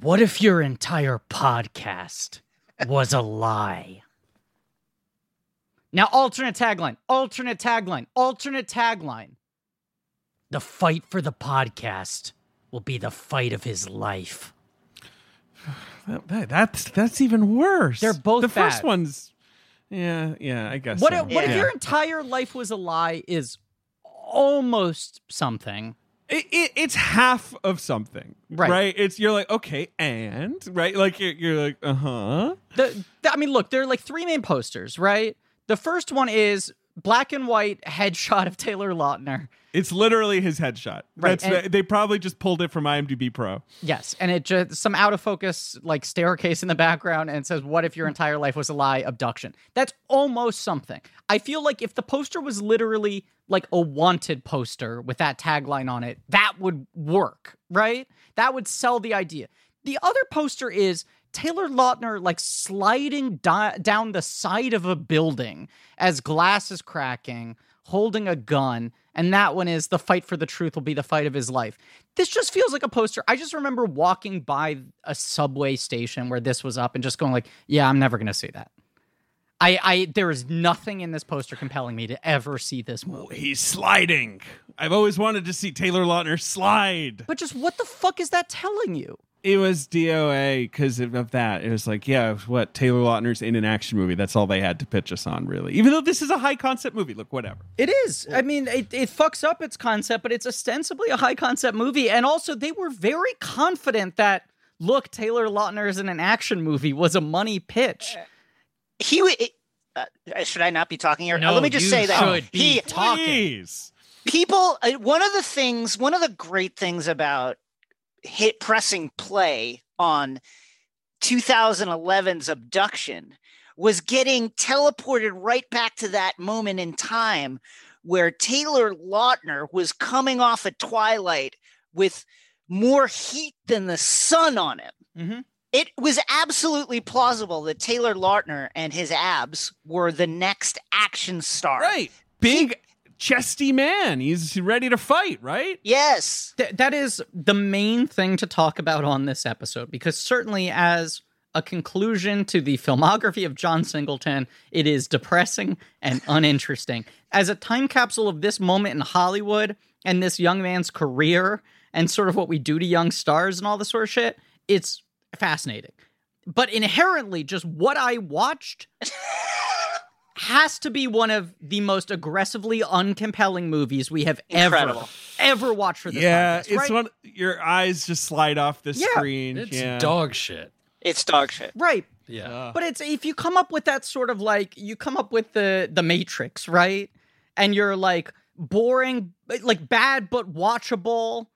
What if your entire podcast was a lie? Now, alternate tagline, alternate tagline, alternate tagline. The fight for the podcast will be the fight of his life. That- that- that's that's even worse. They're both the first one's. Yeah, yeah, I guess. What, so. if, what if your entire life was a lie is almost something? It, it, it's half of something, Right. Right. It's you're like okay, and right, like you're, you're like uh huh. The, the- I mean, look, there are like three main posters, right? The first one is black and white headshot of Taylor Lautner. It's literally his headshot. Right, That's and- the- they probably just pulled it from IMDb Pro. Yes, and it just some out of focus like staircase in the background, and says, "What if your entire life was a lie?" Abduction. That's almost something. I feel like if the poster was literally like a wanted poster with that tagline on it, that would work, right? That would sell the idea. The other poster is Taylor Lautner like sliding di- down the side of a building as glass is cracking, holding a gun, and that one is the fight for the truth will be the fight of his life. This just feels like a poster. I just remember walking by a subway station where this was up and just going like, "Yeah, I'm never going to see that." I, I, there is nothing in this poster compelling me to ever see this movie. He's sliding. I've always wanted to see Taylor Lautner slide. But just what the fuck is that telling you? It was DOA because of, that. It was like, yeah, what Taylor Lautner's in an action movie. That's all they had to pitch us on, really. Even though this is a high concept movie. Look, whatever. It is. I mean, it, it fucks up its concept, but it's ostensibly a high concept movie. And also, they were very confident that, look, Taylor Lautner is in an action movie was a money pitch. He w- uh, should I not be talking here? Uh, Let me just say that should be he talking. Please. people uh, one of the things one of the great things about hit pressing play on 2011's abduction was getting teleported right back to that moment in time where Taylor Lautner was coming off of Twilight with more heat than the sun on him. Mhm. It was absolutely plausible that Taylor Lautner and his abs were the next action star. Right. Big, chesty man. He's ready to fight, right? Yes. Th- that is the main thing to talk about on this episode because certainly as a conclusion to the filmography of John Singleton, it is depressing and uninteresting. As a time capsule of this moment in Hollywood and this young man's career and sort of what we do to young stars and all this sort of shit, it's fascinating. But inherently, just what I watched has to be one of the most aggressively uncompelling movies we have Incredible. ever ever watched for this Yeah, podcast, it's right? one. Your eyes just slide off the Yeah. screen. It's yeah. dog shit. It's dog shit. right. Yeah. Uh, But it's if you come up with that sort of like you come up with the the Matrix, right? And you're like boring, like bad but watchable,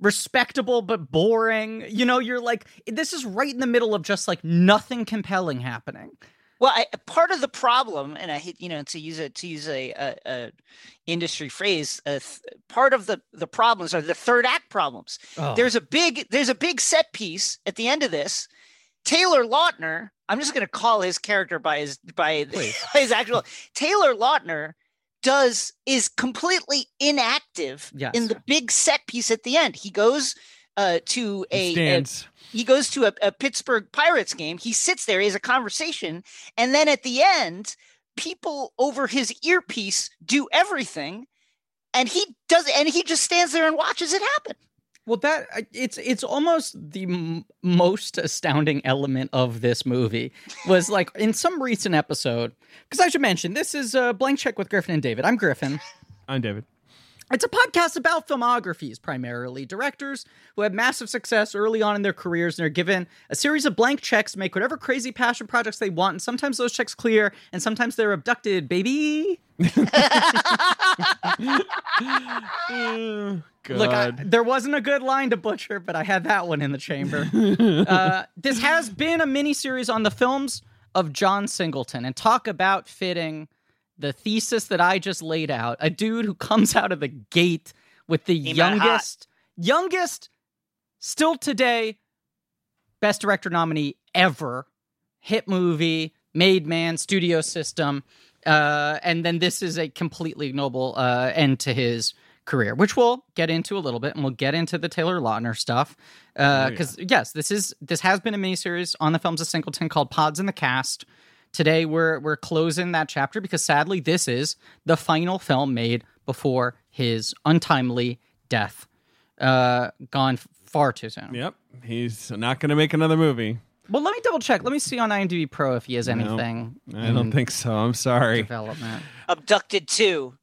respectable but boring. You know, you're like this is right in the middle of just like nothing compelling happening. Well, I, part of the problem, and I hate you know to use a to use a, a, a industry phrase, uh, th- part of the the problems are the third act problems. Oh. There's a big there's a big set piece at the end of this. Taylor Lautner, I'm just going to call his character by his by Please. his actual Taylor Lautner does is completely inactive Yes. in the big set piece at the end. He goes uh, to he a, a he goes to a, a Pittsburgh Pirates game. He sits there, he has a conversation, and then at the end, people over his earpiece do everything, and he does, and he just stands there and watches it happen. Well, that it's it's almost the m- most astounding element of this movie was like in some recent episode because I should mention this is a blank check with Griffin and David. I'm Griffin. I'm David. It's a podcast about filmographies, primarily directors who have massive success early on in their careers and are given a series of blank checks make whatever crazy passion projects they want. And sometimes those checks clear, and sometimes they're abducted, baby. Look, I, there wasn't a good line to butcher, but I had that one in the chamber. uh, this has been a mini series on the films of John Singleton and talk about fitting the thesis that I just laid out. A dude who comes out of the gate with the Came youngest, youngest, still today, best director nominee ever, hit movie, made man, studio system. Uh, and then this is a completely ignoble uh, end to his career, which we'll get into a little bit, and we'll get into the Taylor Lautner stuff. Because uh, oh, yeah. yes, this is this has been a miniseries on the films of Singleton called Pods in the Cast. Today we're we're closing that chapter because sadly this is the final film made before his untimely death. Uh, gone far too soon. Yep, he's not going to make another movie. Well, let me double check. Let me see on IMDb Pro if he has anything. No, I don't think so. I'm sorry. Development. Abducted two.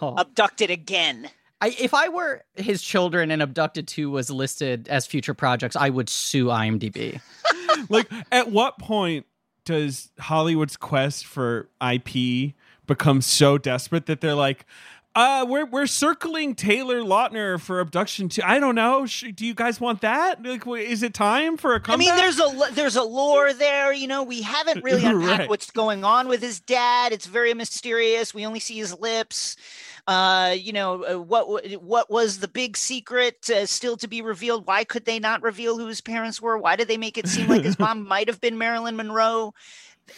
Oh. Abducted again. I, if I were his children and Abducted 2 was listed as future projects, I would sue IMDb. like, at what point does Hollywood's quest for IP become so desperate that they're like, uh, we're we're circling Taylor Lautner for abduction too. I don't know. do you guys want that? Like, is it time for a comeback? I mean, there's a there's a lore there. You know, we haven't really unpacked right. what's going on with his dad. It's very mysterious. We only see his lips. Uh, you know, uh, what what was the big secret uh, still to be revealed? Why could they not reveal who his parents were? Why did they make it seem like his mom might have been Marilyn Monroe?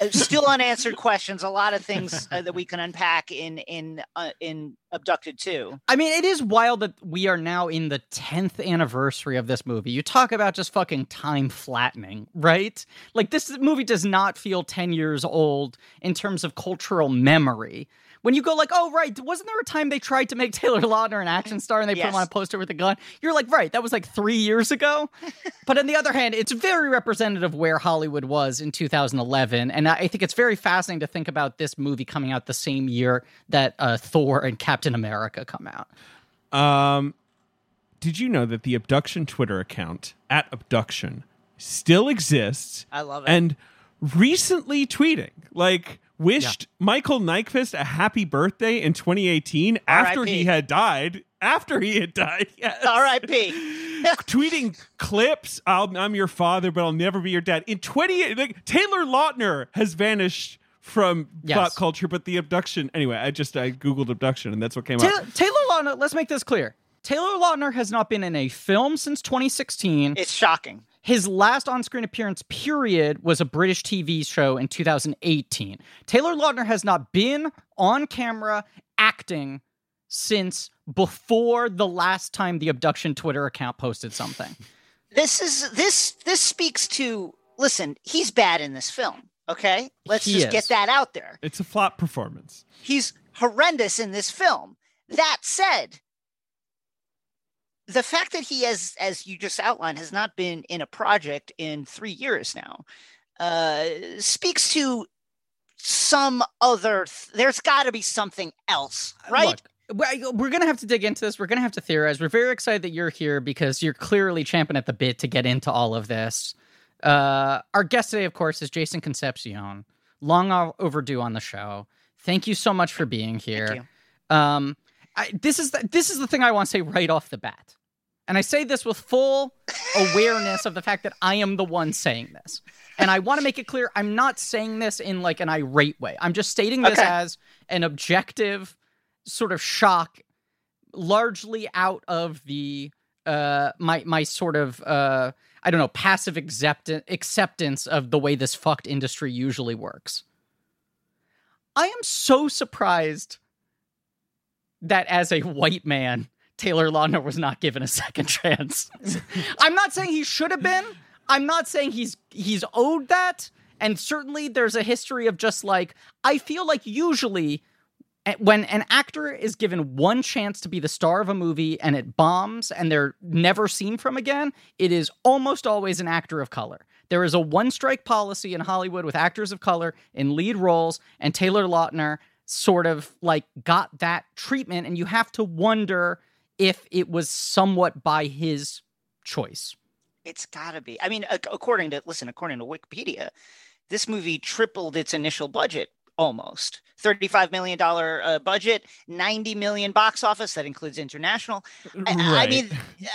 Uh, still unanswered questions. A lot of things uh, that we can unpack in in uh, in Abducted too. I mean, it is wild that we are now in the tenth anniversary of this movie. You talk about just fucking time flattening, right? Like this movie does not feel ten years old in terms of cultural memory when you go like, oh right, wasn't there a time they tried to make Taylor Lautner an action star and they yes. put him on a poster with a gun? You're like, right, that was like three years ago. but on the other hand, it's very representative where Hollywood was in 2011, and I think it's very fascinating to think about this movie coming out the same year that uh, Thor and Captain America come out. Um, did you know that the abduction Twitter account at abduction still exists? I love it. And recently tweeting like wished yeah. Michael Nyqvist a happy birthday in 2018 after he had died. After he had died, yes. R.I.P. Tweeting clips. i am your father, but I'll never be your dad. In 20, like, Taylor Lautner has vanished from yes. pop culture, but the abduction. Anyway, I just I googled abduction, and that's what came Taylor, up. Taylor Lautner. Let's make this clear. Taylor Lautner has not been in a film since 2016. It's shocking. His last on screen appearance, period, was a British TV show in 2018. Taylor Lautner has not been on camera acting since before the last time the abduction Twitter account posted something. This is this this speaks to listen, he's bad in this film. Okay? Let's he just is. get that out there. It's a flop performance. He's horrendous in this film. That said, the fact that he has, as you just outlined, has not been in a project in three years now, uh, speaks to some other. Th- there's got to be something else, right? Look, we're going to have to dig into this. We're going to have to theorize. We're very excited that you're here because you're clearly champing at the bit to get into all of this. Uh, our guest today, of course, is Jason Concepcion, long overdue on the show. Thank you so much for being here. Um, I, this is the, this is the thing I want to say right off the bat. And I say this with full awareness of the fact that I am the one saying this. And I want to make it clear I'm not saying this in like an irate way. I'm just stating this okay. as an objective sort of shock, largely out of the uh my my sort of uh I don't know, passive accept- acceptance of the way this fucked industry usually works. I am so surprised that as a white man, Taylor Lautner was not given a second chance. I'm not saying he should have been. I'm not saying he's he's owed that. And certainly there's a history of just like I feel like usually eh, when an actor is given one chance to be the star of a movie and it bombs and they're never seen from again, it is almost always an actor of color. There is a one strike policy in Hollywood with actors of color in lead roles, and Taylor Lautner sort of like got that treatment. And you have to wonder if it was somewhat by his choice. It's got to be. I mean, according to listen, according to Wikipedia, this movie tripled its initial budget almost. $35 million uh, budget, 90 million box office. That includes international. Right. I, mean,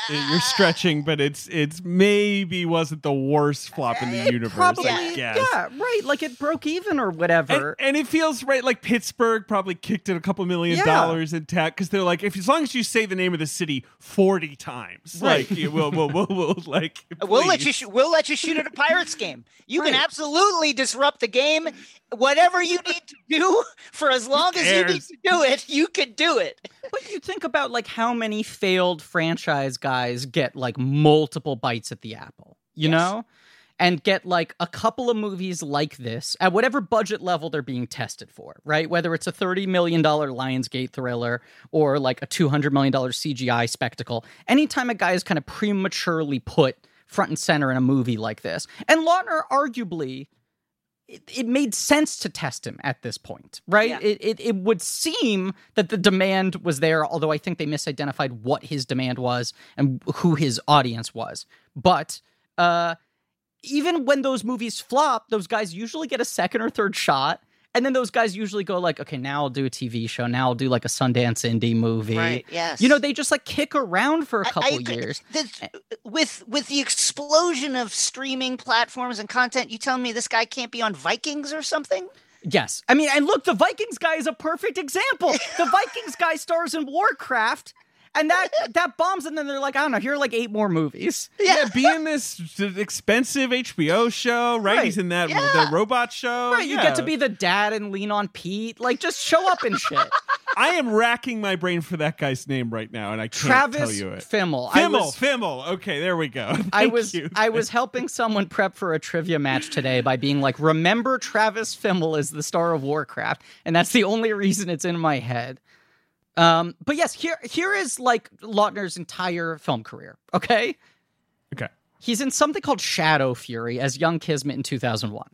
you're stretching, but it's it's maybe wasn't the worst flop in the universe. Probably, yeah, right. Like it broke even or whatever. And, and, it feels right. Like Pittsburgh probably kicked in a couple million yeah. dollars in tech because they're like, if as long as you say the name of the city 40 times, right. like we'll, we'll, we'll, we'll like we'll let you sh- we'll let you shoot at a Pirates game. You right. can absolutely disrupt the game. Whatever you need to do for as long as you need to do it, you can do it. But you think about like how many failed franchise guys get like multiple bites at the apple, you Yes. know? And get like a couple of movies like this at whatever budget level they're being tested for, right? Whether it's a $30 million Lionsgate thriller or like a $200 million CGI spectacle. Anytime a guy is kind of prematurely put front and center in a movie like this. And Lautner arguably it, it made sense to test him at this point, right? Yeah. It, it it would seem that the demand was there, although I think they misidentified what his demand was and who his audience was. But uh, even when those movies flop, those guys usually get a second or third shot. And then those guys usually go like, okay, now I'll do a TV show. Now I'll do like a Sundance indie movie. Right. Yes. You know, they just like kick around for a couple agree. years. This- with with the explosion of streaming platforms and content, you telling me this guy can't be on Vikings or something? Yes. I mean, and look, the Vikings guy is a perfect example. The Vikings guy stars in Warcraft, and that that bombs, and then they're like, I don't know, here are like eight more movies. Yeah, be in this expensive HBO show, right? Right. He's in that Yeah. the robot show. Right, you get to be the dad and lean on Pete. Like, just show up and shit. I am racking my brain for that guy's name right now, and I can't tell you it. Fimmel. I Fimmel, was, Fimmel. Okay, there we go. I was you. I was helping someone prep for a trivia match today by being like, remember Travis Fimmel is the star of Warcraft, and that's the only reason it's in my head. Um, but yes, here here is like Lautner's entire film career. Okay, Okay. He's in something called Shadow Fury as young Kismet in 2001.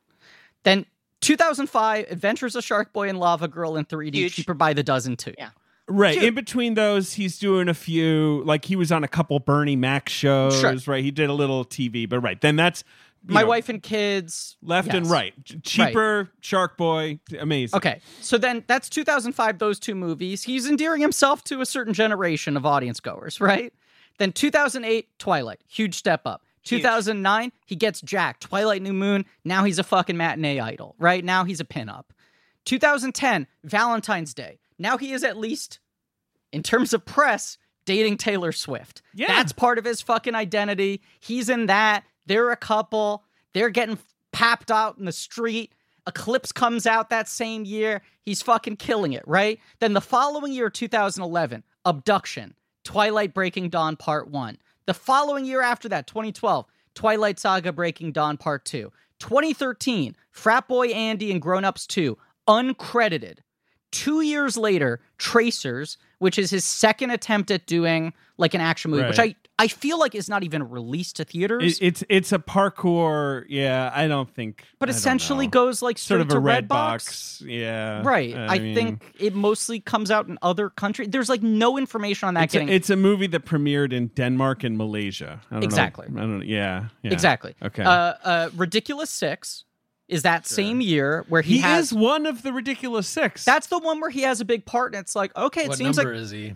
Then 2005, Adventures of Shark Boy and Lava Girl in 3D, Huge. cheaper by the dozen too. Yeah. Right. Dude. In between those, he's doing a few, like he was on a couple Bernie Mac shows, Sure. right? He did a little TV, but right. Then that's you My know, wife and kids. left and right. Ch- Cheaper, Shark Boy, amazing. Okay, so then that's 2005, those two movies. He's endearing himself to a certain generation of audience goers, right? Then 2008, Twilight, huge step up. 2009, he gets Jack, Twilight New Moon. Now he's a fucking matinee idol, right? Now he's a pinup. 2010, Valentine's Day. Now he is at least, in terms of press, dating Taylor Swift. Yeah. That's part of his fucking identity. He's in that. They're a couple. They're getting papped out in the street. Eclipse comes out that same year. He's fucking killing it, right? Then the following year, 2011, Abduction, Twilight Breaking Dawn Part 1. The following year after that, 2012, Twilight Saga Breaking Dawn Part 2. 2013, Frat Boy Andy and Grown Ups 2, uncredited. Two years later, Tracers, which is his second attempt at doing like an action movie, which I, Right. I feel like it's not even released to theaters, It, it's it's a parkour. Yeah, I don't think. but I essentially goes like sort of to a red Redbox. box. Yeah, Right. I, mean, think it mostly comes out in other countries. There's like no information on that it's a, it's a movie that premiered in Denmark and Malaysia. I don't Exactly. Know, I don't. Yeah, yeah. exactly. Okay. Uh, uh, Ridiculous Six is that same year where he, he has. is one of the ridiculous six. That's the one where he has a big part, and it's like okay, it What seems number like is he?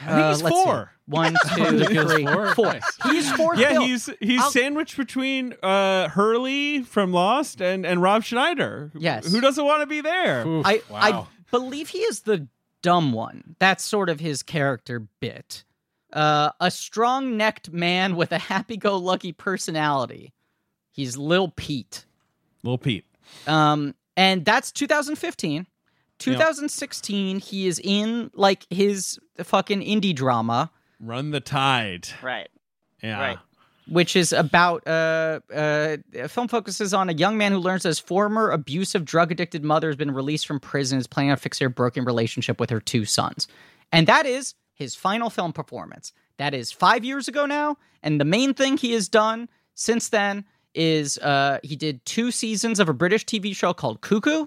I think he's uh, see. four. One, two, Ridiculous three, four? four. Nice. He's fourth. Yeah, bill. he's he's I'll- sandwiched between uh, Hurley from Lost and and Rob Schneider. Yes. who doesn't want to be there? Oof, I I believe he is the dumb one. That's sort of his character bit. Uh, a strong-necked man with a happy-go-lucky personality. He's Lil Pete. Little Pete. Um, and that's 2015. 2016, he is in like his fucking indie drama, Run the tide. Right. Yeah. Right. which is about uh, uh, a film focuses on a young man who learns that his former abusive, drug addicted mother has been released from prison and is planning on fixing her broken relationship with her two sons. And that is his final film performance. That is five years ago now. And the main thing he has done since then is uh, he did two seasons of a British TV show called Cuckoo.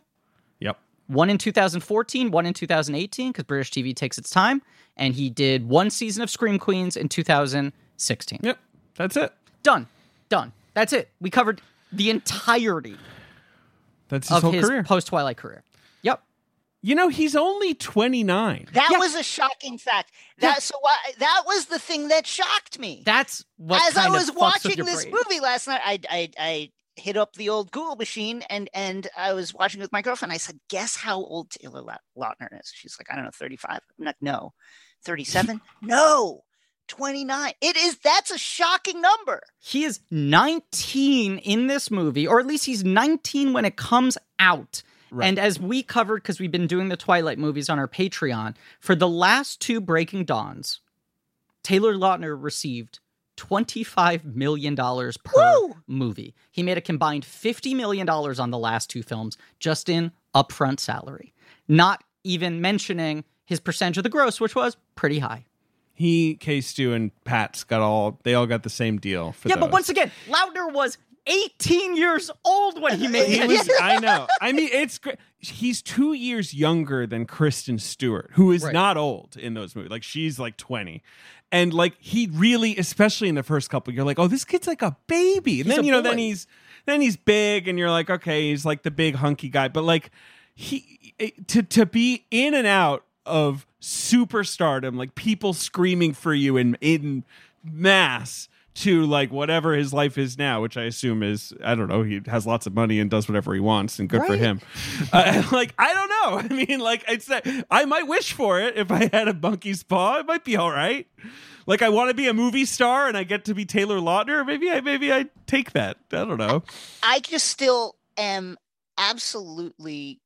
Yep. one in 2014, one in 2018, because British TV takes its time. And he did one season of Scream Queens in 2016. Yep. That's it. Done. Done. That's it. We covered the entirety That's his of whole his career. post Twilight career. Yep. you know, he's only 29. That Yeah. was a shocking fact. That so why, that was the thing that shocked me. That's what As I was of fucks watching this brain. movie last night, I, I I hit up the old Google machine and and I was watching with my girlfriend. I said, "Guess how old Taylor Lautner is?" She's like, "I don't know, 35." I'm like, "No, 37." no, 29. It is. That's a shocking number. He is 19 in this movie, or at least he's 19 when it comes out. Right. And as we covered, because we've been doing the Twilight movies on our Patreon, for the last two Breaking Dawns, Taylor Lautner received $25 million per Woo! movie. He made a combined $50 million on the last two films just in upfront salary, not even mentioning his percentage of the gross, which was pretty high. He, K Stu, and Pattz got all they all got the same deal. For yeah, but once again, Lautner was 18 years old when he made he it. was, I know. I mean, it's great. He's two years younger than Kristen Stewart, who is Right. not old in those movies. Like she's like twenty, and like he really, especially in the first couple, you're like, oh, this kid's like a baby. And He's then you know, boy. then he's then he's big, and you're like, okay, he's like the big hunky guy. But like he to to be in and out of superstardom, like people screaming for you in in mass to like whatever his life is now, which I assume is I don't know. He has lots of money and does whatever he wants, and good for him. Uh, like I don't know. I mean, like it's I might wish for it if I had a monkey's paw. It might be all right. Like I want to be a movie star and I get to be Taylor Lautner. Maybe I maybe I take that. I don't know. I just still am absolutely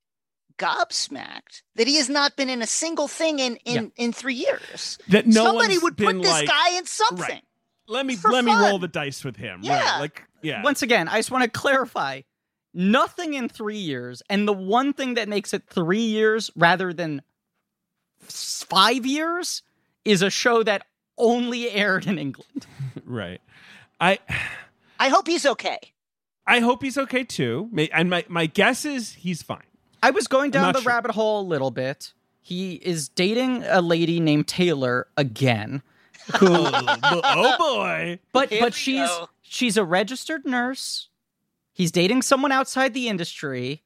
gobsmacked that he has not been in a single thing in in, in three years. That no Somebody would put this like, guy in something. Right. Let me for let me roll the dice with him. Yeah. Right. Like yeah. Once again, I just want to clarify nothing in three years. And the one thing that makes it three years rather than five years is a show that only aired in England. right. I I hope he's okay. I hope he's okay too. And my my guess is he's fine. I was going down the sure. rabbit hole a little bit. He is dating a lady named Taylor again. Who oh boy. but Here but she's go. she's a registered nurse. He's dating someone outside the industry.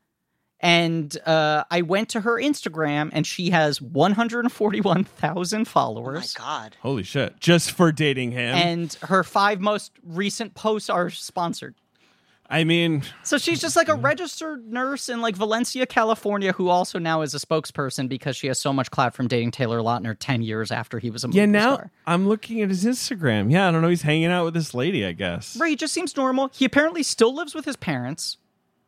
And uh, I went to her Instagram, and she has 141,000 Oh my followers. god. Holy shit. Just for dating him. and her five most recent posts are sponsored. I mean, So she's just like a registered nurse in like Valencia, California, who also now is a spokesperson because she has so much clout from dating Taylor Lautner 10 years after he was a movie yeah, now star. I'm looking at his Instagram. Yeah, I don't know. He's hanging out with this lady, I guess. Right, he just seems normal. He apparently still lives with his parents.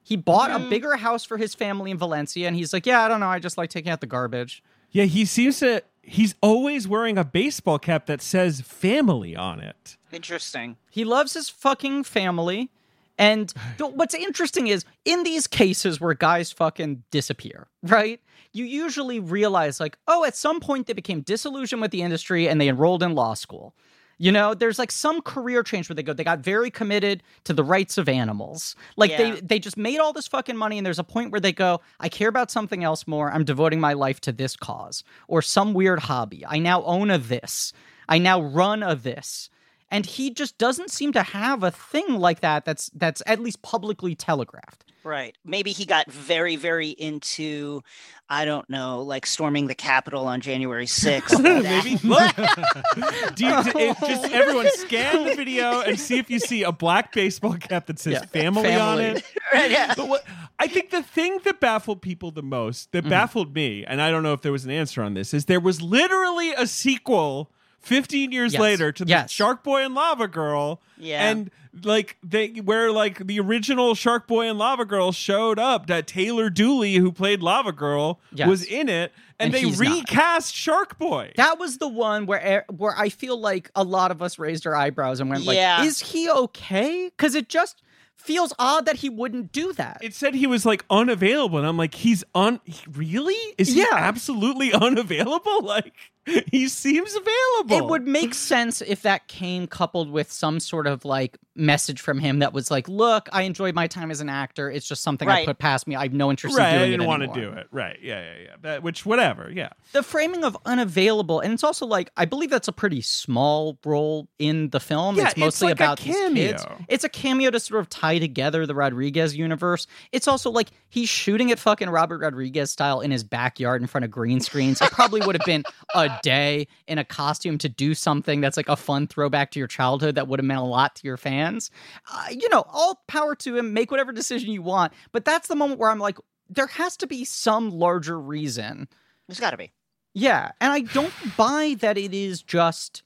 He bought a mm. bigger house for his family in Valencia, and he's like, "Yeah, I don't know. I just like taking out the garbage." Yeah, he seems to. He's always wearing a baseball cap that says family on it. Interesting. He loves his fucking family. And what's interesting is in these cases where guys fucking disappear, right? You usually realize, like, oh, at some point they became disillusioned with the industry and they enrolled in law school. You know, there's like some career change where they go, they got very committed to the rights of animals. Like Yeah. they they just made all this fucking money, and there's a point where they go, I care about something else more. I'm devoting my life to this cause or some weird hobby. I now own a this. I now run a this. And he just doesn't seem to have a thing like that that's that's at least publicly telegraphed. Right. Maybe he got very, very into, I don't know, like storming the Capitol on January 6th. Maybe. Do you, it- just everyone scan the video and see if you see a black baseball cap that says Yeah, family, on it. Right, yeah. But what I think the thing that baffled people the most, Mm-hmm. that baffled me, and I don't know if there was an answer on this, is there was literally a sequel 15 years Yes. later to the Yes. Shark Boy and Lava Girl. Yeah. And like they where like the original Shark Boy and Lava Girl showed up that Taylor Dooley who played Lava Girl Yes. was in it and, And they he's not. recast Shark Boy. That was the one where eh, where I feel like a lot of us raised our eyebrows and went Yeah. like, "Is he okay?" Because it just feels odd that he wouldn't do that. it said he was like unavailable and I'm like he's un really? Is he Yeah. absolutely unavailable? Like he seems available. It would make sense if that came coupled with some sort of like message from him that was like, "Look, I enjoyed my time as an actor. It's just something I put past me. I have no interest right, in I doing didn't it want to do it. Right. Yeah, yeah, yeah. That which whatever, yeah. the framing of unavailable and it's also like i believe that's a pretty small role in the film Yeah, it's it's mostly like a about these kids it's a cameo to sort of tie together the rodriguez universe it's also like he's shooting it fucking robert rodriguez style in his backyard in front of green screens it probably would have been a day in a costume to do something that's like a fun throwback to your childhood that would have meant a lot to your fans. Uh, you know all power to him. Make whatever decision you want. But that's the moment where i'm like there has to be some larger reason. There's got to be. yeah, and I don't buy that it is just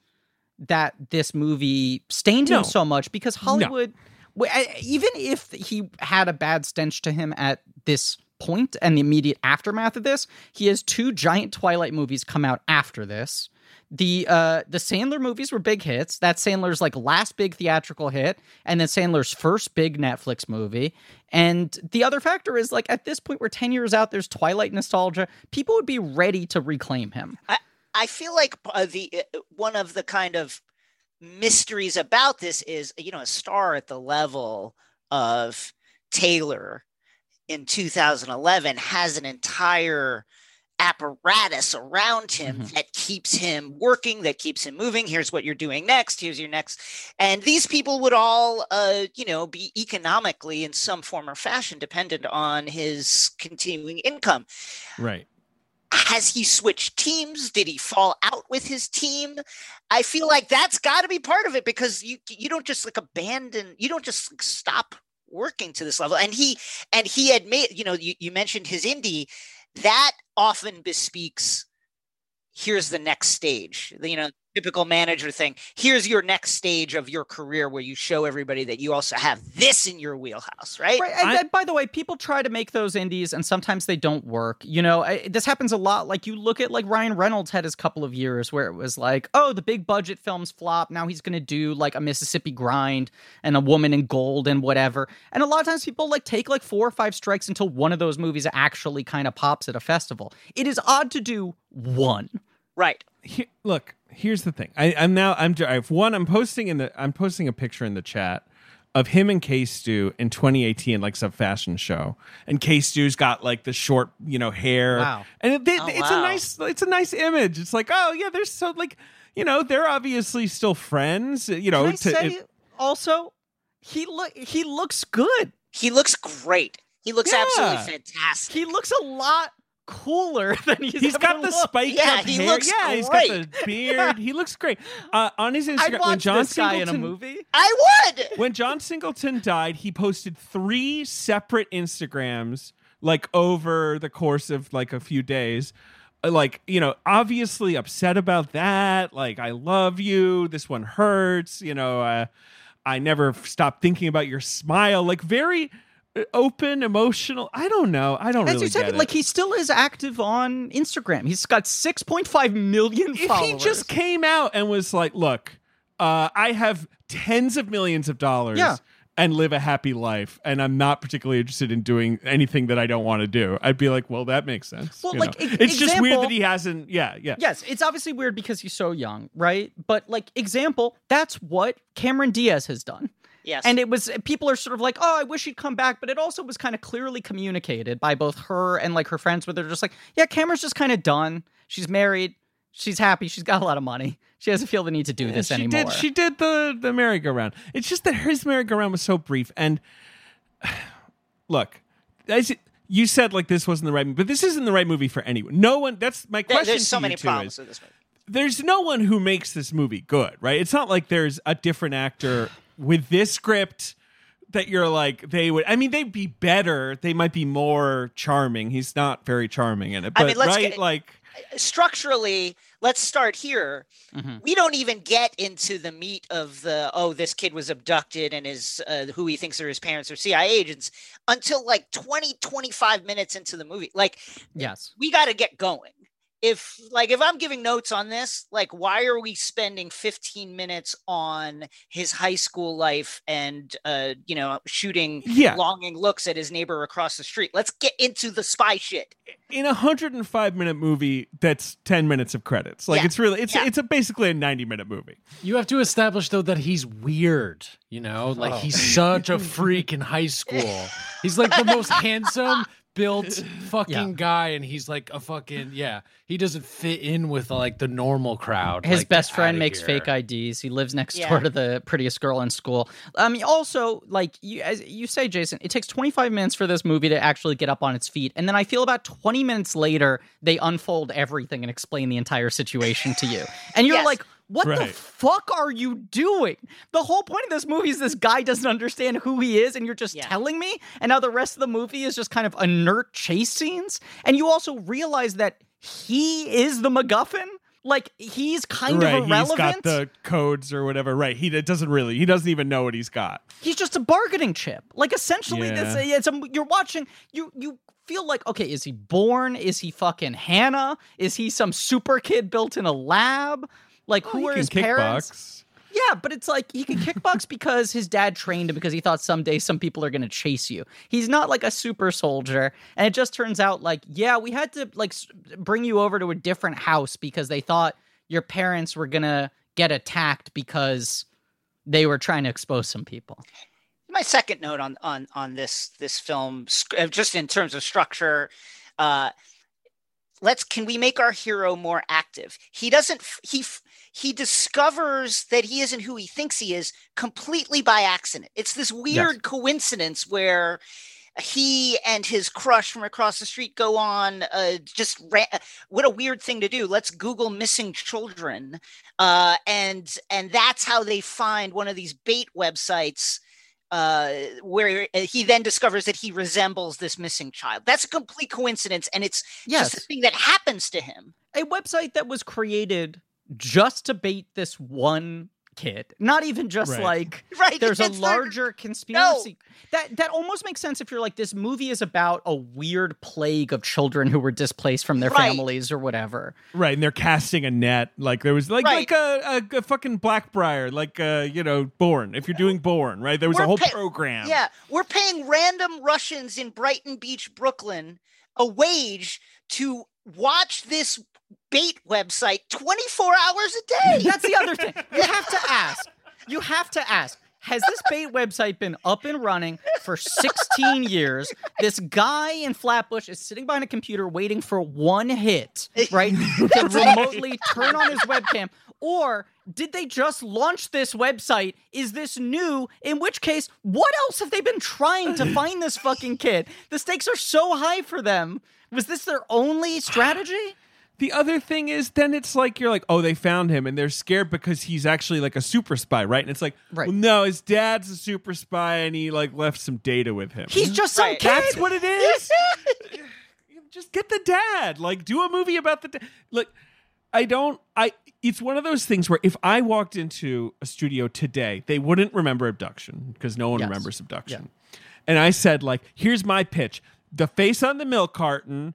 that this movie stained No. him so much because Hollywood, I- even if he had a bad stench to him at this point and the immediate aftermath of this, he has two giant Twilight movies come out after this. The uh the Sandler movies were big hits. That's Sandler's like last big theatrical hit, and then Sandler's first big Netflix movie. And the other factor is like at this point, we're 10 years out, there's Twilight nostalgia. People would be ready to reclaim him. I, I feel like uh, the uh, one of the kind of mysteries about this is you know a star at the level of Taylor in 2011 has an entire apparatus around him Mhm. that keeps him working that keeps him moving. Here's what you're doing next. Here's your next. And these people would all uh you know be economically in some form or fashion dependent on his continuing income. Right. has he switched teams? Did he fall out with his team? I feel like that's got to be part of it because you you don't just like abandon you don't just like, stop working to this level and he and he had made you know you, you mentioned his indie that often bespeaks here's the next stage you know typical manager thing here's your next stage of your career where you show everybody that you also have this in your wheelhouse right, Right. And, I- and by the way, people try to make those indies, and sometimes they don't work. You know, I, this happens a lot. Like you look at like Ryan Reynolds had his couple of years where it was like, oh, the big budget films flop. Now he's going to do like a Mississippi Grind and a Woman in Gold and whatever. And a lot of times people like take like four or five strikes until one of those movies actually kind of pops at a festival. It is odd to do one. right Here, look, here's the thing. I, I'm now I'm I've one. I'm posting in the I'm posting a picture in the chat of him and K Stu in 2018, like some fashion show, and K Stu's got like the short, you know, hair. Wow. And it, they, Oh, it's wow. a nice it's a nice image. It's like oh yeah, they're so like you know they're obviously still friends. You know, Can I to, say it- also, he look he looks good. he looks great he looks Yeah. absolutely fantastic He looks a lot cooler than he's, He's ever got the looked. spiked Yeah, up he hair. looks yeah, he's got great. the beard. He looks great. Uh, on his I'd Instagram, when watch John this guy in a Singleton movie. I would. when John Singleton died, he posted three separate Instagrams like over the course of like a few days. Uh, Like, you know, obviously upset about that. Like, I love you. This one hurts. You know, uh, I never stop thinking about your smile. Like, very open, emotional. I don't know. I don't As really you said, like he still is active on Instagram. He's got 6.5 million if followers. he just came out and was like, "Look, uh, I have tens of millions of dollars Yeah. and live a happy life, and I'm not particularly interested in doing anything that I don't want to do," I'd be like, "Well, that makes sense." Well, you like, e- it's just weird that he hasn't. Yeah, yeah. Yes, it's obviously weird because he's so young, right? But like example, that's what Cameron Diaz has done. Yes. And it was people are sort of like, "Oh, I wish he'd come back," but it also was kind of clearly communicated by both her and like her friends where they're just like, "Yeah, Cameron's just kind of done. She's married. She's happy. She's got a lot of money. She doesn't feel the need to do this she anymore." did. She did the the merry-go-round. It's just that his merry-go-round was so brief. And look, as you said, like this wasn't the right, movie, but this isn't the right movie for anyone. No one. That's my There- question. there's so you many two problems is, with this movie. there's no one who makes this movie good, right? It's not like there's a different actor with this script that you're like they would. I mean, they'd be better. They might be more charming. He's not very charming in it, I but mean, let's right, get- like Structurally, let's start here. Mhm. We don't even get into the meat of the oh, this kid was abducted and is uh, who he thinks are his parents or CIA agents until like 20, 25 minutes into the movie. Like Yes. we got to get going. If like if I'm giving notes on this, like why are we spending 15 minutes on his high school life and uh you know shooting Yeah. longing looks at his neighbor across the street? Let's get into the spy shit. in a 105 minute movie that's 10 minutes of credits like Yeah. it's really it's Yeah. it's a basically a 90 minute movie You have to establish though that he's weird. You know, like he's such a freak in high school. He's like the most handsome built fucking Yeah. guy, and he's like a fucking yeah. He doesn't fit in with like the normal crowd. His Like, best get friend outta makes here. fake IDs. He lives next Yeah. door to the prettiest girl in school. I mean, also, like you, as you say, Jason, it takes 25 minutes for this movie to actually get up on its feet, and then I feel about 20 minutes later they unfold everything and explain the entire situation to you, and you're Yes. like. What the fuck are you doing? The whole point of this movie is this guy doesn't understand who he is, and you're just Yeah. telling me. And now the rest of the movie is just kind of inert chase scenes. And you also realize that he is the MacGuffin Like he's kind right, of irrelevant. he's got the codes or whatever. Right, he it doesn't really. He doesn't even know what he's got. he's just a bargaining chip. Like essentially, Yeah. it's, it's a, you're watching. You you feel like okay, is he born? Is he fucking Hanna? Is he some super kid built in a lab? Like Oh, who are can his parents? kickbox. Yeah, but it's like he can kickbox because his dad trained him because he thought someday some people are going to chase you. He's not like a super soldier, and it just turns out like yeah, we had to like bring you over to a different house because they thought your parents were going to get attacked because they were trying to expose some people. my second note on on on this this film uh, just in terms of structure uh let's can we make our hero more active he doesn't he f- he discovers that he isn't who he thinks he is completely by accident. It's this weird coincidence where he and his crush from across the street go on uh, just ra- what a weird thing to do. Let's google missing children. Uh, and and that's how they find one of these bait websites uh, where he then discovers that he resembles this missing child. That's a complete coincidence, and it's Yes, just a thing that happens to him. a website that was created just to bait this one kid. Not even just Right. like Right? there's a It's like- larger conspiracy. That that almost makes sense if you're like this movie is about a weird plague of children who were displaced from their Right. families or whatever. Right, and they're casting a net. Like there was like Right. like a, a, a fucking Blackbriar, like uh, you know, Bourne. If you're doing Bourne, right? There was a We're whole pay- program. Yeah, we're paying random Russians in Brighton Beach, Brooklyn, a wage to watch this bait website 24 hours a day. That's the other thing. You have to ask. You have to ask. Has this bait website been up and running for 16 years? This guy in Flatbush is sitting behind a computer waiting for one hit, right? to remotely turn on his webcam. Or did they just launch this website? Is this new? In which case, what else have they been trying to find this fucking kid? The stakes are so high for them. Was this their only strategy? The other thing is, then it's like you're like, oh, they found him, and they're scared because he's actually like a super spy, right? And it's like, Right. well, no, his dad's a super spy, and he like left some data with him. He's just some Right. kid. That's what it is. Just get the dad. Like, do a movie about the dad. Like, I don't. I. It's one of those things where if I walked into a studio today, they wouldn't remember abduction because no one Yes. remembers abduction. And I said, like, here's my pitch: the face on the milk carton.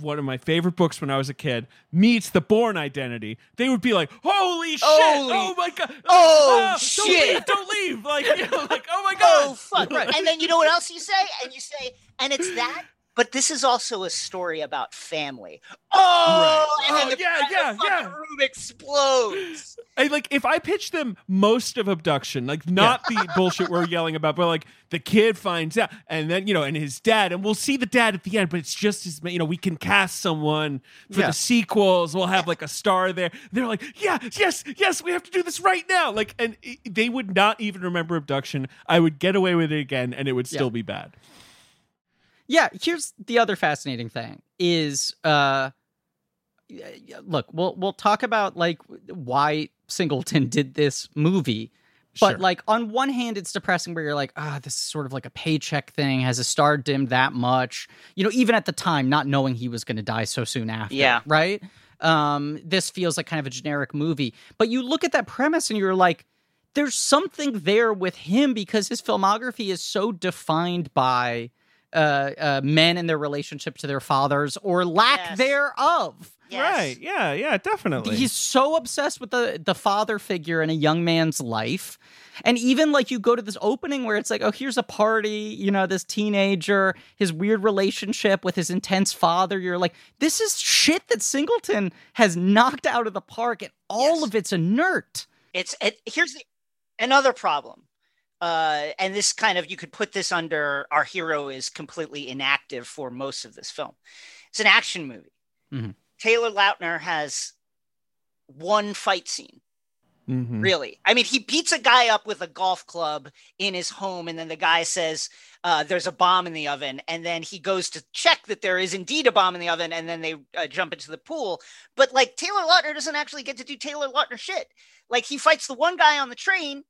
One of my favorite books when I was a kid meets the Bourne Identity. They would be like, "Holy shit! Holy- oh my god! Oh, Ah, shit. Don't leave! Don't leave! Like, you know, like, oh my god! Oh fuck! And then you know what else you say? And you say, and it's that. But this is also a story about family. Oh, Right. and then Oh, the, yeah, and the yeah, yeah. room explodes. I, like if I pitch them most of abduction, like not the bullshit we're yelling about, but like the kid finds out, and then you know, and his dad, and we'll see the dad at the end, but it's just as you know, we can cast someone for Yeah. the sequels. We'll have like a star there. They're like, yeah, yes, yes, we have to do this right now. Like, and i they would not even remember abduction. I would get away with it again, and it would still Yeah. be bad. Yeah, here's the other fascinating thing is uh look, we'll we'll talk about like why Singleton did this movie. But Sure. like on one hand it's depressing where you're like, ah, this is sort of like a paycheck thing. Has a star dimmed that much? You know, even at the time not knowing he was going to die so soon after, Yeah. right? Um this feels like kind of a generic movie. But you look at that premise and you're like there's something there with him because his filmography is so defined by uh, uh, men and their relationship to their fathers or lack Yes. thereof. Yes. Right? Yeah, yeah, definitely. He's so obsessed with the the father figure in a young man's life. And even like you go to this opening where it's like, oh, here's a party, you know, this teenager, his weird relationship with his intense father. You're like, this is shit that Singleton has knocked out of the park, and all Yes. of it's inert. It's it, here's the, another problem. Uh, and this kind of you could put this under our hero is completely inactive for most of this film. It's an action movie. Mhm. Taylor Lautner has one fight scene. Mhm. Really, I mean, he beats a guy up with a golf club in his home, and then the guy says, uh, "There's a bomb in the oven," and then he goes to check that there is indeed a bomb in the oven, and then they uh, jump into the pool. But like Taylor Lautner doesn't actually get to do Taylor Lautner shit. Like he fights the one guy on the train,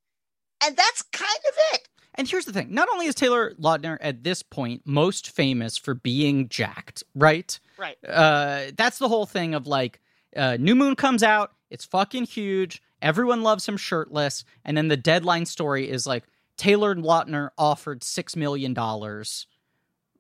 and that's kind of it. And here's the thing: not only is Taylor Lautner at this point most famous for being jacked, right? Right. Uh, that's the whole thing of like Uh, New Moon comes out. It's fucking huge. Everyone loves him shirtless. And then the deadline story is like Taylor Lautner offered $6 million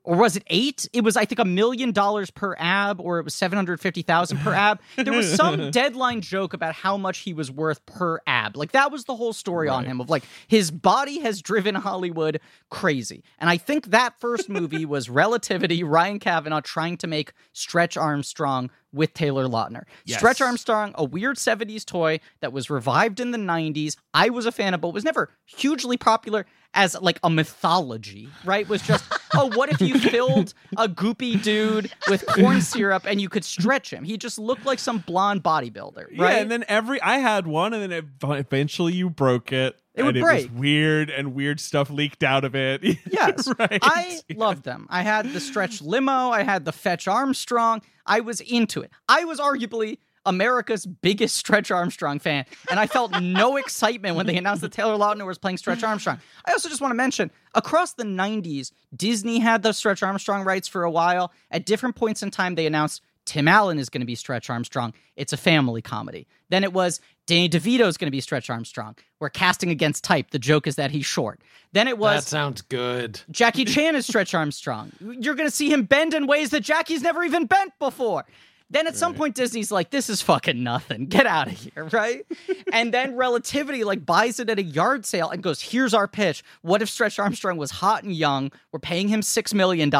or was it eight? It was, I think, a million dollars per ab, or it was seven hundred fifty thousand per ab. There was some deadline joke about how much he was worth per ab. Like that was the whole story on him of like his body has driven Hollywood crazy. And I think that first movie was Relativity. Ryan Kavanaugh trying to make Stretch Armstrong with Taylor Lautner. Yes. Stretch Armstrong, a weird 70s toy that was revived in the 90s. I was a fan of, but was never hugely popular as like a mythology, right? Was just, oh, what if you filled a goopy dude with corn syrup and you could stretch him? He just looked like some blonde bodybuilder, right? Yeah, and then every I had one, and then eventually you broke it. It would break. It was weird, and weird stuff leaked out of it. Yes. right. I loved them. I had the stretch limo, I had the fetch Armstrong. I was into it. I was arguably America's biggest Stretch Armstrong fan, and I felt no excitement when they announced that Taylor Lautner was playing Stretch Armstrong. I also just want to mention across the 90s, Disney had the Stretch Armstrong rights for a while. At different points in time, they announced Tim Allen is going to be Stretch Armstrong. It's a family comedy. Then it was Danny DeVito is going to be Stretch Armstrong. We're casting against type. The joke is that he's short. Then it was that sounds good. Jackie Chan is Stretch Armstrong. You're going to see him bend in ways that Jackie's never even bent before. Then at some point, Disney's like, this is fucking nothing. Get out of here, right? and then Relativity like buys it at a yard sale and goes, here's our pitch. What if Stretch Armstrong was hot and young? We're paying him $6 million.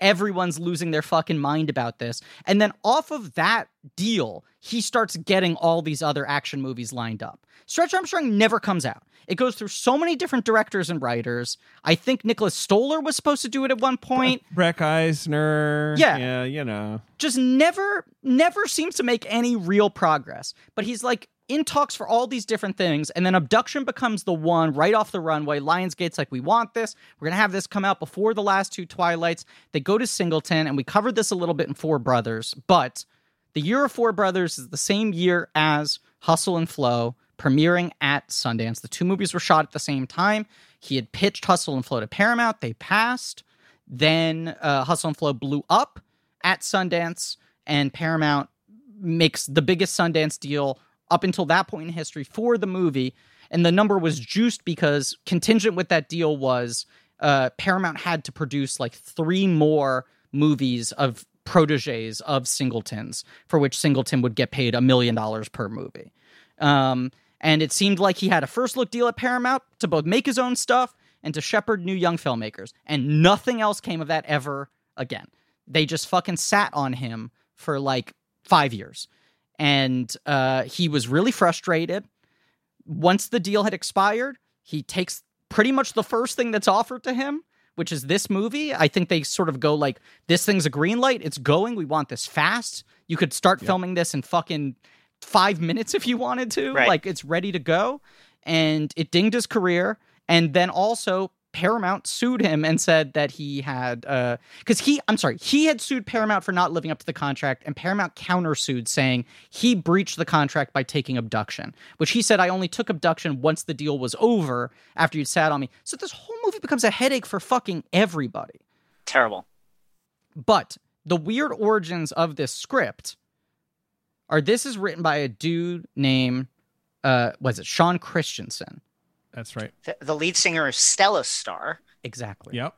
Everyone's losing their fucking mind about this. And then off of that deal, he starts getting all these other action movies lined up. Stretch Armstrong never comes out. It goes through so many different directors and writers. I think Nicholas Stoller was supposed to do it at one point. Breck Eisner. Yeah. Yeah, you know. Just never, never seems to make any real progress. But he's like in talks for all these different things. And then Abduction becomes the one right off the runway. Lionsgate's like, we want this. We're going to have this come out before the last two Twilights. They go to Singleton, and we covered this a little bit in Four Brothers. But the year of Four Brothers is the same year as Hustle and Flow, premiering at Sundance. The two movies were shot at the same time. He had pitched Hustle and Flow to Paramount. They passed. Then uh, Hustle and Flow blew up at Sundance, and Paramount makes the biggest Sundance deal up until that point in history for the movie. And the number was juiced because contingent with that deal was uh, Paramount had to produce like three more movies of proteges of Singletons, for which Singleton would get paid a million dollars per movie. Um, and it seemed like he had a first look deal at Paramount to both make his own stuff and to shepherd new young filmmakers. And nothing else came of that ever again. They just fucking sat on him for like five years. And uh, he was really frustrated. Once the deal had expired, he takes pretty much the first thing that's offered to him, which is this movie. I think they sort of go like, this thing's a green light. It's going. We want this fast. You could start filming this in fucking five minutes if you wanted to. Right. Like it's ready to go. And it dinged his career. And then also Paramount sued him and said that he had uh because he I'm sorry, he had sued Paramount for not living up to the contract, and Paramount countersued saying he breached the contract by taking abduction, which he said I only took abduction once the deal was over after you'd sat on me. So this whole movie becomes a headache for fucking everybody. Terrible. But the weird origins of this script are this is written by a dude named uh was it Shawn Christensen. That's right. The, the lead singer of Stellastarr. Exactly. Yep.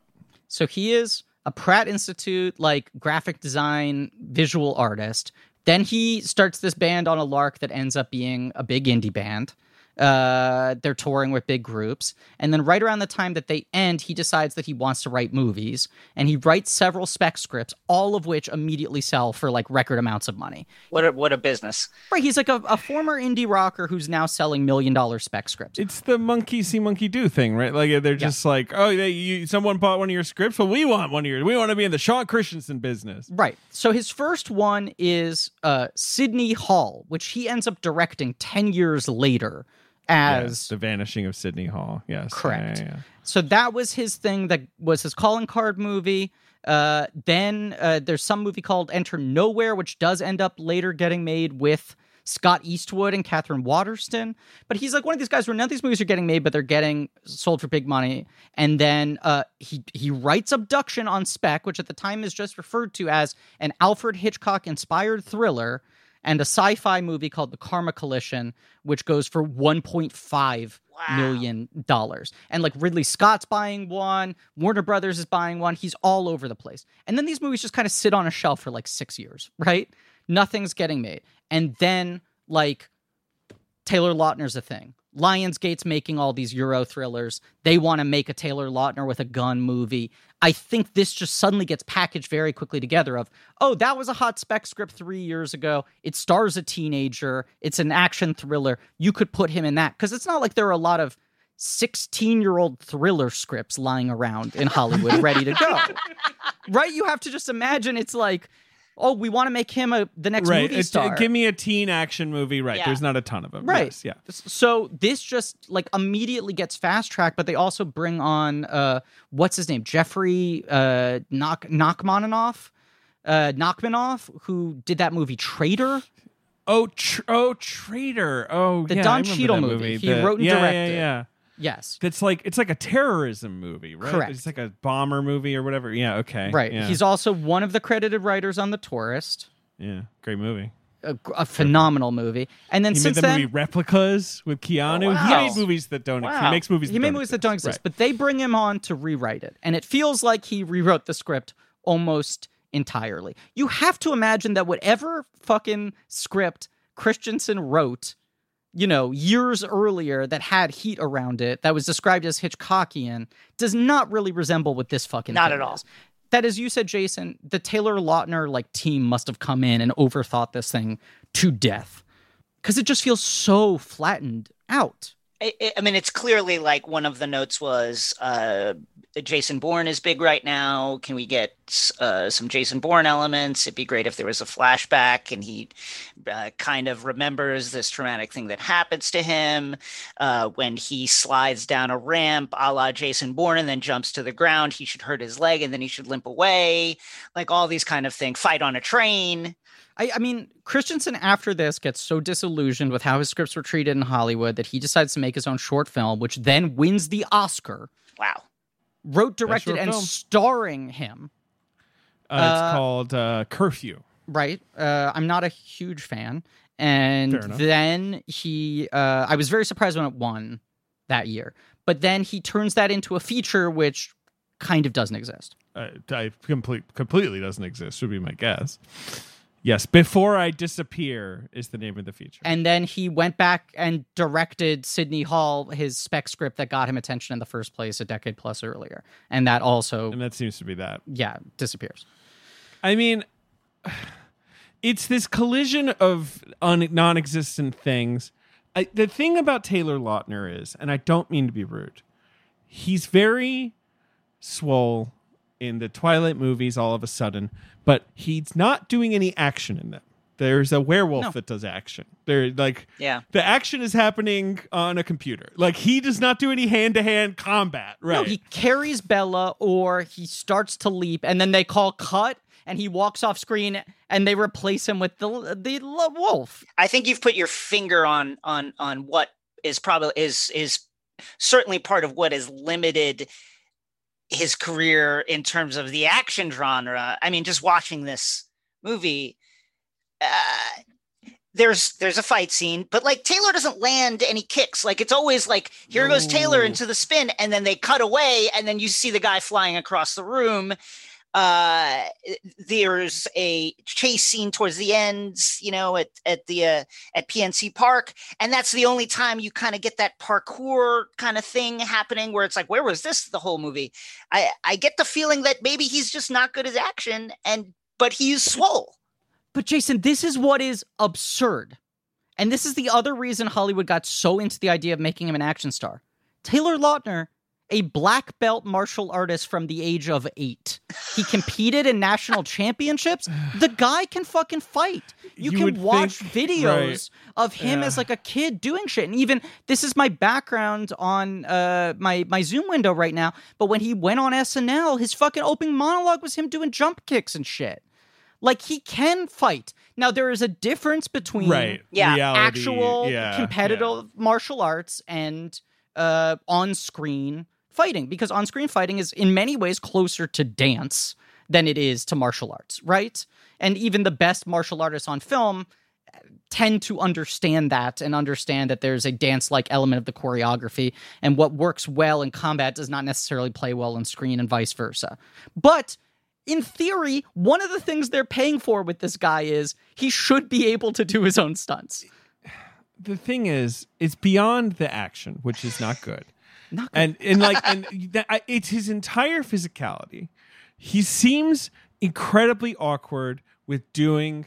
So he is a Pratt Institute like graphic design visual artist. Then he starts this band on a lark that ends up being a big indie band. Uh, they're touring with big groups, and then right around the time that they end, he decides that he wants to write movies, and he writes several spec scripts, all of which immediately sell for like record amounts of money. What a, what a business. Right? He's like a, a former indie rocker who's now selling million dollar spec scripts. It's the monkey see monkey do thing, right? Like they're just like, oh, they, you, someone bought one of your scripts. Well, we want one of your, We want to be in the Shawn Christensen business. Right. So his first one is uh, Sidney Hall, which he ends up directing 10 years later as. The vanishing of Sidney Hall. Yes, Correct. Yeah, yeah. So that was his thing that was his calling card movie. Uh, then uh, there's some movie called Enter Nowhere, which does end up later getting made with Scott Eastwood and Katherine Waterston. But he's like one of these guys where none of these movies are getting made, but they're getting sold for big money. And then uh, he he writes Abduction on spec, which at the time is just referred to as an Alfred Hitchcock inspired thriller. And a sci-fi movie called The Karma Coalition, which goes for 1.5 Wow. million dollars. And like Ridley Scott's buying one, Warner Brothers is buying one. He's all over the place. And then these movies just kind of sit on a shelf for like six years, right? Nothing's getting made. And then like Taylor Lautner's a thing. Lionsgate's making all these Euro thrillers. They want to make a Taylor Lautner with a gun movie. I think this just suddenly gets packaged very quickly together of, oh, that was a hot spec script three years ago. It stars a teenager. It's an action thriller. You could put him in that. Because it's not like there are a lot of 16 year old thriller scripts lying around in Hollywood ready to go. right? You have to just imagine it's like, oh, we want to make him a the next right. movie It- star. give me a teen action movie. Right. Yeah. There's not a ton of them. Right. Yes, yeah. So this just like immediately gets fast tracked, but they also bring on uh what's his name? Jeffrey uh Knock uh Nachmanoff, who did that movie Traitor. Oh, tr- oh, Traitor. Oh, The yeah, Don Cheadle that movie. He The- wrote and yeah, directed. Yeah, yeah. Yes. That's like it's like a terrorism movie, right? Correct. It's like a bomber movie or whatever. Yeah. Okay. Right. Yeah. He's also one of the credited writers on The Tourist. yeah. Great movie. A, a phenomenal movie. And then He since made the then movie Replicas with Keanu. Oh, He wow. made movies that don't. exist. He makes movies. he that made don't movies that exist. don't exist, Right. but they bring him on to rewrite it, and it feels like he rewrote the script almost entirely. You have to imagine that whatever fucking script Christensen wrote, you know, years earlier that had heat around it, that was described as Hitchcockian, does not really resemble what this fucking thing. Not at all. is. That, as you said, Jason, the Taylor Lautner like team must have come in and overthought this thing to death because it just feels so flattened out. I, I- mean, it's clearly like one of the notes was uh, Jason Bourne is big right now. Can we get uh, some Jason Bourne elements? It'd be great if there was a flashback and he uh, kind of remembers this traumatic thing that happens to him uh, when he slides down a ramp a la Jason Bourne and then jumps to the ground. He should hurt his leg and then he should limp away. Like all these kind of things. Fight on a train. I, I mean, Christensen after this gets so disillusioned with how his scripts were treated in Hollywood that he decides to make his own short film, which then wins the Oscar. Wow. Wrote, directed, and film. starring him. Uh, Uh, it's called uh, Curfew. Right. Uh, I'm not a huge fan. And then he, uh, I was very surprised when it won that year. But then he turns that into a feature, which kind of doesn't exist. Uh, I complete completely doesn't exist. Would be my guess. Yes, before I disappear is the name of the feature. And then he went back and directed Sidney Hall, his spec script that got him attention in the first place a decade plus earlier. And that also, and that seems to be that. yeah, disappears. I mean, it's this collision of un- non-existent things. I, the thing about Taylor Lautner is, and I don't mean to be rude, he's very swole in the Twilight movies all of a sudden, but he's not doing any action in them. There's a werewolf No. that does action. There, like, Yeah. the action is happening on a computer. Like, he does not do any hand-to-hand combat. Right? No, he carries Bella or he starts to leap and then they call cut and he walks off screen and they replace him with the the wolf. I think you've put your finger on on on what is probably is is certainly part of what is limited his career in terms of the action genre. I mean, just watching this movie, uh, there's there's a fight scene, but like Taylor doesn't land any kicks. Like it's always like here goes Taylor into the spin, and then they cut away, and then you see the guy flying across the room. Uh, there's a chase scene towards the end, you know, at at the uh, at PNC Park, and that's the only time you kind of get that parkour kind of thing happening, where it's like, where was this the whole movie? I I get the feeling that maybe he's just not good at action, and but he's swole. But Jason, this is what is absurd. And this is the other reason Hollywood got so into the idea of making him an action star. Taylor Lautner, a black belt martial artist from the age of eight. He competed in national championships. The guy can fucking fight. You, You can watch think- videos of him Yeah. as like a kid doing shit. And even this is my background on uh my my Zoom window right now. But when he went on SNL, his fucking opening monologue was him doing jump kicks and shit. Like he can fight. Now there is a difference between right. Yeah, Reality, actual yeah, competitive martial arts and uh, on-screen fighting because on-screen fighting is in many ways closer to dance than it is to martial arts, right? And even the best martial artists on film eh, tend to understand that and understand that there's a dance like element of the choreography and what works well in combat does not necessarily play well on screen and vice versa. But in theory, one of the things they're paying for with this guy is he should be able to do his own stunts. The thing is, it's beyond the action, which is not good. And and like and that, I- it's his entire physicality. He seems incredibly awkward with doing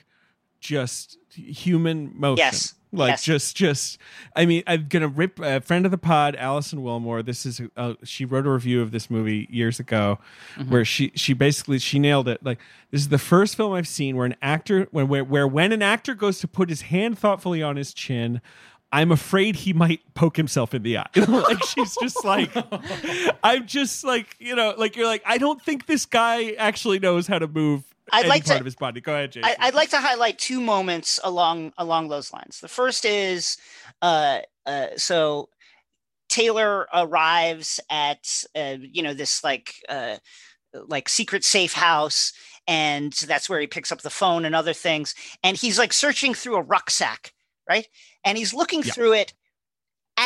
just human motion. Yes. Like Yes. just just I mean I'm gonna rip a friend of the pod Alison Willmore this is uh, she wrote a review of this movie years ago where she she basically she nailed it like this is the first film I've seen where an actor when where, where when an actor goes to put his hand thoughtfully on his chin I'm afraid he might poke himself in the eye. like she's just like, I'm just like, you know, like you're like, I don't think this guy actually knows how to move I'd any like part to- of his body. Go ahead, Jason. I, I'd like to highlight two moments along along those lines. The first is, uh, uh, so Taylor arrives at uh, you know this like uh, like secret safe house, and that's where he picks up the phone and other things, and he's like searching through a rucksack, right? And he's looking Yeah. through it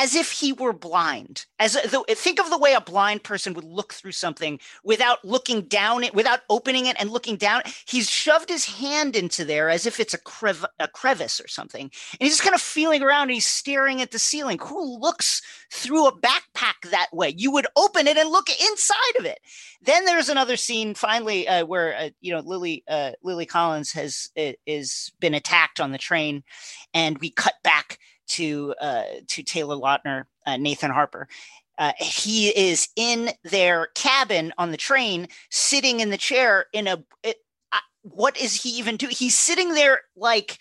as if he were blind. As think of the way a blind person would look through something without looking down it, without opening it and looking down. He's shoved his hand into there as if it's a, crev- a crevice or something. And he's just kind of feeling around and he's staring at the ceiling. Who looks through a backpack that way? You would open it and look inside of it. Then there's another scene finally uh, where uh, you know Lily uh, Lily Collins has is been attacked on the train, and we cut back to uh, to Taylor Lautner, uh, Nathan Harper. Uh, he is in their cabin on the train, sitting in the chair in a. It, I, what is he even doing? He's sitting there like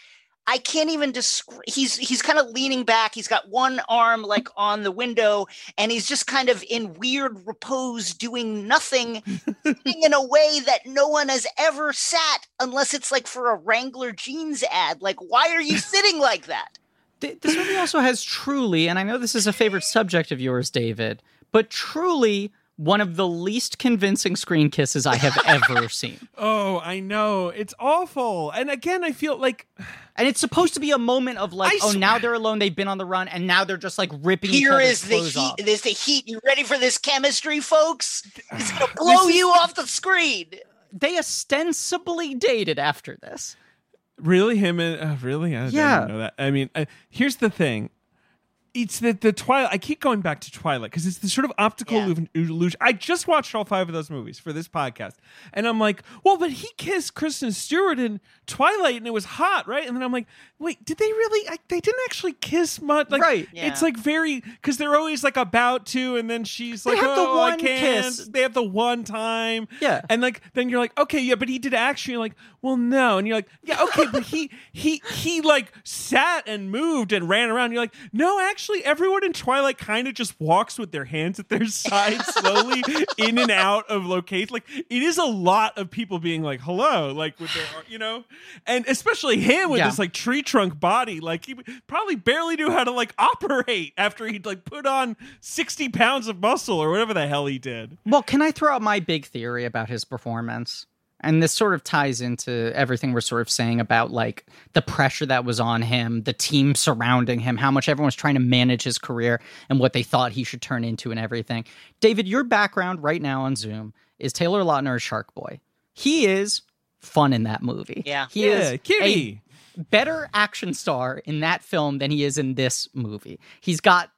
I can't even describe. He's he's kind of leaning back. He's got one arm like on the window, and he's just kind of in weird repose, doing nothing, sitting in a way that no one has ever sat, unless it's like for a Wrangler jeans ad. Like, why are you sitting like that? Th- this movie also has truly, and I know this is a favorite subject of yours, David, but truly one of the least convincing screen kisses I have ever seen. oh, I know. It's awful. And again, I feel like And it's supposed to be a moment of like, I oh, sw- now they're alone, they've been on the run, and now they're just like ripping each Here other's is the heat. off. There's the heat. You ready for this chemistry, folks? It's gonna blow is- you off the screen. They ostensibly dated after this. Really him and uh, really I Yeah. didn't know that. I mean, uh, here's the thing. It's that the Twilight. I keep going back to Twilight because it's the sort of optical Yeah. illusion. I just watched all five of those movies for this podcast, and I'm like, well, but he kissed Kristen Stewart in Twilight, and it was hot, right? And then I'm like, wait, did they really? I, they didn't actually kiss much, like, Right. It's like very because they're always like about to, and then she's like, have the oh, I one can't. kiss. They have the one time, Yeah. and like then you're like, okay, yeah, but he did actually. Like, well, no, and you're like, yeah, okay, but he he he like sat and moved and ran around. You're like, no, actually, everyone in Twilight kind of just walks with their hands at their sides slowly in and out of location. Like it is a lot of people being like, hello, like with their, you know, and especially him with Yeah. this like tree trunk body. Like he probably barely knew how to like operate after he'd like put on sixty pounds of muscle or whatever the hell he did. Well, can I throw out my big theory about his performance? And this sort of ties into everything we're sort of saying about like the pressure that was on him, the team surrounding him, how much everyone was trying to manage his career and what they thought he should turn into and everything. David, your background right now on Zoom is Taylor Lautner as Sharkboy. He is fun in that movie. Yeah. He yeah, is a Kitty. better action star in that film than he is in this movie. He's got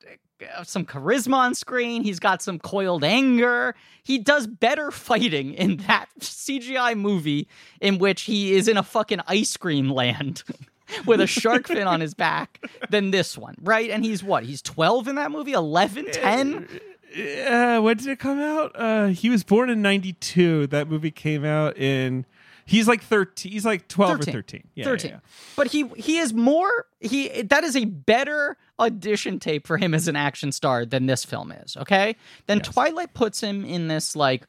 some charisma on screen. He's got some coiled anger. He does better fighting in that CGI movie in which he is in a fucking ice cream land with a shark fin on his back than this one, right? And he's what? He's 12 in that movie? 11, 10? Uh, when did it come out? Uh, he was born in '92. That movie came out in. He's like thirteen. He's like twelve 13. or thirteen. Yeah, 13. yeah, yeah. But he he is more he that is a better audition tape for him as an action star than this film is, okay? Then Yes. Twilight puts him in this like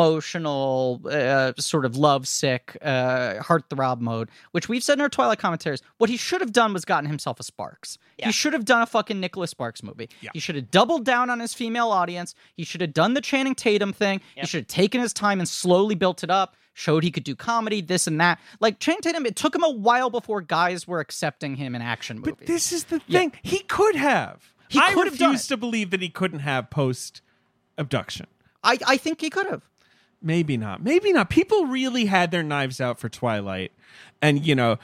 emotional uh, sort of lovesick uh heartthrob mode, which we've said in our Twilight commentaries. What he should have done was gotten himself a Sparks. Yeah. He should have done a fucking Nicholas Sparks movie. Yeah. He should have doubled down on his female audience. He should have done the Channing Tatum thing. He should have taken his time and slowly built it up. Showed he could do comedy, this and that. Like Channing Tatum, it took him a while before guys were accepting him in action movies. But this is the Yeah. thing. He could have. He I could refuse to believe that he couldn't have post abduction. I, I think he could have. Maybe not. Maybe not. People really had their knives out for Twilight. And, you know,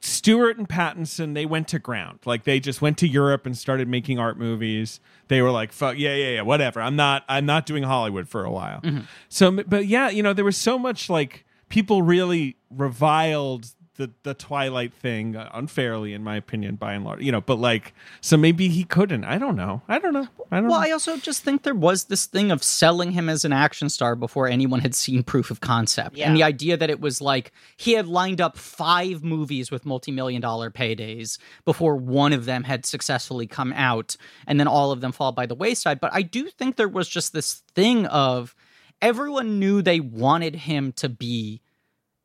Stewart and Pattinson, they went to ground. Like they just went to Europe and started making art movies. They were like, "Fuck yeah, yeah, yeah, whatever. I'm not I'm not doing Hollywood for a while." Mm-hmm. So but yeah, you know, there was so much like people really reviled the the Twilight thing uh, unfairly in my opinion by and large. You know, but like so maybe he couldn't. I don't know. I don't know. I don't Well, know. I also just think there was this thing of selling him as an action star before anyone had seen proof of concept. Yeah. And the idea that it was like he had lined up five movies with multi million dollar paydays before one of them had successfully come out, and then all of them fall by the wayside. But I do think there was just this thing of everyone knew they wanted him to be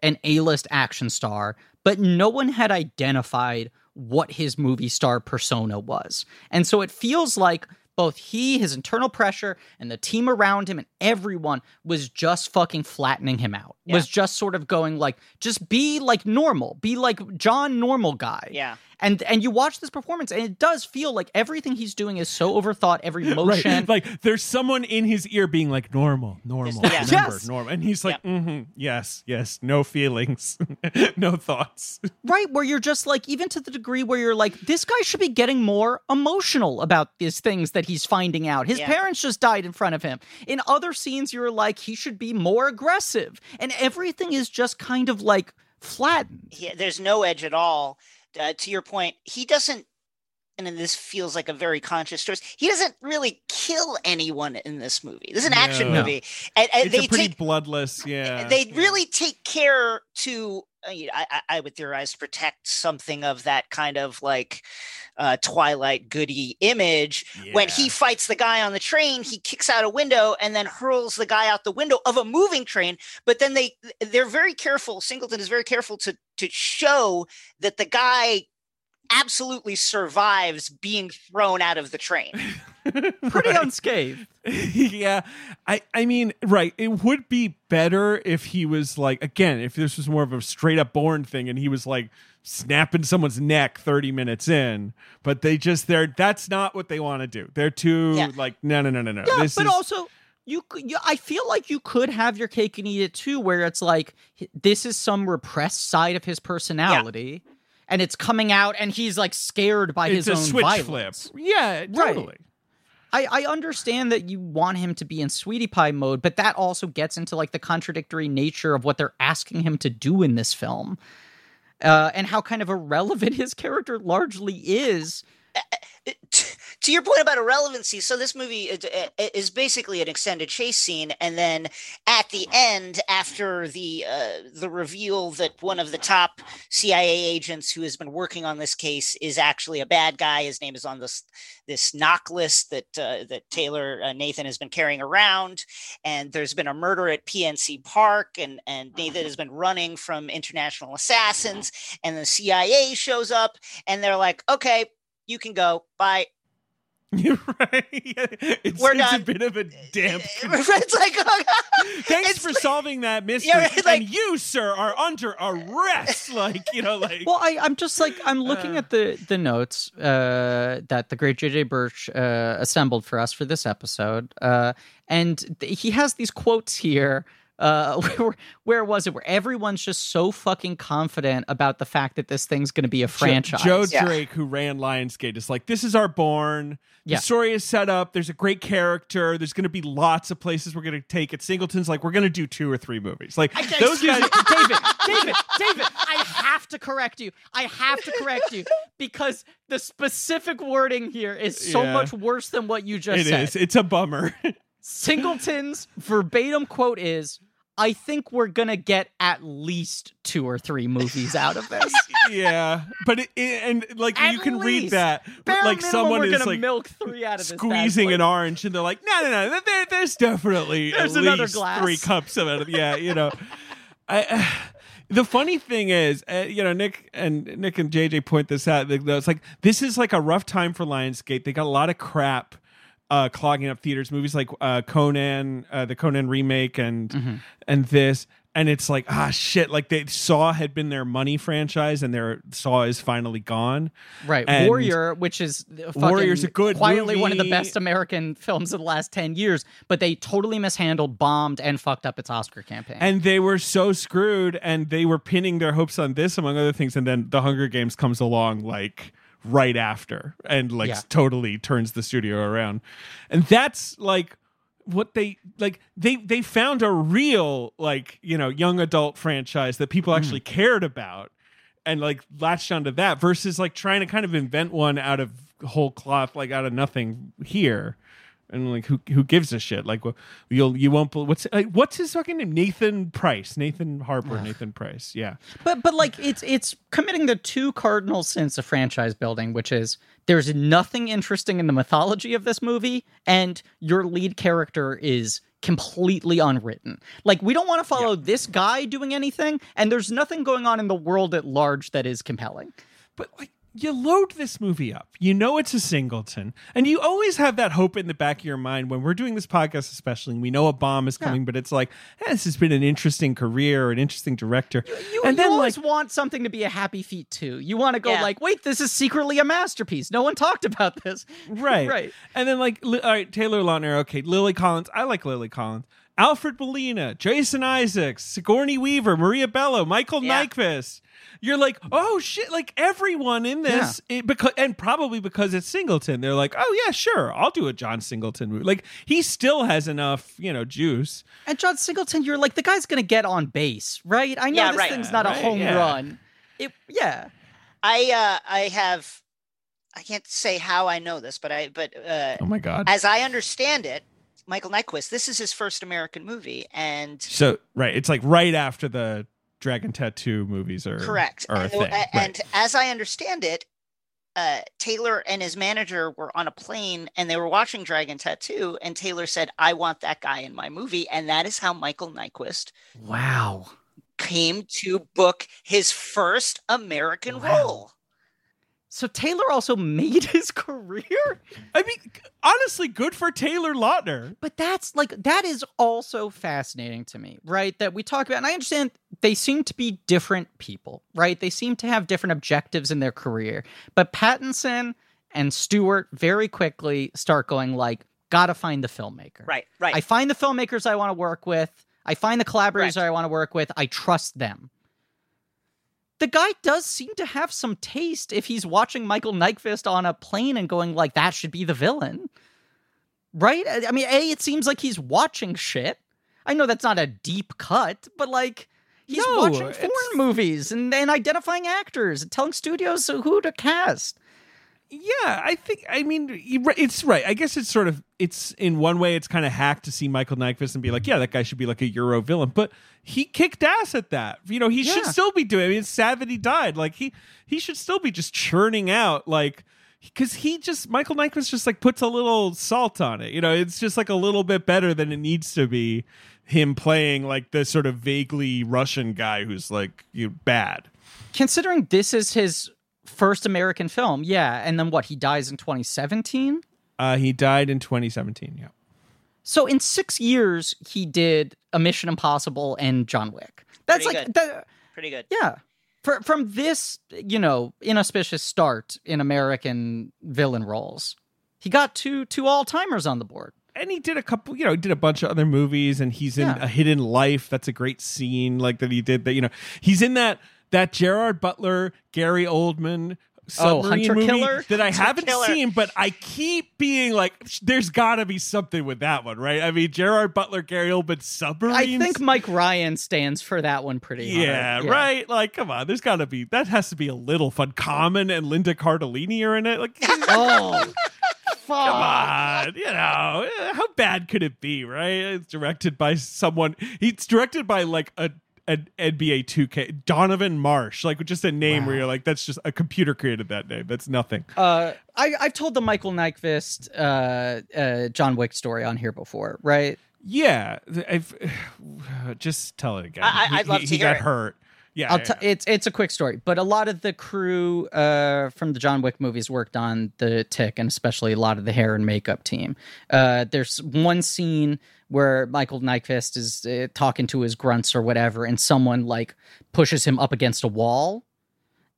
an A-list action star, but no one had identified what his movie star persona was. And so it feels like both he, his internal pressure, and the team around him and everyone was just fucking flattening him out. Yeah. Was just sort of going like, just be like normal, be like John normal guy. Yeah. And and you watch this performance, and it does feel like everything he's doing is so overthought, every motion. Right. Like there's someone in his ear being like normal, normal, Yeah. remember, Yes. normal. And he's like, mm-hmm, yes, yes, no feelings, no thoughts. Right, where you're just like, even to the degree where you're like, this guy should be getting more emotional about these things that he's finding out. His Yeah. parents just died in front of him. In other scenes, you're like, he should be more aggressive. And everything is just kind of like flattened. he, there's no edge at all. Uh, to your point, he doesn't, and then this feels like a very conscious choice. He doesn't really kill anyone in this movie. This is an action No. movie, and, and It's they pretty take bloodless, yeah. they really take care to. uh, you know, I, I would theorize protect something of that kind of like uh, Twilight goody image when he fights the guy on the train he kicks out a window and then hurls the guy out the window of a moving train but then they they're very careful singleton is very careful to to show that the guy absolutely survives being thrown out of the train Pretty Right. unscathed. yeah i i mean right it would be better if he was like again if this was more of a straight up Bourne thing and he was like snapping someone's neck 30 minutes in but they just they're that's not what they want to do they're too Yeah. like no no no no no Yeah, this but is also you, you I feel like you could have your cake and eat it too, where it's like this is some repressed side of his personality, and it's coming out, and he's like scared by it's his a own switch violence. flip yeah totally I, I understand that you want him to be in sweetie pie mode, but that also gets into like the contradictory nature of what they're asking him to do in this film, uh, and how kind of irrelevant his character largely is. To your point about irrelevancy so this movie is- is basically an extended chase scene and then at the end after the uh, the reveal that one of the top CIA agents who has been working on this case is actually a bad guy his name is on this this knock list that uh, that Taylor uh, Nathan has been carrying around and there's been a murder at PNC Park and and Nathan has been running from international assassins and the CIA shows up and they're like okay you can go bye You're right. It's, We're it's done. a bit of a damp. it's like Thanks it's- for solving that mystery. Yeah, right, like- and you, sir, are under arrest. Like you know, like Well, I, I'm just like I'm looking Uh. at the the notes uh, that the great JJ Birch uh, assembled for us for this episode, uh, and th- he has these quotes here. Uh, where, where was it? Where everyone's just so fucking confident about the fact that this thing's going to be a franchise. Joe Yeah. Drake, who ran Lionsgate, is like, this is our Bourne. The Yeah. story is set up. There's a great character. There's going to be lots of places we're going to take it. Singleton's like, we're going to do two or three movies. Like those guys. me, David, David, David, I have to correct you. I have to correct you because the specific wording here is so Yeah. much worse than what you just It said. is. It's a bummer. Singleton's verbatim quote is I think we're going to get at least two or three movies out of this. yeah, but it, it- and like At you can read least. that, Bare like minimum, someone is like milk three out of squeezing an orange, and they're like, no, no, no, there, there's definitely There's at another least glass. three cups of it. Yeah, you know. I, the funny thing is, uh, you know, Nick and Nick and JJ point this out. It's like this is like a rough time for Lionsgate. They got a lot of crap. Uh, clogging up theaters, movies like uh, Conan, uh, the Conan remake, and Mm-hmm. and this, and it's like ah shit like they saw had been their money franchise and their saw is finally gone. Right, And- Warrior, which is fucking Warrior's a good quietly one of the best American films of the last ten years, but they totally mishandled, bombed, and fucked up its Oscar campaign. and they were so screwed and they were pinning their hopes on this among other things. And then the hunger games comes along like right after and like Yeah. totally turns the studio around. And that's like what they like they they found a real like you know young adult franchise that people hmm. actually cared about and like latched onto that versus like trying to kind of invent one out of whole cloth like out of nothing here and like who who gives a shit? Like you'll you won't bel- what's like, what's his fucking name? Nathan price. Nathan harper nathan price. Yeah. But but like it's it's committing the two cardinal sins of franchise building, which is there's nothing interesting in the mythology of this movie, and your lead character is completely unwritten. Like we don't want to follow this guy doing anything, and there's nothing going on in the world at large that is compelling. but like you load this movie up you know it's a singleton and you always have that hope in the back of your mind when we're doing this podcast especially and we know a bomb is coming but it's like eh, this has been an interesting career an interesting director You, and you then always like want something to be a happy feat too. You want to go Yeah. like, wait, this is secretly a masterpiece. No one talked about this. right right. and then like li- all right taylor lautner okay lily collins i like lily collins alfred molina jason isaacs sigourney weaver maria bello michael Yeah. nyqvist you're like oh shit like everyone in this it, because and probably because it's singleton they're like oh yeah sure i'll do a john singleton movie like he still has enough you know juice And John Singleton, you're like the guy's gonna get on base, right? I know Yeah, this right. thing's not a Right, home yeah. run. It, yeah. I uh, I have I can't say how I know this, but I but uh, oh my god as I understand it, Michael Nyqvist, this is his first American movie, and so right it's like right after the dragon tattoo movies are correct. are a and, thing a- right. and as I understand it, uh, Taylor and his manager were on a plane and they were watching Dragon Tattoo, and Taylor said, "I want that guy in my movie," and that is how Michael Nyqvist Wow. came to book his first American Wow. role. So Taylor also made his career? i mean honestly good for taylor lautner But that's like that is also fascinating to me, right? That we talk about, and I understand they seem to be different people, right? They seem to have different objectives in their career. But Pattinson and Stewart very quickly start going like, gotta find the filmmaker. Right, right. I find the filmmakers I want to work with. I find the collaborators Correct. I want to work with. I trust them. The guy does seem to have some taste if he's watching Michael Nyqvist on a plane and going like that should be the villain. Right? I mean, A, it seems like he's watching shit. I know that's not a deep cut, but like he's No, watching foreign movies and, and identifying actors and telling studios who to cast. Yeah, I think. I mean, it's right. I guess it's sort of. It's in one way, it's kind of hacked to see Michael Nyqvist and be like, yeah, that guy should be like a Euro villain. But he kicked ass at that. You know, he should still be doing. I mean, it's sad that he died. Like he he should still be just churning out like. Because he just Michael Nyqvist just like puts a little salt on it, you know. It's just like a little bit better than it needs to be. Him playing like the sort of vaguely Russian guy who's like you bad. Considering this is his first American film, yeah, and then what? He dies in 2017. Uh, he died in 2017. Yeah. So in six years, he did a Mission Impossible and John Wick. That's Pretty like, good. that, Pretty good. yeah. For, from this, you know, inauspicious start in American villain roles, he got two two all timers on the board. and he did a couple you know he did a bunch of other movies and he's in Yeah. a hidden life that's a great scene like that he did that you know he's in that that gerard butler gary oldman Oh, submarine Hunter movie Killer? that i Hunter haven't Killer. seen but i keep being like there's gotta be something with that one right i mean gerard butler gary oldman submarines I think Mike Ryan stands for that one pretty hard. yeah, right. Like, come on. There's got to be that has to be a little fun. Common and Linda Cardellini are in it. Like, Oh, fuck. on. You know, eh, how bad could it be? Right? It's directed by someone. He's directed by like a an NBA 2K Donovan Marsh. Like, just a name where you're like, that's just a computer created that name. That's nothing. Uh, I, I've told the Michael Nyqvist, uh, uh, John Wick story on here before, right? Yeah, I've, just tell it again. I- I'd love he, to he hear got it. hurt. Yeah, I'll yeah, t- it's it's a quick story, but a lot of the crew uh, from the John Wick movies worked on the Tick, and especially a lot of the hair and makeup team. Uh, there's one scene where Michael Nyqvist is uh, talking to his grunts or whatever, and someone like pushes him up against a wall,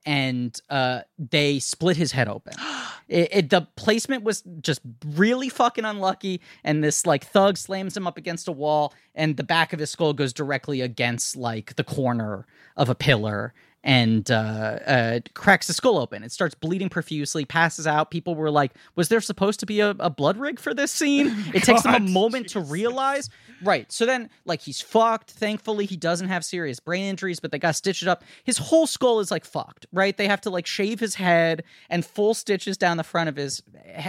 and uh, they split his head open. It, it, the placement was just really fucking unlucky, and this like thug slams him up against a wall, and the back of his skull goes directly against like the corner of a pillar, and uh, uh, cracks the skull open. It starts bleeding profusely, passes out. People were like, "Was there supposed to be a, a blood rig for this scene?" It takes them a God, moment to realize. Right. So then, like, he's fucked. Thankfully, he doesn't have serious brain injuries, but they got stitched it up. His whole skull is like fucked. Right. They have to like shave his head and full stitches down the front of his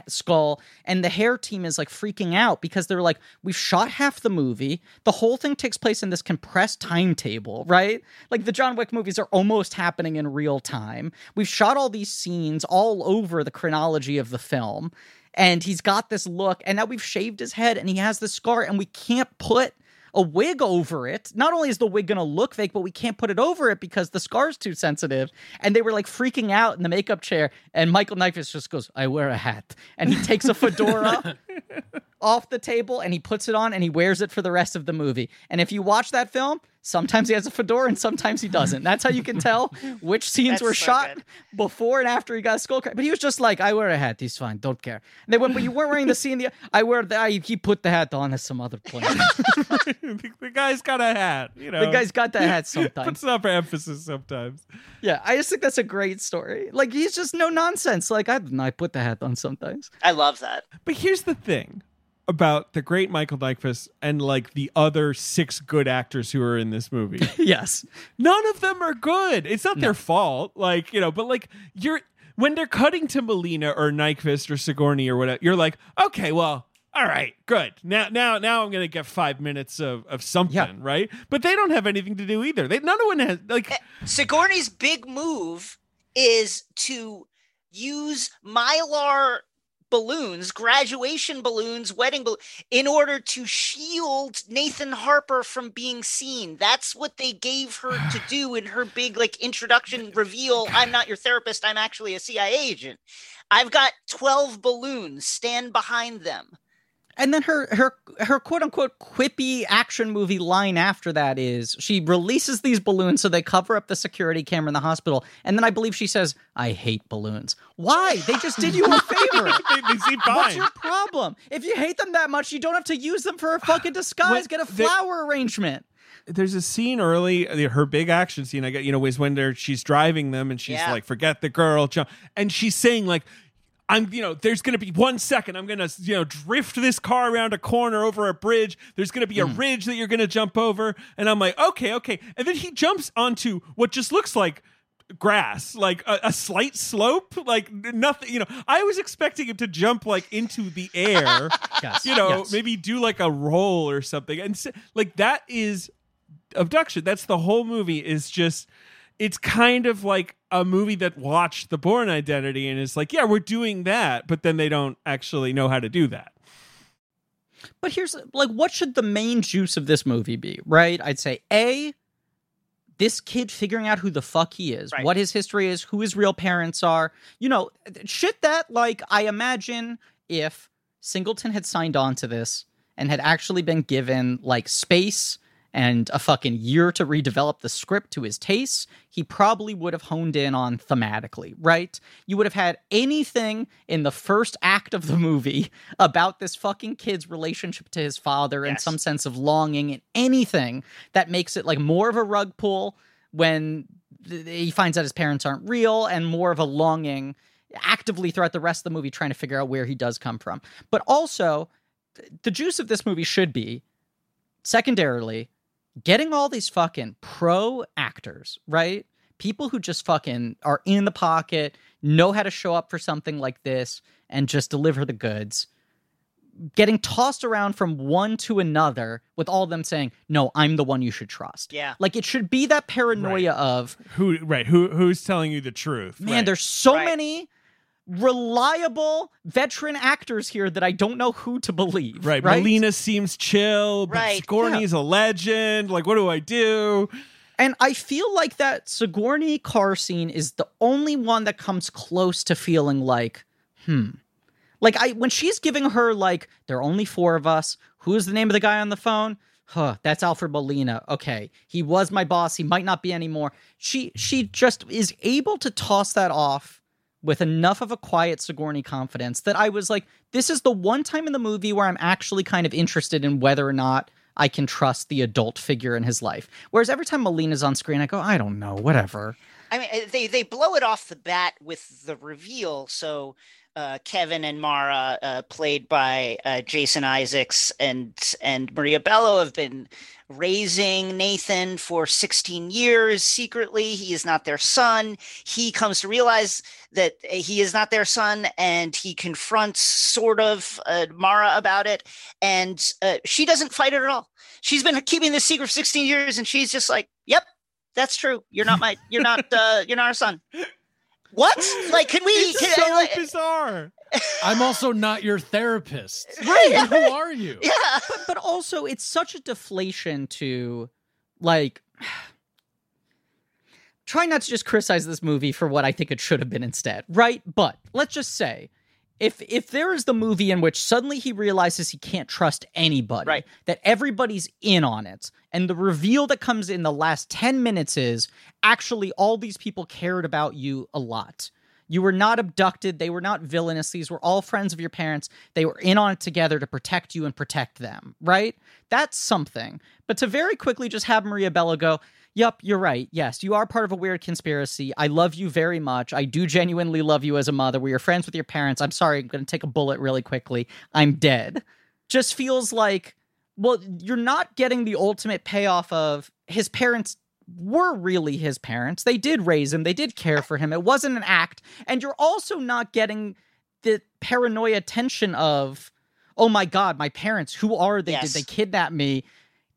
skull. And the hair team is like freaking out because they're like, we've shot half the movie. The whole thing takes place in this compressed timetable. Right. Like the John Wick movies are almost happening in real time. We've shot all these scenes all over the chronology of the film and he's got this look and now we've shaved his head and he has this scar and we can't put a wig over it. Not only is the wig going to look fake, but we can't put it over it because the scar's too sensitive. And they were like freaking out in the makeup chair. And Michael Nyqvist just goes, I wear a hat. And he takes a fedora off the table and he puts it on and he wears it for the rest of the movie. And if you watch that film, sometimes he has a fedora and sometimes he doesn't. That's how you can tell which scenes were so shot good. before and after he got a skull crack. But he was just like, I wear a hat. He's fine. Don't care. And they went, but you weren't wearing the scene. The I wear the. I, he put the hat on as some other point. the, the guy's got a hat. You know, the guy's got that hat sometimes. puts it up for emphasis sometimes. Yeah, I just think that's a great story. Like he's just no nonsense. Like I, I put the hat on sometimes. I love that. But here's the thing about the great Michael Nyqvist and like the other six good actors who are in this movie. yes. None of them are good. It's not their fault. Like, you know, but like you're when they're cutting to Molina or Nyqvist or Sigourney or whatever, you're like, okay, well, all right, good. Now now now I'm gonna get five minutes of, of something, Yeah. right? But they don't have anything to do either. They none of one has like eh, Sigourney's big move is to use mylar balloons, graduation balloons, wedding balloons, in order to shield Nathan Harper from being seen. That's what they gave her to do in her big like introduction reveal. I'm not your therapist. I'm actually a CIA agent. I've got 12 balloons. Stand behind them. And then her her her quote unquote quippy action movie line after that is she releases these balloons so they cover up the security camera in the hospital. And then I believe she says, I hate balloons. Why? They just did you a favor. they, they seem What's your problem? If you hate them that much, you don't have to use them for a fucking disguise. What- Get a they- flower arrangement. there's a scene early her big action scene i get you know is when they're she's driving them and she's Yeah. like forget the girl jump and she's saying like I'm, you know, there's going to be one second. I'm going to, you know, drift this car around a corner over a bridge. There's going to be a mm. ridge that you're going to jump over. And I'm like, okay, okay. And then he jumps onto what just looks like grass, like a, a slight slope, like nothing, you know. I was expecting him to jump like into the air Yes. you know, Yes. maybe do like a roll or something. And like that is abduction. That's the whole movie is just it's kind of like a movie that watched the Bourne Identity and is like, yeah, we're doing that, but then they don't actually know how to do that. But here's like, what should the main juice of this movie be, right? I'd say A, this kid figuring out who the fuck he is, Right. what his history is, who his real parents are. You know, shit that, like, I imagine if Singleton had signed on to this and had actually been given, like, space and a fucking year to redevelop the script to his tastes, he probably would have honed in on thematically, right? You would have had anything in the first act of the movie about this fucking kid's relationship to his father and some sense of longing and anything that makes it like more of a rug pull when th- he finds out his parents aren't real and more of a longing actively throughout the rest of the movie trying to figure out where he does come from. But also, th- the juice of this movie should be secondarily getting all these fucking pro actors, right? People who just fucking are in the pocket, know how to show up for something like this, and just deliver the goods. Getting tossed around from one to another with all of them saying, No, I'm the one you should trust. Yeah. Like it should be that paranoia of, Who right, who who's telling you the truth? man, Right. there's so Right. many reliable veteran actors here that I don't know who to believe. Right. Right. Molina seems chill, but Right. Sigourney's a legend. Like, what do I do? And I feel like that Sigourney car scene is the only one that comes close to feeling like, hmm. Like I when she's giving her like there are only four of us. Who's the name of the guy on the phone? Huh, that's Alfred Molina. Okay. He was my boss. He might not be anymore. She she just is able to toss that off with enough of a quiet Sigourney confidence that I was like, this is the one time in the movie where I'm actually kind of interested in whether or not I can trust the adult figure in his life. Whereas every time Molina's on screen, I go, I don't know, whatever. I mean, they they blow it off the bat with the reveal. So uh, Kevin and Mara, uh, played by uh, Jason Isaacs and and Maria Bello, have been raising Nathan for 16 years secretly. He is not their son. He comes to realize that he is not their son, and he confronts sort of uh, Mara about it, and uh, she doesn't fight it at all. She's been keeping this secret for 16 years, and she's just like, "Yep, that's true. You're not my. You're not. Uh, you're not our son." What? Like, can we? It's can, so like, bizarre. I'm also not your therapist. Right. Who are you? yeah. But but also it's such a deflation to like try not to just criticize this movie for what I think it should have been instead, right? But let's just say if if there is the movie in which suddenly he realizes he can't trust anybody, Right. that everybody's in on it, and the reveal that comes in the last 10 minutes is actually all these people cared about you a lot. You were not abducted, they were not villainous, these were all friends of your parents. They were in on it together to protect you and protect them, right? That's something. But to very quickly just have Maria Bello go, Yup, you're right. Yes, you are part of a weird conspiracy. I love you very much. I do genuinely love you as a mother. We are friends with your parents. I'm sorry, I'm going to take a bullet really quickly. I'm dead. Just feels like, well, you're not getting the ultimate payoff of his parents were really his parents. They did raise him, they did care for him. It wasn't an act. And you're also not getting the paranoia tension of, oh my God, my parents, who are they? Yes. Did they kidnap me?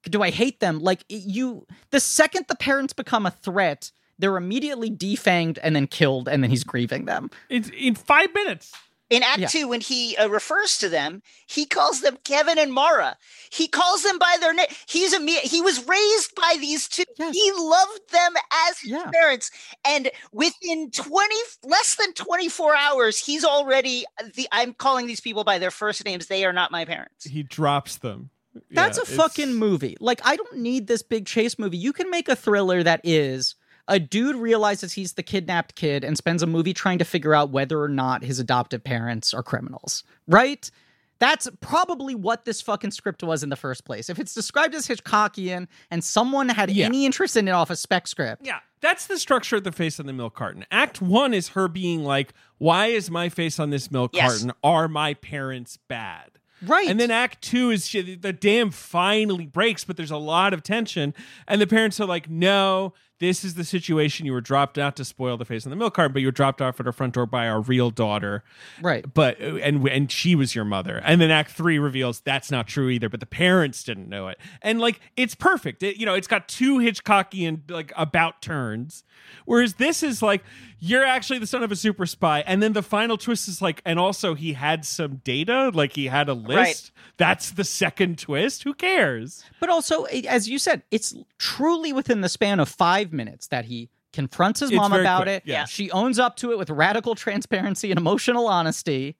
Do I hate them? Like you, the second the parents become a threat, they're immediately defanged and then killed, and then he's grieving them. It's in five minutes. In Act Yeah. Two, when he uh, refers to them, he calls them Kevin and Mara. He calls them by their name. He's a me- he was raised by these two. Yes. He loved them as his Yeah. parents, and within twenty less than twenty four hours, he's already the. I'm calling these people by their first names. They are not my parents. He drops them. That's Yeah, a fucking movie. Like I don't need this big chase movie. You can make a thriller that is a dude realizes he's the kidnapped kid and spends a movie trying to figure out whether or not his adoptive parents are criminals. Right? That's probably what this fucking script was in the first place. If it's described as Hitchcockian and someone had Yeah. any interest in it off a spec script, Yeah, that's the structure of the face on the milk carton. Act one is her being like, "Why is my face on this milk Yes. carton? Are my parents bad?" Right? And then Act two is she, the dam finally breaks, but there's a lot of tension, and the parents are like, "No, this is the situation. You were dropped out to spoil the face on the milk carton, but you were dropped off at our front door by our real daughter." right. but and and she was your mother and then act 3 reveals that's not true either but the parents didn't know it and like it's perfect it, you know it's got two hitchcockian like about turns whereas this is like you're actually the son of a super spy and then the final twist is like and also he had some data like he had a list Right. that's the second twist who cares But also, as you said, it's truly within the span of five minutes that he confronts his It's mom about quick, it. yeah. She owns up to it with radical transparency and emotional honesty,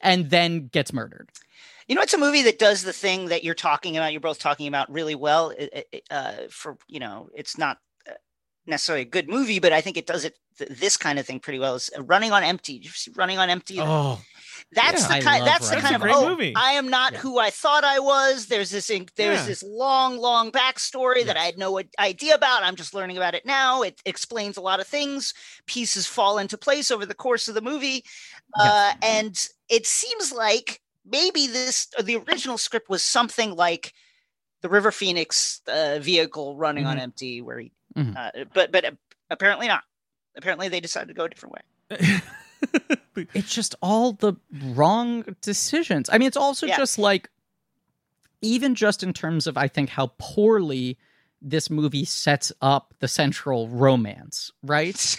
and then gets murdered. You know, it's a movie that does the thing that you're talking about. You're both talking about really well. It- it- uh, for you know, it's not uh, necessarily a good movie, but I think it does it th- this kind of thing pretty well. Is uh, running on empty. You see running on empty? Oh, that's yeah. the kind. That's the kind on of oh, movie. I am not Yeah. who I thought I was. There's this. There's Yeah. this long, long backstory that I had no idea about. I'm just learning about it now. It explains a lot of things. Pieces fall into place over the course of the movie, uh, and it seems like maybe this the original script was something like the River Phoenix uh, vehicle running on Mhm. empty, where he, Mhm. uh, but but apparently not. Apparently they decided to go a different way. It's just all the wrong decisions. I mean, it's also Yeah. just like, even just in terms of, I think, how poorly this movie sets up the central romance, right?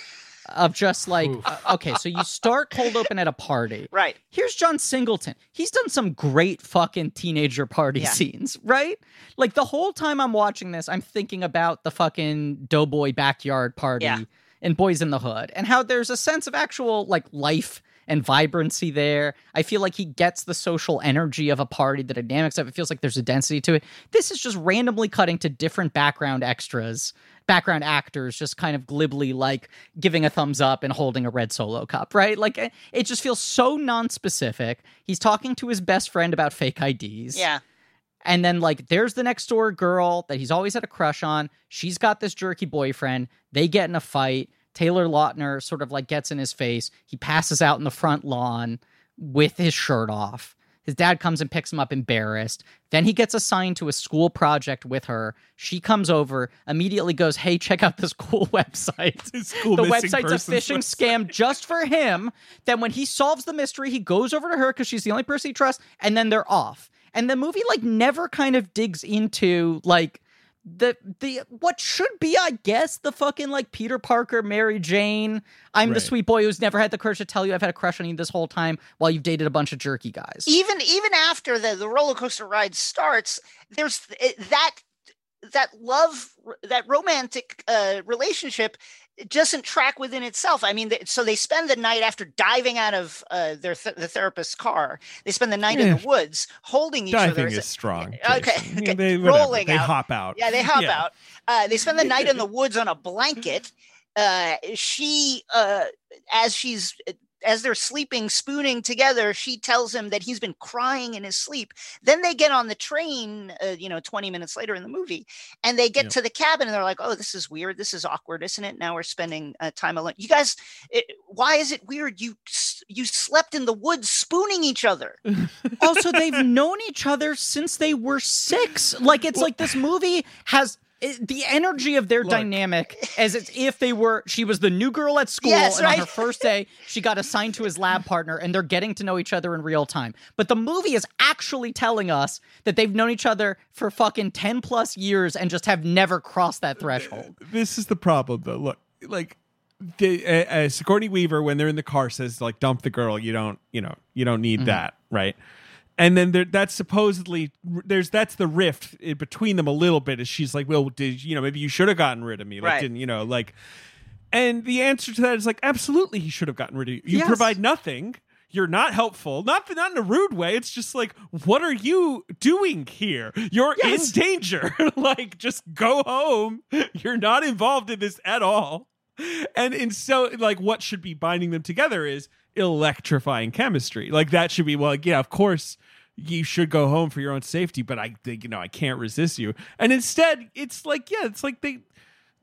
of just like uh, okay, so you start cold open at a party. Right. Here's John Singleton. He's done some great fucking teenager party Yeah. scenes, right? Like the whole time I'm watching this, I'm thinking about the fucking Doughboy backyard party Yeah. In Boyz n the Hood and how there's a sense of actual like life and vibrancy there. I feel like he gets the social energy of a party, the dynamics of it feels like there's a density to it. This is just randomly cutting to different background extras, background actors just kind of glibly like giving a thumbs up and holding a red solo cup, right? Like it just feels so non-specific. He's talking to his best friend about fake IDs. Yeah. And then like there's the next door girl that he's always had a crush on. She's got this jerky boyfriend. They get in a fight. Taylor Lautner sort of like gets in his face. He passes out in the front lawn with his shirt off. His dad comes and picks him up embarrassed. Then he gets assigned to a school project with her. She comes over, immediately goes, Hey, check out this cool website It's cool the website's a phishing website. scam just for him. Then when he solves the mystery, he goes over to her because she's the only person he trusts, and then they're off. And the movie like never kind of digs into like the the what should be, I guess, the fucking like Peter Parker, Mary Jane. I'm the sweet boy who's never had the courage to tell you I've had a crush on you this whole time while you've dated a bunch of jerky guys. even even after the, the roller coaster ride starts there's th- that that love that romantic uh, relationship doesn't track within itself i mean so they spend the night after diving out of uh, their th- the therapist's car they spend the night in the woods holding each other Diving is strong. Okay, Jason. okay. They, whatever, Rolling they out. hop out. yeah they hop Yeah. out uh, they spend the night in the woods on a blanket uh, she uh, as she's as they're sleeping spooning together she tells him that he's been crying in his sleep. Then they get on the train uh, you know 20 minutes later in the movie and they get Yep. to the cabin and they're like oh this is weird. This is awkward isn't it? Now we're spending uh, time alone. You guys it, why is it weird? You you slept in the woods spooning each other. Also they've known each other since they were six. Like it's like this movie has it- the energy of their Look. dynamic as if they were she was the new girl at school Yes, and on her first day she got assigned to his lab partner and they're getting to know each other in real time but the movie is actually telling us that they've known each other for fucking 10 plus years and just have never crossed that threshold This is the problem, though. Look, like the uh, uh, Sigourney Weaver when they're in the car says like dump the girl. You don't, you know, you don't need that, right? And then there, that's supposedly there's that's the rift between them a little bit. Is she's like, well, did you know maybe you should have gotten rid of me, like Right. didn't you know like? And the answer to that is like, absolutely, he should have gotten rid of you. You Yes. provide nothing. You're not helpful. Not not in a rude way. It's just like, what are you doing here? You're Yes. in danger. like, just go home. You're not involved in this at all. And and so like, what should be binding them together is electrifying chemistry. Like that should be well, yeah, of course. You should go home for your own safety, but I, think you know, I can't resist you. And instead, it's like, yeah, it's like they,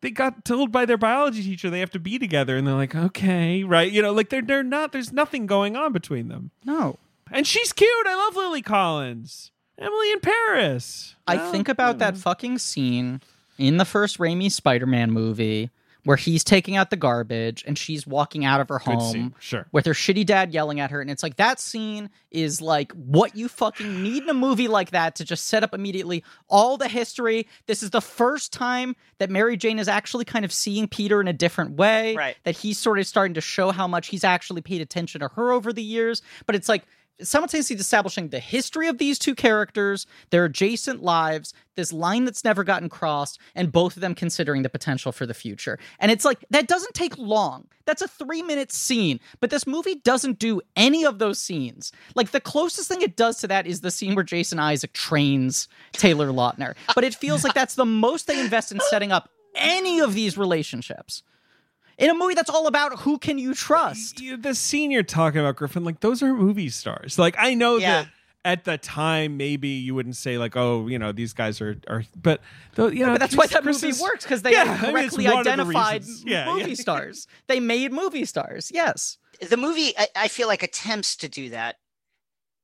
they got told by their biology teacher they have to be together and they're like okay right? You know like they're they're not there's nothing going on between them. No. And she's cute. I love lily collins. Emily in paris. I Well, think about you that fucking scene in the first Raimi Spider-Man movie where he's taking out the garbage and she's walking out of her Good home scene, sure. with her shitty dad yelling at her. And it's like that scene is like what you fucking need in a movie like that to just set up immediately all the history. This is the first time that mary jane is actually kind of seeing peter in a different way Right. that he's sort of starting to show how much he's actually paid attention to her over the years. But it's like simultaneously establishing the history of these two characters, their adjacent lives, this line that's never gotten crossed, and both of them considering the potential for the future. And it's like, that doesn't take long. That's a three minute scene, but this movie doesn't do any of those scenes. Like, the closest thing it does to that is the scene where Jason Isaac trains Taylor Lautner. But it feels like that's the most they invest in setting up any of these relationships. In a movie that's all about who can you trust. You- the scene you're talking about griffin like those are movie stars like i know Yeah. that at the time maybe you wouldn't say like oh you know these guys are are but though you know But that's why that Chris movie is- works because they Yeah, had I mean, it's correctly the identified. Yeah, movie yeah. stars. They made movie stars. Yes. the movie I, I feel like attempts to do that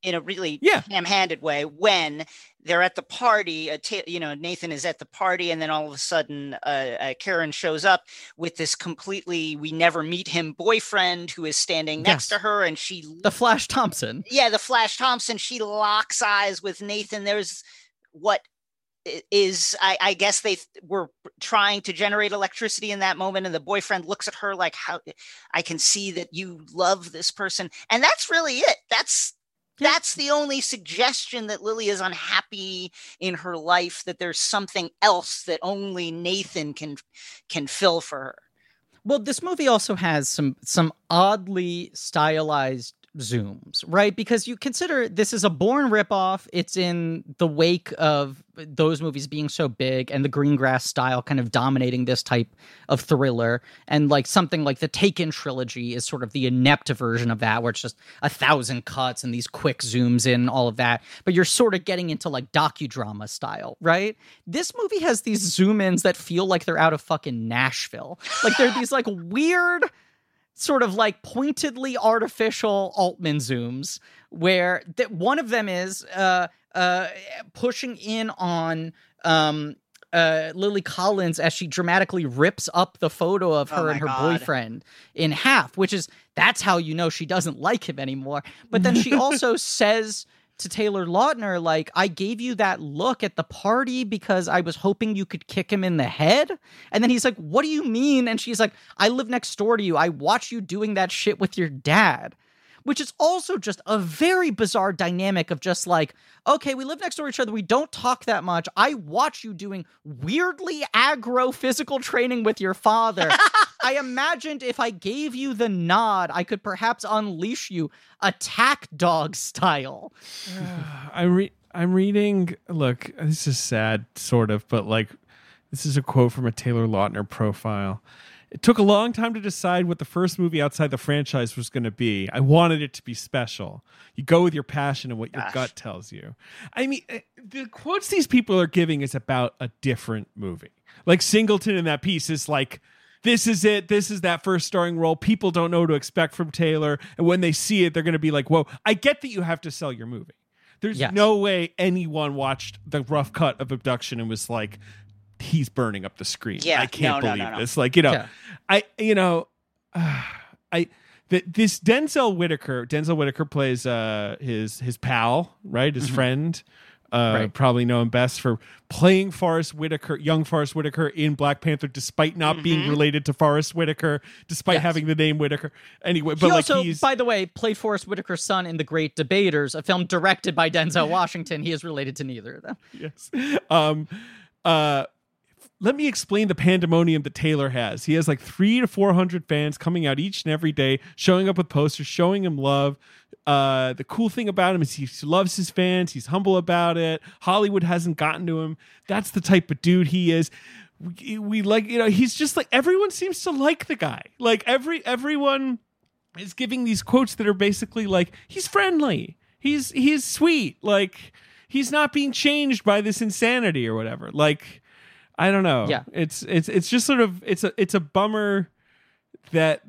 in a really Yeah. ham-handed way when they're at the party uh, you know nathan is at the party and then all of a sudden uh, uh, karen shows up with this completely we never meet him boyfriend who is standing next Yes. to her and she The Flash Thompson. yeah the flash thompson she locks eyes with nathan there's what is i- I, guess they th- were trying to generate electricity in that moment and the boyfriend looks at her like how i can see that you love this person and that's really it that's. That's the only suggestion that lily is unhappy in her life that there's something else that only nathan can can fill for her. Well, this movie also has some some oddly stylized zooms, right? Because you consider this is a Bourne ripoff. It's in the wake of those movies being so big and the Greengrass style kind of dominating this type of thriller. And like something like the Taken trilogy is sort of the inept version of that, where it's just a thousand cuts and these quick zooms in, all of that. But you're sort of getting into like docudrama style, right? This movie has these zoom ins that feel like they're out of fucking Nashville. Like they're these like weird sort of like pointedly artificial Altman zooms where that one of them is uh uh pushing in on um uh, Lily Collins as she dramatically rips up the photo of Oh her my and her God. boyfriend in half, which is that's how you know she doesn't like him anymore. But then she also says to Taylor Lautner, like, I gave you that look at the party because I was hoping you could kick him in the head. And then he's like, What do you mean? And she's like, I live next door to you. I watch you doing that shit with your dad. Which is also just a very bizarre dynamic of just like, okay, we live next door to each other. We don't talk that much. I watch you doing weirdly aggro physical training with your father. I imagined if I gave you the nod, I could perhaps unleash you attack dog style. I'm re- I'm reading. Look, this is sad, sort of, but like, this is a quote from a Taylor Lautner profile. It took a long time to decide what the first movie outside the franchise was going to be. I wanted it to be special. You go with your passion and what your gut tells you. I mean, eh, the quotes these people are giving is about a different movie. Like Singleton in that piece is like, this is it. This is that first starring role. People don't know what to expect from Taylor. And when they see it, they're going to be like, whoa, I get that you have to sell your movie. There's Yes. no way anyone watched the rough cut of Abduction and was like, he's burning up the screen. Yeah, I can't no, no, believe no, no. this. Like, you know, Yeah. I, you know, I, th- this Denzel Whitaker, Denzel Whitaker plays uh, his his pal, right? His friend. Uh, Right. Probably know him best for playing Forest Whitaker, young Forest Whitaker in Black Panther, despite not being related to Forest Whitaker, despite Yes. having the name Whitaker. Anyway, He but like also, he's by the way, played Forest Whitaker's son in The Great Debaters, a film directed by Denzel Washington. He is related to neither of them. yes. Um, uh, let me explain the pandemonium that Taylor has. He has like three to four hundred fans coming out each and every day, showing up with posters, showing him love. Uh, the cool thing about him is he loves his fans. He's humble about it. Hollywood hasn't gotten to him. That's the type of dude he is. We, we like, you know, he's just like everyone seems to like the guy. Like every everyone is giving these quotes that are basically like he's friendly. He's he's sweet. Like he's not being changed by this insanity or whatever. Like I don't know. Yeah. It's it's it's just sort of it's a it's a bummer that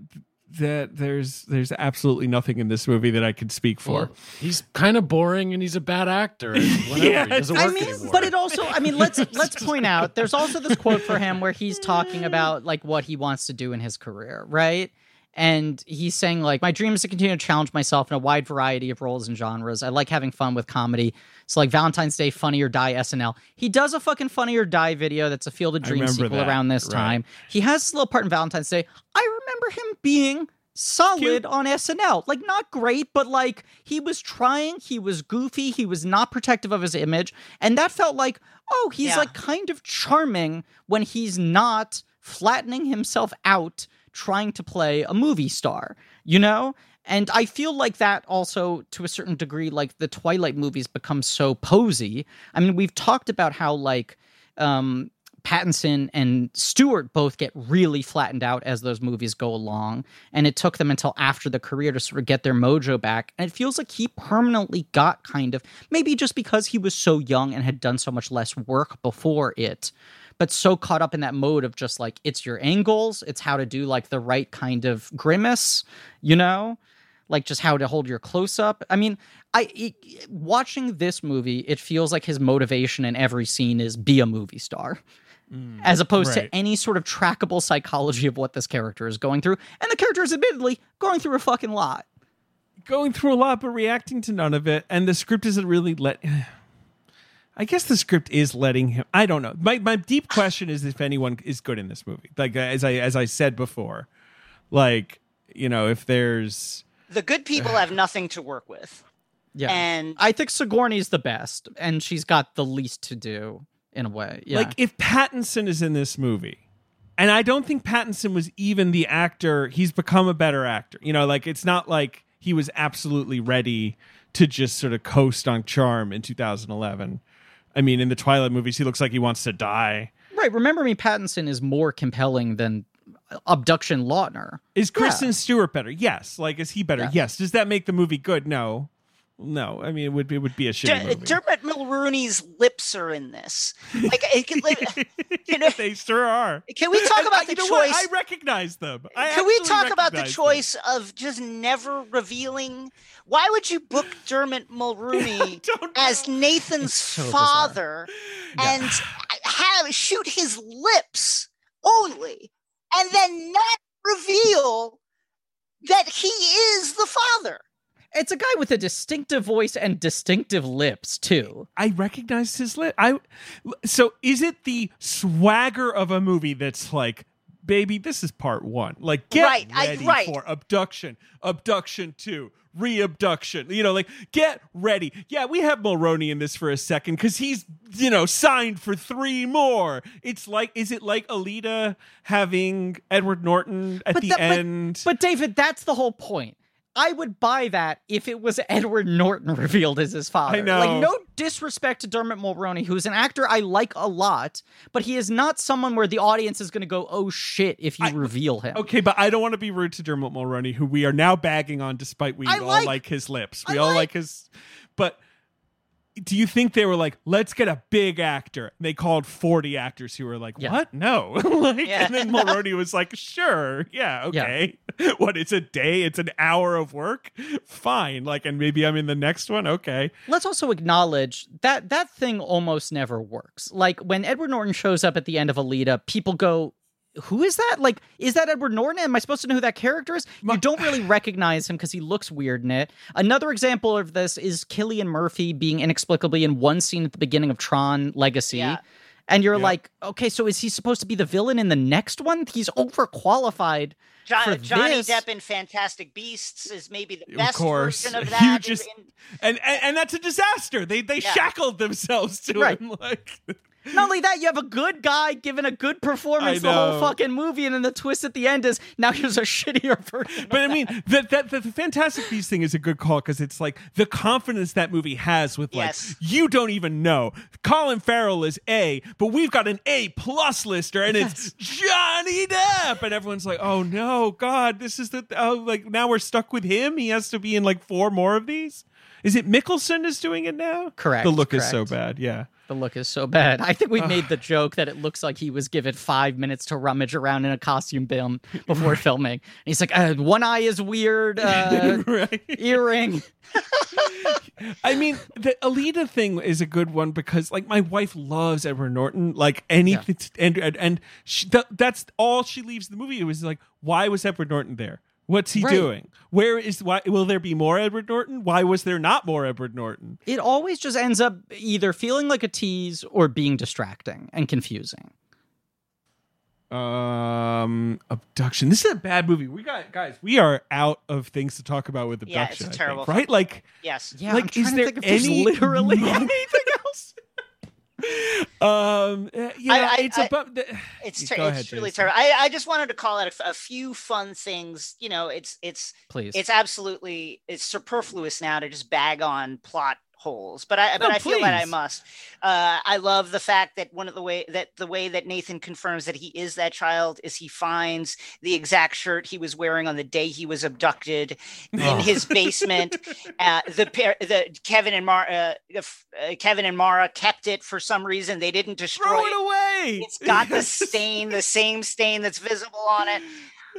that there's there's absolutely nothing in this movie that I can speak for. Well, he's kind of boring and he's a bad actor. Yeah, I mean, anymore. but it also, I mean, let's let's point out there's also this quote for him where he's talking about like what he wants to do in his career, right? And he's saying like, my dream is to continue to challenge myself in a wide variety of roles and genres. I like having fun with comedy. So like Valentine's Day, Funny or Die SNL. He does a fucking Funny or Die video that's a Field of I Dreams sequel that, around this right. time. He has a little part in Valentine's Day. I remember him being solid Cute. on SNL. Like not great, but like he was trying, he was goofy, he was not protective of his image, and that felt like, oh, he's Yeah. like kind of charming when he's not flattening himself out trying to play a movie star, you know? And I feel like that also, to a certain degree, like the Twilight movies become so posy. I mean, we've talked about how, like, um, Pattinson and Stewart both get really flattened out as those movies go along. And it took them until after the career to sort of get their mojo back. And it feels like he permanently got kind of, maybe just because he was so young and had done so much less work before it, but so caught up in that mode of just like, it's your angles, it's how to do like the right kind of grimace, you know? Like just how to hold your close up. I mean, I it, watching this movie, it feels like his motivation in every scene is be a movie star mm, as opposed right. to any sort of trackable psychology of what this character is going through. And the character is admittedly going through a fucking lot. Going through a lot but reacting to none of it and the script isn't really let I guess the script is letting him. I don't know. My my deep question is if anyone is good in this movie. Like uh, as I as I said before, like you know if there's The good people have nothing to work with. Yeah. And I think Sigourney's the best, and she's got the least to do in a way. Yeah. like if Pattinson is in this movie, and I don't think Pattinson was even the actor. He's become a better actor. You know, like it's not like he was absolutely ready to just sort of coast on charm in 2011. I mean, in the Twilight movies, he looks like he wants to die. right. Remember me, Pattinson is more compelling than Abduction Lautner. Is Kristen Stewart better? Yes. Like, is he better? Yeah. Yes. Does that make the movie good? No. No. I mean, it would be, it would be a shitty D- movie. Dermot Mulroney's lips are in this. Like, it can, you know, they sure are. can we talk about I- the you know choice? What? I recognize them. I Can we talk about the recognize them. choice of just never revealing? Why would you book Dermot Mulroney as. Nathan's so bizarre. father and have shoot his lips only, and then not reveal that he is the father? It's a guy with a distinctive voice and distinctive lips too. I recognized his lip. I so is it the swagger of a movie that's like, baby, this is part one. Like, get Right, I- ready right. for abduction, abduction two, re-abduction. You know, like get ready. Yeah, we have Mulroney in this for a second because he's you know signed for three more. It's like, is it like Alita having Edward Norton at But the but- end? But David, that's the whole point. I would buy that if it was Edward Norton revealed as his father. I know. Like, no disrespect to Dermot Mulroney, who's an actor I like a lot, but he is not someone where the audience is going to go, "Oh shit!" if you I- reveal him. Okay, but I don't want to be rude to Dermot Mulroney, who we are now bagging on, despite we I all like- like, his lips. We I all like- like his. But do you think they were like, let's get a big actor? And they called forty actors who were like, Yeah. what? No. like, Yeah. And then Mulroney was like, sure, yeah, okay. what? It's a day. It's an hour of work. Fine. Like, and maybe I'm in the next one. Okay. Let's also acknowledge that that thing almost never works. Like when Edward Norton shows up at the end of Alita, people go, "Who is that? Like, is that Edward Norton? Am I supposed to know who that character is?" My- you don't really recognize him because he looks weird in it. Another example of this is Cillian Murphy being inexplicably in one scene at the beginning of Tron Legacy. Yeah. And you're Yep. like, okay, so is he supposed to be the villain in the next one? He's overqualified. John, For Johnny this- Depp in Fantastic Beasts is maybe the Of best course. version of You that. just- in- And, and and that's a disaster. They they Yeah. shackled themselves to Right. him. Like Not only that, you have a good guy giving a good performance the whole fucking movie, and then the twist at the end is now here's a shittier version. But I mean, that that the Fantastic Beasts thing is a good call because it's like the confidence that movie has with like Yes. you don't even know Colin Farrell is A, but we've got an A plus lister and it's Johnny Depp, and everyone's like, oh no, God, this is the oh like now we're stuck with him. He has to be in like four more of these. Is it Mikkelsen is doing it now? Correct, The look is so bad. Yeah. The look is so bad. I think we made the joke that it looks like he was given five minutes to rummage around in a costume bin before filming. And he's like, uh, one eye is weird, uh, earring. I mean, the Alita thing is a good one because, like, my wife loves Edward Norton. Like anything, and and, and she, that, that's all she leaves the movie. It was like, why was Edward Norton there? What's he Right. doing? Where is why? Will there be more Edward Norton? Why was there not more Edward Norton? It always just ends up either feeling like a tease or being distracting and confusing. Um, abduction. This is a bad movie. We got guys. We are out of things to talk about with Yeah, it's abduction. a I think, terrible right? Like, yes. Yeah, I'm like, trying is to there think if any literally anything else? Um, uh, you know, I- it's I- about. It's, ter- ahead, it's truly Jason. terrible. I, I just wanted to call out a, f- a few fun things. You know, it's it's Please. it's absolutely it's superfluous now to just bag on plot holes but i but No, i feel that i must uh i love the fact that one of the way that the way that nathan confirms that he is that child is he finds the exact shirt he was wearing on the day he was abducted in Oh. his basement uh the pair the kevin and mara uh, uh, kevin and mara kept it for some reason they didn't destroy Throw it it away. it's got the stain, the same stain that's visible on it.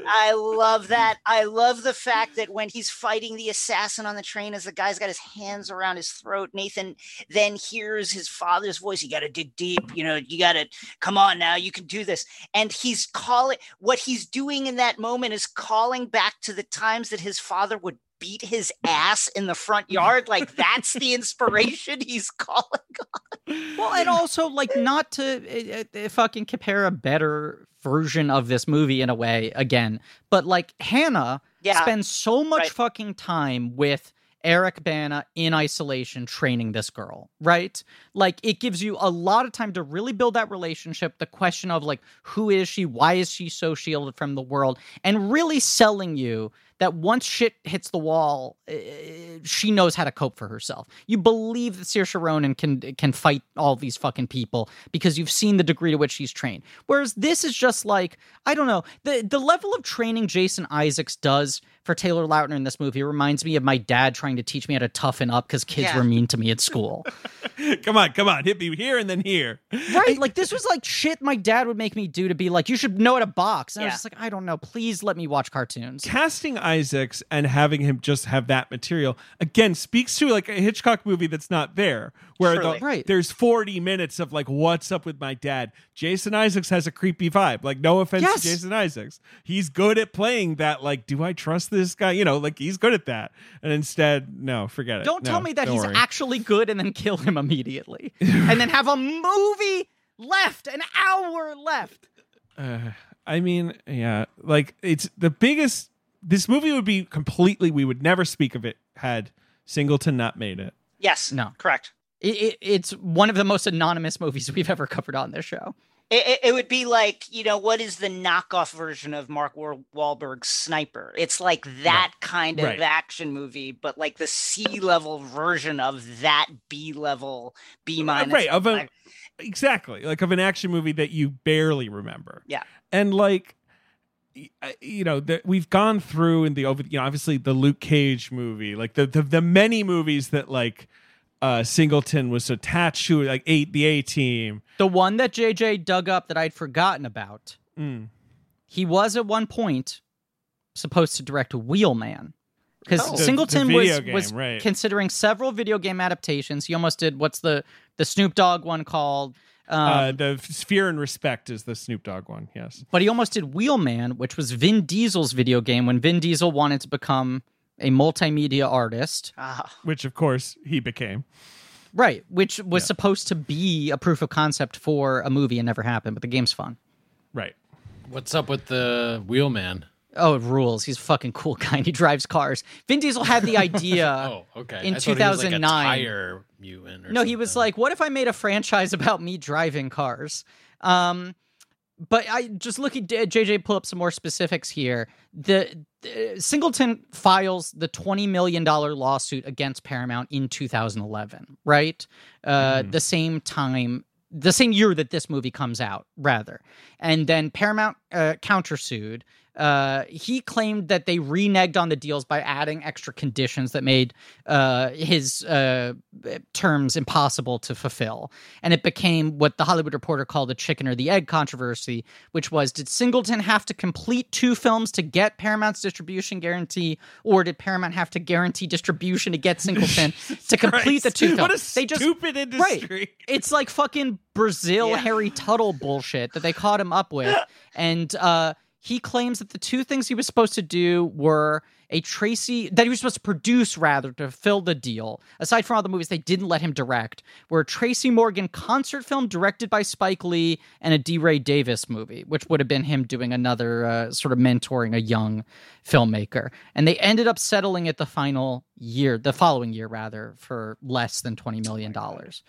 I love that. I love the fact that when he's fighting the assassin on the train, as the guy's got his hands around his throat, Nathan then hears his father's voice. You got to dig deep. You know, you got to come on now. You can do this. And he's calling what he's doing in that moment is calling back to the times that his father would beat his ass in the front yard. Like that's the inspiration he's calling on. Well, and also like not to uh, uh, fucking compare a better version of this movie in a way again, but like Hanna Yeah. spends so much Right. fucking time with Eric Bana in isolation training this girl, right? Like it gives you a lot of time to really build that relationship, the question of like who is she, why is she so shielded from the world, and really selling you that once shit hits the wall, uh, she knows how to cope for herself. You believe that Saoirse Ronan can can fight all these fucking people because you've seen the degree to which she's trained. Whereas this is just like I don't know the the level of training Jason Isaacs does for Taylor Lautner in this movie reminds me of my dad trying to teach me how to toughen up because kids Yeah. were mean to me at school. come on, come on, hit me here and then here. right? Like this was like shit my dad would make me do to be like you should know how to box. And I was just like I don't know. Please let me watch cartoons. casting Isaacs and having him just have that material again speaks to like a Hitchcock movie that's not there, where the, Right. there's 40 minutes of like what's up with my dad. Jason Isaacs has a creepy vibe. Like no offense Yes. to Jason Isaacs, he's good at playing that. Like, do I trust this guy? You know, like he's good at that. And instead, no, forget it. Don't No, tell me that he's worry. actually good and then kill him immediately. and then have a movie left, an hour left. Uh, I mean, yeah, like it's the biggest. This movie would be completely. We would never speak of it had Singleton not made it. Yes. No. Correct. It, it, it's one of the most anonymous movies we've ever covered on this show. It, it, it would be like, you know, what is the knockoff version of Mark War- Wahlberg's Sniper? It's like that kind of Right. action movie, but like the C level version of that B level, B minus. right of a exactly like of an action movie that you barely remember Yeah. and like y- I- you know that we've gone through in the over you know obviously the luke cage movie like the the, the many movies that like uh singleton was attached to like eight the a team The one that JJ dug up that I'd forgotten about, Mm. he was at one point supposed to direct Wheelman. Because Oh. The- the Singleton was, game, was right. considering several video game adaptations. He almost did what's the the Snoop Dogg one called? Um, uh the fear and respect is the snoop dogg one yes but he almost did Wheelman, which was Vin Diesel's video game when Vin Diesel wanted to become a multimedia artist. Ah, which of course he became Right, which was Yeah. supposed to be a proof of concept for a movie and never happened, but the game's fun. right What's up with the wheelman? Oh, it rules. He's a fucking cool guy and he drives cars. Vin Diesel had the idea. oh, okay. in thought he was like a 2009. tire mutant. No, he was like, what if I made a franchise about me driving cars? Um, but I just look at JJ pull up some more specifics here. The, the Singleton files the twenty million dollar lawsuit against Paramount in 2011, right? Uh, Mhm. The same time, the same year that this movie comes out, rather. And then Paramount uh, countersued. Uh, he claimed that they reneged on the deals by adding extra conditions that made uh, his uh, terms impossible to fulfill. And it became what the Hollywood Reporter called the chicken or the egg controversy, which was did Singleton have to complete two films to get Paramount's distribution guarantee, or did Paramount have to guarantee distribution to get Singleton to complete the two films? what a they just stupid industry it's like fucking Brazil Yeah. Harry Tuttle bullshit that they caught him up with. And uh, he claims that the two things he was supposed to do were a Tracy that he was supposed to produce rather to fill the deal. Aside from all the movies they didn't let him direct, were a Tracy Morgan concert film directed by Spike Lee and a D. Ray Davis movie, which would have been him doing another uh, sort of mentoring a young filmmaker. And they ended up settling it the final year, the following year rather, for less than twenty million dollars.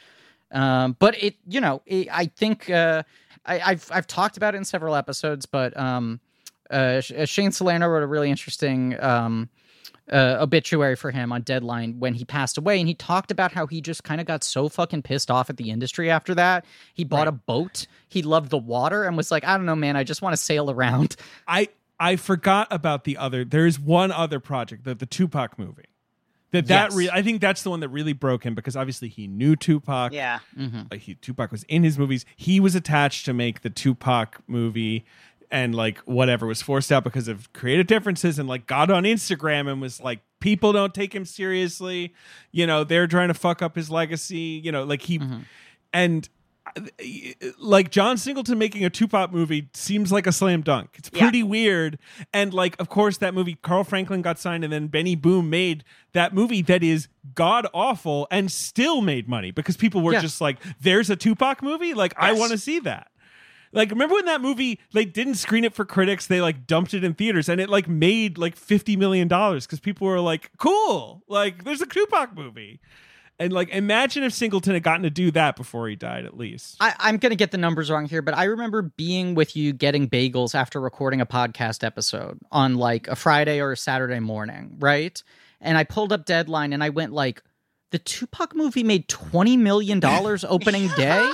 Um, but it, you know, it, I think uh, I, I've I've talked about it in several episodes, but um, uh, uh, Shane Salerno wrote a really interesting um, uh, obituary for him on Deadline when he passed away, and he talked about how he just kind of got so fucking pissed off at the industry after that. He bought a boat. He loved the water and was like, I don't know, man, I just want to sail around. I I forgot about the other. There's one other project, the the Tupac movie. That that Yes. re- I think that's the one that really broke him because obviously he knew Tupac. yeah. Mm-hmm. Like he, Tupac was in his movies. He was attached to make the Tupac movie, and like whatever was forced out because of creative differences. And like got on Instagram and was like, people don't take him seriously. You know, they're trying to fuck up his legacy. You know, like he Mm-hmm. and like John Singleton making a Tupac movie seems like a slam dunk. It's Yeah. pretty weird. And like, of course, that movie Carl Franklin got signed, and then Benny Boom made that movie that is god awful and still made money because people were Yeah. just like, "There's a Tupac movie. Like, I want to see that." Like, remember when that movie like didn't screen it for critics? They like dumped it in theaters, and it like made like fifty million dollars because people were like, "Cool, like there's a Tupac movie." And like, imagine if Singleton had gotten to do that before he died, at least. I, I'm going to get the numbers wrong here, but I remember being with you getting bagels after recording a podcast episode on like a Friday or a Saturday morning, right? And I pulled up Deadline and I went like, the Tupac movie made $20 million opening day?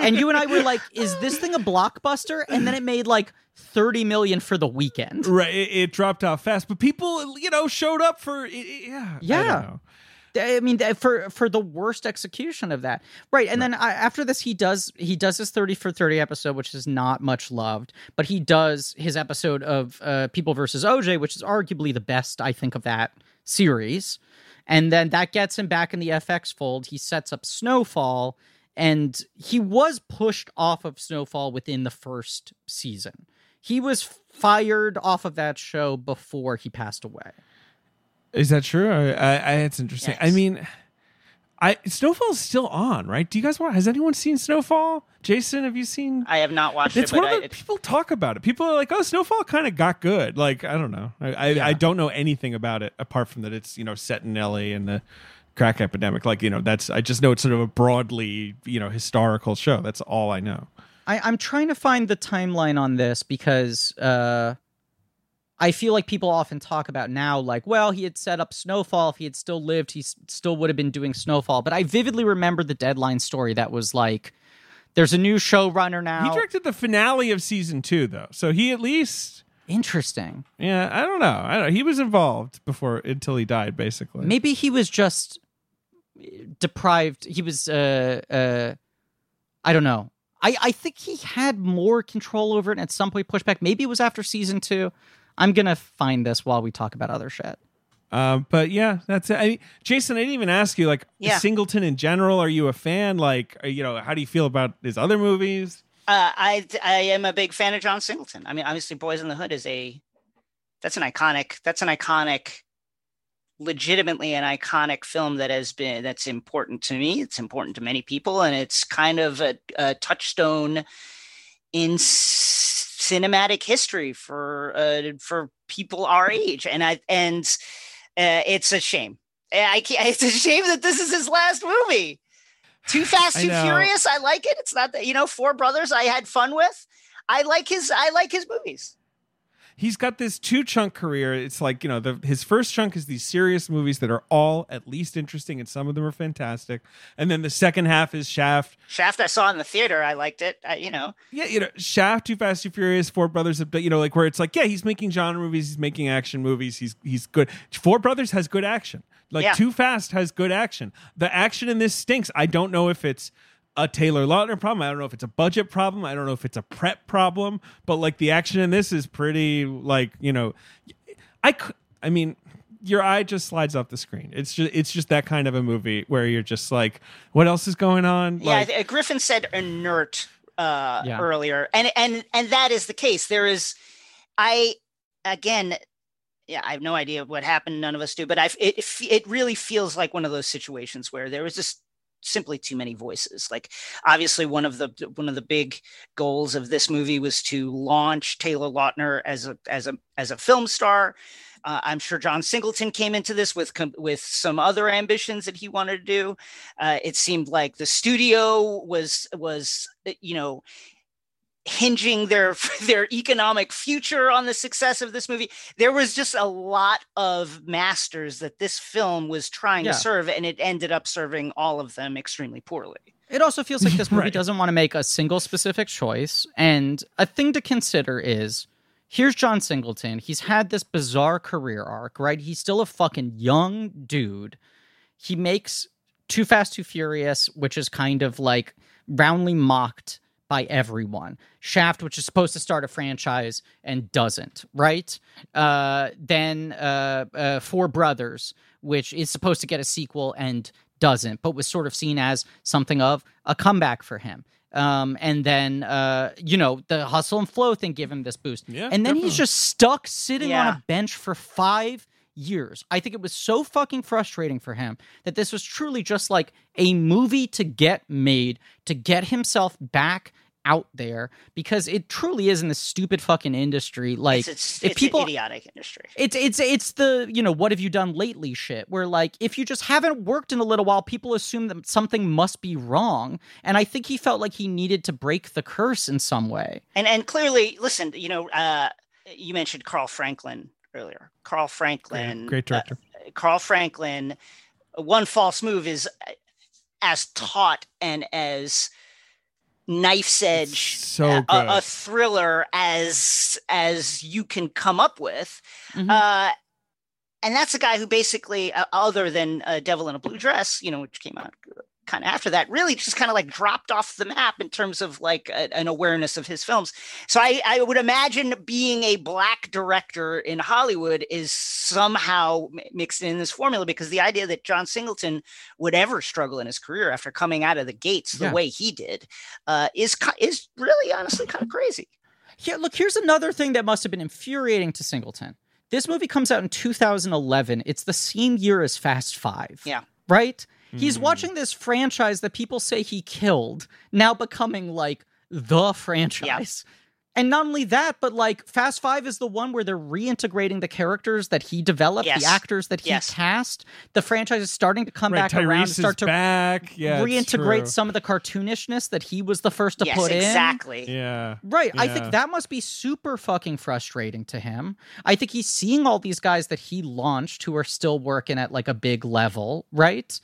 and you and I were like, is this thing a blockbuster? And then it made like 30 million for the weekend. Right, it, it dropped off fast, but people, you know, showed up for it- yeah, I Yeah. I mean, for for the worst execution of that, right? And then I, after this, he does he does his thirty for thirty episode, which is not much loved, but he does his episode of uh, People versus OJ, which is arguably the best I think of that series. And then that gets him back in the FX fold. He sets up Snowfall, and he was pushed off of Snowfall within the first season. He was fired off of that show before he passed away. Is that true? I, I, I it's interesting. I mean, I Snowfall is still on, right? Do you guys want? Has anyone seen Snowfall? Jason, have you seen? I have not watched It's it, but one I, of the people talk about it. People are like, "Oh, Snowfall kind of got good." Like, I don't know. I I, I don't know anything about it apart from that it's you know set in L.A. and the crack epidemic. Like, you know, that's I just know it's sort of a broadly you know historical show. That's all I know. I, I'm trying to find the timeline on this because uh, I feel like people often talk about now, like, well, he had set up Snowfall. If he had still lived, he s- still would have been doing Snowfall. But I vividly remember the deadline story that was like, there's a new showrunner now. He directed the finale of season two, though, so he at least. Interesting. Yeah, I don't know. I don't know. He was involved before until he died, basically. Maybe he was just deprived. He was, uh, uh, I don't know. I, I think he had more control over it and at some point pushed back. Maybe it was after season two. I'm going to find this while we talk about other shit. Um, but yeah, that's it. I, Jason, I didn't even ask you like Yeah. Singleton in general. Are you a fan? Like, are, you know, how do you feel about his other movies? Uh, I I am a big fan of John Singleton. I mean, obviously, Boyz n the Hood is a that's an iconic that's an iconic, legitimately an iconic film that has been that's important to me. It's important to many people, and it's kind of a, a touchstone in cinematic history for uh, for people our age. And I and uh, it's a shame. I can't, it's a shame that this is his last movie. Too Fast, Too know. Furious. I like it. It's not that you know Four Brothers. I had fun with. I like his. I like his movies. He's got this two chunk career. It's like you know, the, his first chunk is these serious movies that are all at least interesting, and some of them are fantastic. And then the second half is Shaft. Shaft. I saw in the theater. I liked it. I, you know. Yeah, you know, Shaft, Too Fast, Too Furious, Four Brothers. You know, like where it's like, yeah, he's making genre movies, he's making action movies, he's he's good. Four Brothers has good action. Like Yeah. Too Fast has good action. The action in this stinks. I don't know if it's a Taylor Lautner problem. I don't know if it's a budget problem. I don't know if it's a prep problem. But like the action in this is pretty like you know, I I mean. Your eye just slides off the screen. It's just it's just that kind of a movie where you're just like, what else is going on? Yeah. Like, Griffin said inert uh, Yeah. earlier, and and and that is the case. There is, I again. Yeah, I have no idea what happened. None of us do, but I it it it really feels like one of those situations where there was just simply too many voices. Like obviously one of the one of the big goals of this movie was to launch Taylor Lautner as a as a as a film star. Uh, I'm sure John Singleton came into this with with some other ambitions that he wanted to do. Uh, it seemed like the studio was was you know hinging their their economic future on the success of this movie. There was just a lot of masters that this film was trying Yeah. to serve, and it ended up serving all of them extremely poorly. It also feels like this movie Right. doesn't want to make a single specific choice. And a thing to consider is here's John Singleton. He's had this bizarre career arc, right? He's still a fucking young dude. He makes Too Fast, Too Furious, which is kind of like roundly mocked by everyone. Shaft, which is supposed to start a franchise and doesn't, right? Uh, then uh, uh, Four Brothers, which is supposed to get a sequel and doesn't, but was sort of seen as something of a comeback for him. Um, and then uh, you know the hustle and flow thing give him this boost, Yeah, and then definitely. he's just stuck sitting on a bench for five years. I think it was so fucking frustrating for him that this was truly just like a movie to get made to get himself back out there because it truly is in this stupid fucking industry. Like it's, it's, if it's people an idiotic industry. it's it's it's the you know what have you done lately shit where like if you just haven't worked in a little while people assume that something must be wrong and I think he felt like he needed to break the curse in some way. And and clearly, listen, you know, uh, you mentioned Carl Franklin earlier. Carl Franklin, Great director. uh, Carl Franklin. One false move is uh, as taut and as knife's edge so a- a, a thriller as as you can come up with. Mhm. Uh, and that's a guy who basically, uh, other than uh, Devil in a Blue Dress, you know, which came out kind of after that, really just kind of like dropped off the map in terms of like a, an awareness of his films. So I, I would imagine being a black director in Hollywood is somehow mixed in this formula because the idea that John Singleton would ever struggle in his career after coming out of the gates the Yeah. way he did uh, is is really honestly kind of crazy. Here, look, here's another thing that must have been infuriating to Singleton. This movie comes out in 2011. It's the same year as Fast Five. Yeah. Right? He's Mhm. watching this franchise that people say he killed now becoming like the franchise. And not only that, but like Fast Five is the one where they're reintegrating the characters that he developed, Yes. the actors that he Yes. cast. The franchise is starting to come right, back around and Tyrese start is to back. Yeah, reintegrate some of the cartoonishness that he was the first to yes, put in. exactly. Yeah. Right. I think that must be super fucking frustrating to him. I think he's seeing all these guys that he launched who are still working at like a big level, right?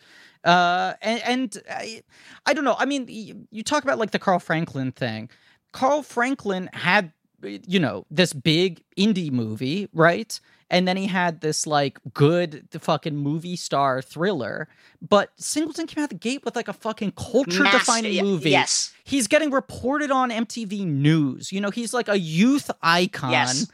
Uh, and, and I, I don't know. I mean, you talk about like the Carl Franklin thing. Carl Franklin had, you know, this big indie movie, right? And then he had this like good fucking movie star thriller. But Singleton came out the gate with like a fucking culture defining movie Yes. he's getting reported on MTV News. You know, he's like a youth icon. Yes.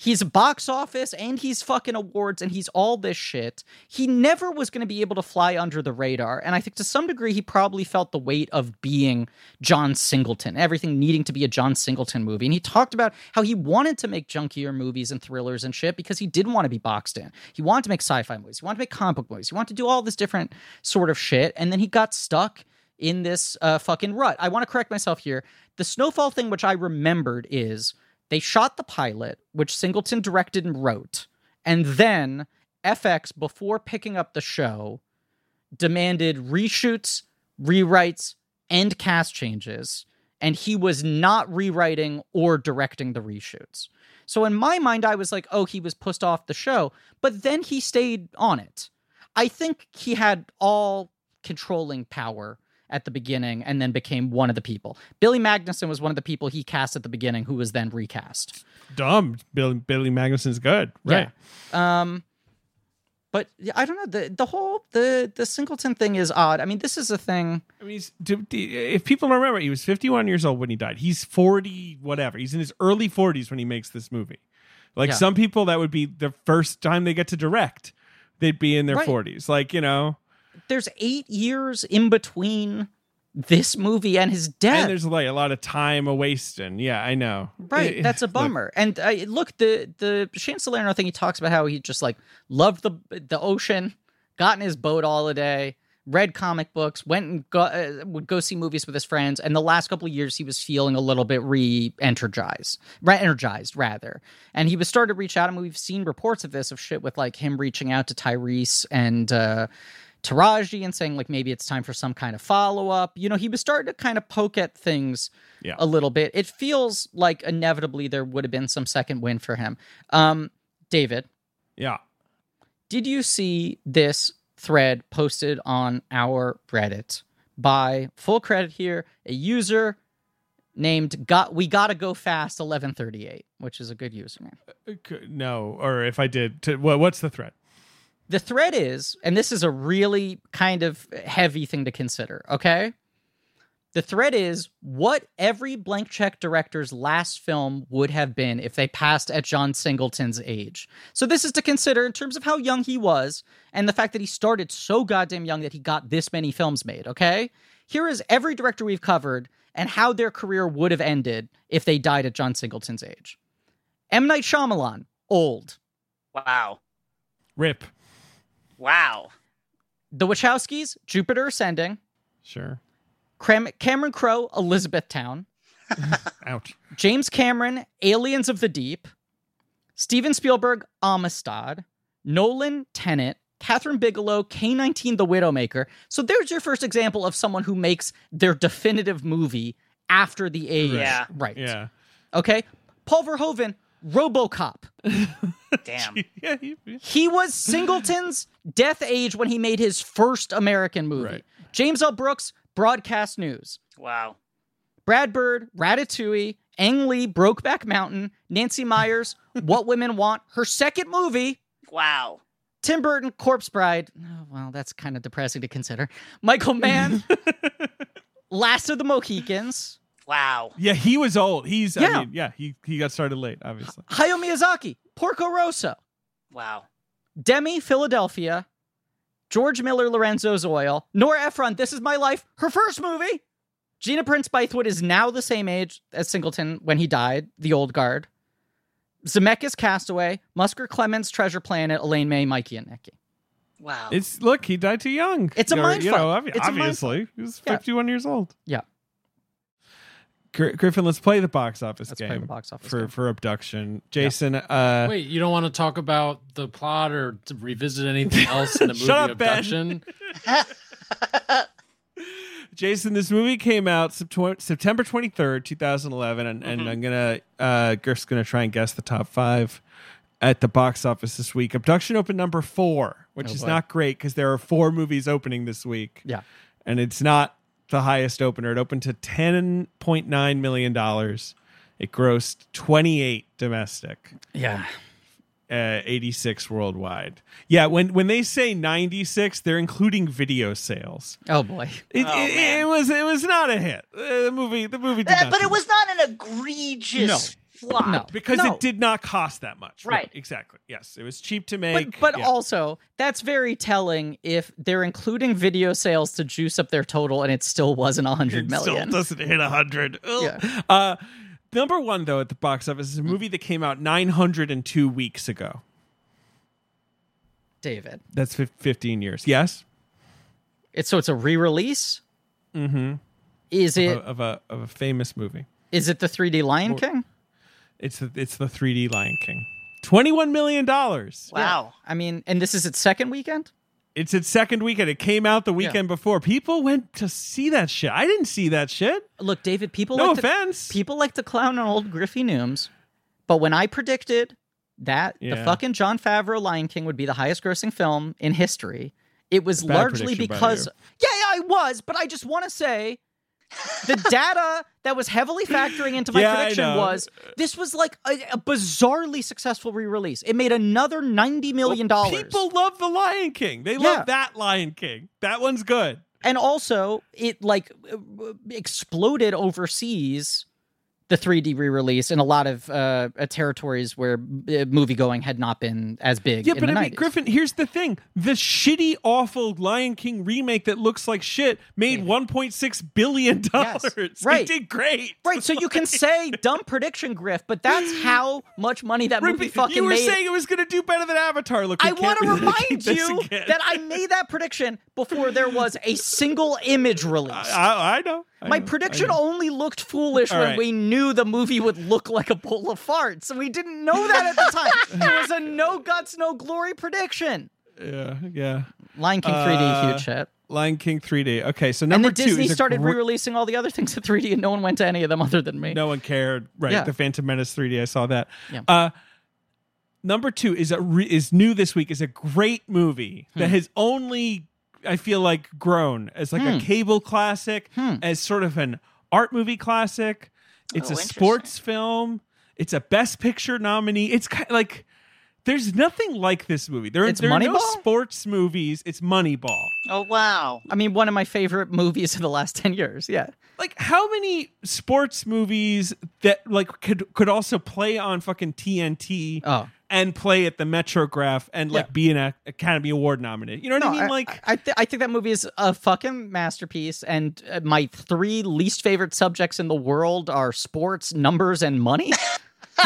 He's box office and he's fucking awards and he's all this shit. He never was going to be able to fly under the radar. And I think to some degree, he probably felt the weight of being John Singleton, everything needing to be a John Singleton movie. And he talked about how he wanted to make junkier movies and thrillers and shit because he didn't want to be boxed in. He wanted to make sci fi movies, he wanted to make comic book movies, he wanted to do all this different sort of shit. And then he got stuck in this uh, fucking rut. I want to correct myself here. The Snowfall thing, which I remembered, is they shot the pilot, which Singleton directed and wrote, and then FX, before picking up the show, demanded reshoots, rewrites, and cast changes, and he was not rewriting or directing the reshoots. So in my mind, I was like, oh, he was pushed off the show, but then he stayed on it. I think he had all controlling power at the beginning and then became one of the people. Billy Magnuson was one of the people he cast at the beginning who was then recast. Dumb. Billy, Billy Magnuson's good. Right. Yeah. Um but yeah, I don't know the the whole the the Singleton thing is odd. I mean, this is a thing. I mean, he's, d- d- if people don't remember, he was 51 years old when he died. He's 40, whatever. He's in his early 40s when he makes this movie. Like Yeah. some people, that would be the first time they get to direct. They'd be in their Right. 40s. Like, you know, There's 8 years in between this movie and his death. and there's like a lot of time a wasting. Yeah, I know. Right, that's a look, bummer. and uh, look, the the Shane Salerno thing, he talks about how he just like loved the the ocean, got in his boat all the day, read comic books, went and go, uh, would go see movies with his friends. And the last couple of years, he was feeling a little bit re-energized, re-energized rather. And he was starting to reach out, and we've seen reports of this of shit with like him reaching out to Tyrese and. uh Taraji and saying like maybe it's time for some kind of follow up. You know, he was starting to kind of poke at things Yeah. a little bit. It feels like inevitably there would have been some second win for him. Um, David, Yeah. did you see this thread posted on our Reddit by full credit here, a user named got we gotta go fast 1138, which is a good username. No, or if I did, to, what, what's the threat? The thread is, and this is a really kind of heavy thing to consider, okay? The thread is what every blank check director's last film would have been if they passed at John Singleton's age. So this is to consider in terms of how young he was and the fact that he started so goddamn young that he got this many films made, okay? Here is every director we've covered and how their career would have ended if they died at John Singleton's age. M. Night Shyamalan, old. Wow. Rip. Wow. The Wachowskis, Jupiter Ascending. Sure. Cram- Cameron Crowe, Elizabethtown. Ouch. James Cameron, Aliens of the Deep. Steven Spielberg, Amistad. Nolan, Tenet. Kathryn Bigelow, K19 The Widowmaker. So there's your first example of someone who makes their definitive movie after the age. Yeah. Right. Yeah. Okay. Paul Verhoeven, Robocop. Damn. yeah. he- he- He was Singleton's death age when he made his first American movie. Right. James L. Brooks, Broadcast News. Wow. Brad Bird, Ratatouille, Ang Lee, Brokeback Mountain, Nancy Meyers, What Women Want, her second movie, Wow. Tim Burton, Corpse Bride. Oh, well, that's kind of depressing to consider. Michael Mann, Last of the Mohicans, Wow. Yeah, he was old. He's Yeah. I mean, yeah, he he got started late, obviously. Hayao Miyazaki, Porco Rosso, Wow. Demme, Philadelphia, George Miller, Lorenzo's Oil, Nora Ephron, This Is My Life, her first movie. Gina Prince Bythewood is now the same age as Singleton when he died, the old guard. Zemeckis Castaway, Musker Clements Treasure Planet, Elaine May, Mikey and Nicky. Wow. It's look, he died too young. It's a Or, mind you know, obvi- It's a mind obviously. He was Yeah. 51 years old. Yeah. Gr- Griffin, let's play the box office Let's game play the box office for game. for abduction. Jason, uh Wait, you don't want to talk about the plot or to revisit anything else in the movie Shut up, Ben. Abduction? Jason, this movie came out September 23rd, 2011, and, Mm-hmm. and I'm gonna uh Griff's gonna try and guess the top five at the box office this week. Abduction opened number four, which Oh, is boy. not great because there are four movies opening this week. Yeah. and it's not the highest opener. It opened to ten point nine million dollars. It grossed twenty eight domestic, Yeah. uh, eighty six worldwide. Yeah, when when they say ninety six, they're including video sales. Oh boy. It, Oh, it, it was it was not a hit. Uh, the movie the movie did Uh, but it was not an egregious flop. No. because No. it did not cost that much. Right. Exactly. Yes, it was cheap to make. but yeah. also that's very telling if they're including video sales to juice up their total and it still wasn't a hundred It Still doesn't hit a hundred. Yeah. Uh, number one though at the box office is a movie that came out nine hundred and two weeks ago. David. That's fif- fifteen years. Yes. It's so it's a re-release? Mm-hmm. Is Of, it a, of a of a famous movie. is it the 3D Lion King? It's the it's the 3D Lion King. Twenty one million dollars. Wow. I mean, and this is its second weekend? It's its second weekend. It came out the weekend before. People went to see that shit. I didn't see that shit. Look, David, people No like to offense. people like to clown on old Griffey Nooms, but when I predicted that the Yeah. fucking Jon Favreau Lion King would be the highest grossing film in history, it was Bad largely prediction by because you. yeah, yeah, I was, but I just want to say the data that was heavily factoring into my Yeah, prediction was this was like a, a bizarrely successful re-release. It made another ninety million dollars. People love the Lion King. They Yeah. love that Lion King. That one's good. and also it like uh, exploded overseas the 3D re-release in a lot of uh, uh, territories where uh, movie going had not been as big. Yeah, but I mean, Griffin, here's the thing: the shitty, awful Lion King remake that looks like shit made 1.6 billion dollars. Yes, right. It did great. Right, so you can say dumb prediction, Griff, but that's how much money that movie fucking you were made. saying it was going to do better than Avatar. Look, I want to remind you that I made that prediction before there was a single image release. I, I know. I My know, prediction only looked foolish All when right. we knew the movie would look like a bowl of farts, and we didn't know that at the time. it was a no guts, no glory prediction. Yeah, yeah. Lion King 3D, Uh, huge hit. Lion King 3D. Okay, so And number then two Disney is a started gr- re-releasing all the other things in 3D, and no one went to any of them other than me. No one cared. Right. Yeah. The Phantom Menace 3D. I saw that. Yeah. Uh, number two is a re- is new this week. Is a great movie Hmm. that has only I feel like grown as like Hmm. a cable classic, Hmm. as sort of an art movie classic. It's Oh, a sports film. It's a Best Picture nominee. It's kind of like There's nothing like this movie. There, It's there are no sports movies. It's Moneyball. Oh wow. I mean, one of my favorite movies of the last 10 years. Yeah. Like how many sports movies that like could could also play on fucking TNT Oh. And play at the Metrograph and like Yeah. be an Academy Award nominated? You know what I mean? like I, th- I think that movie is a fucking masterpiece. And uh, my three least favorite subjects in the world are sports, numbers, and money.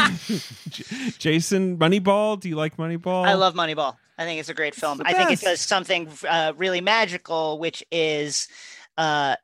Jason Moneyball. Do you like Moneyball? I love Moneyball. I think it's a great film. I think it does something uh, really magical, which is uh,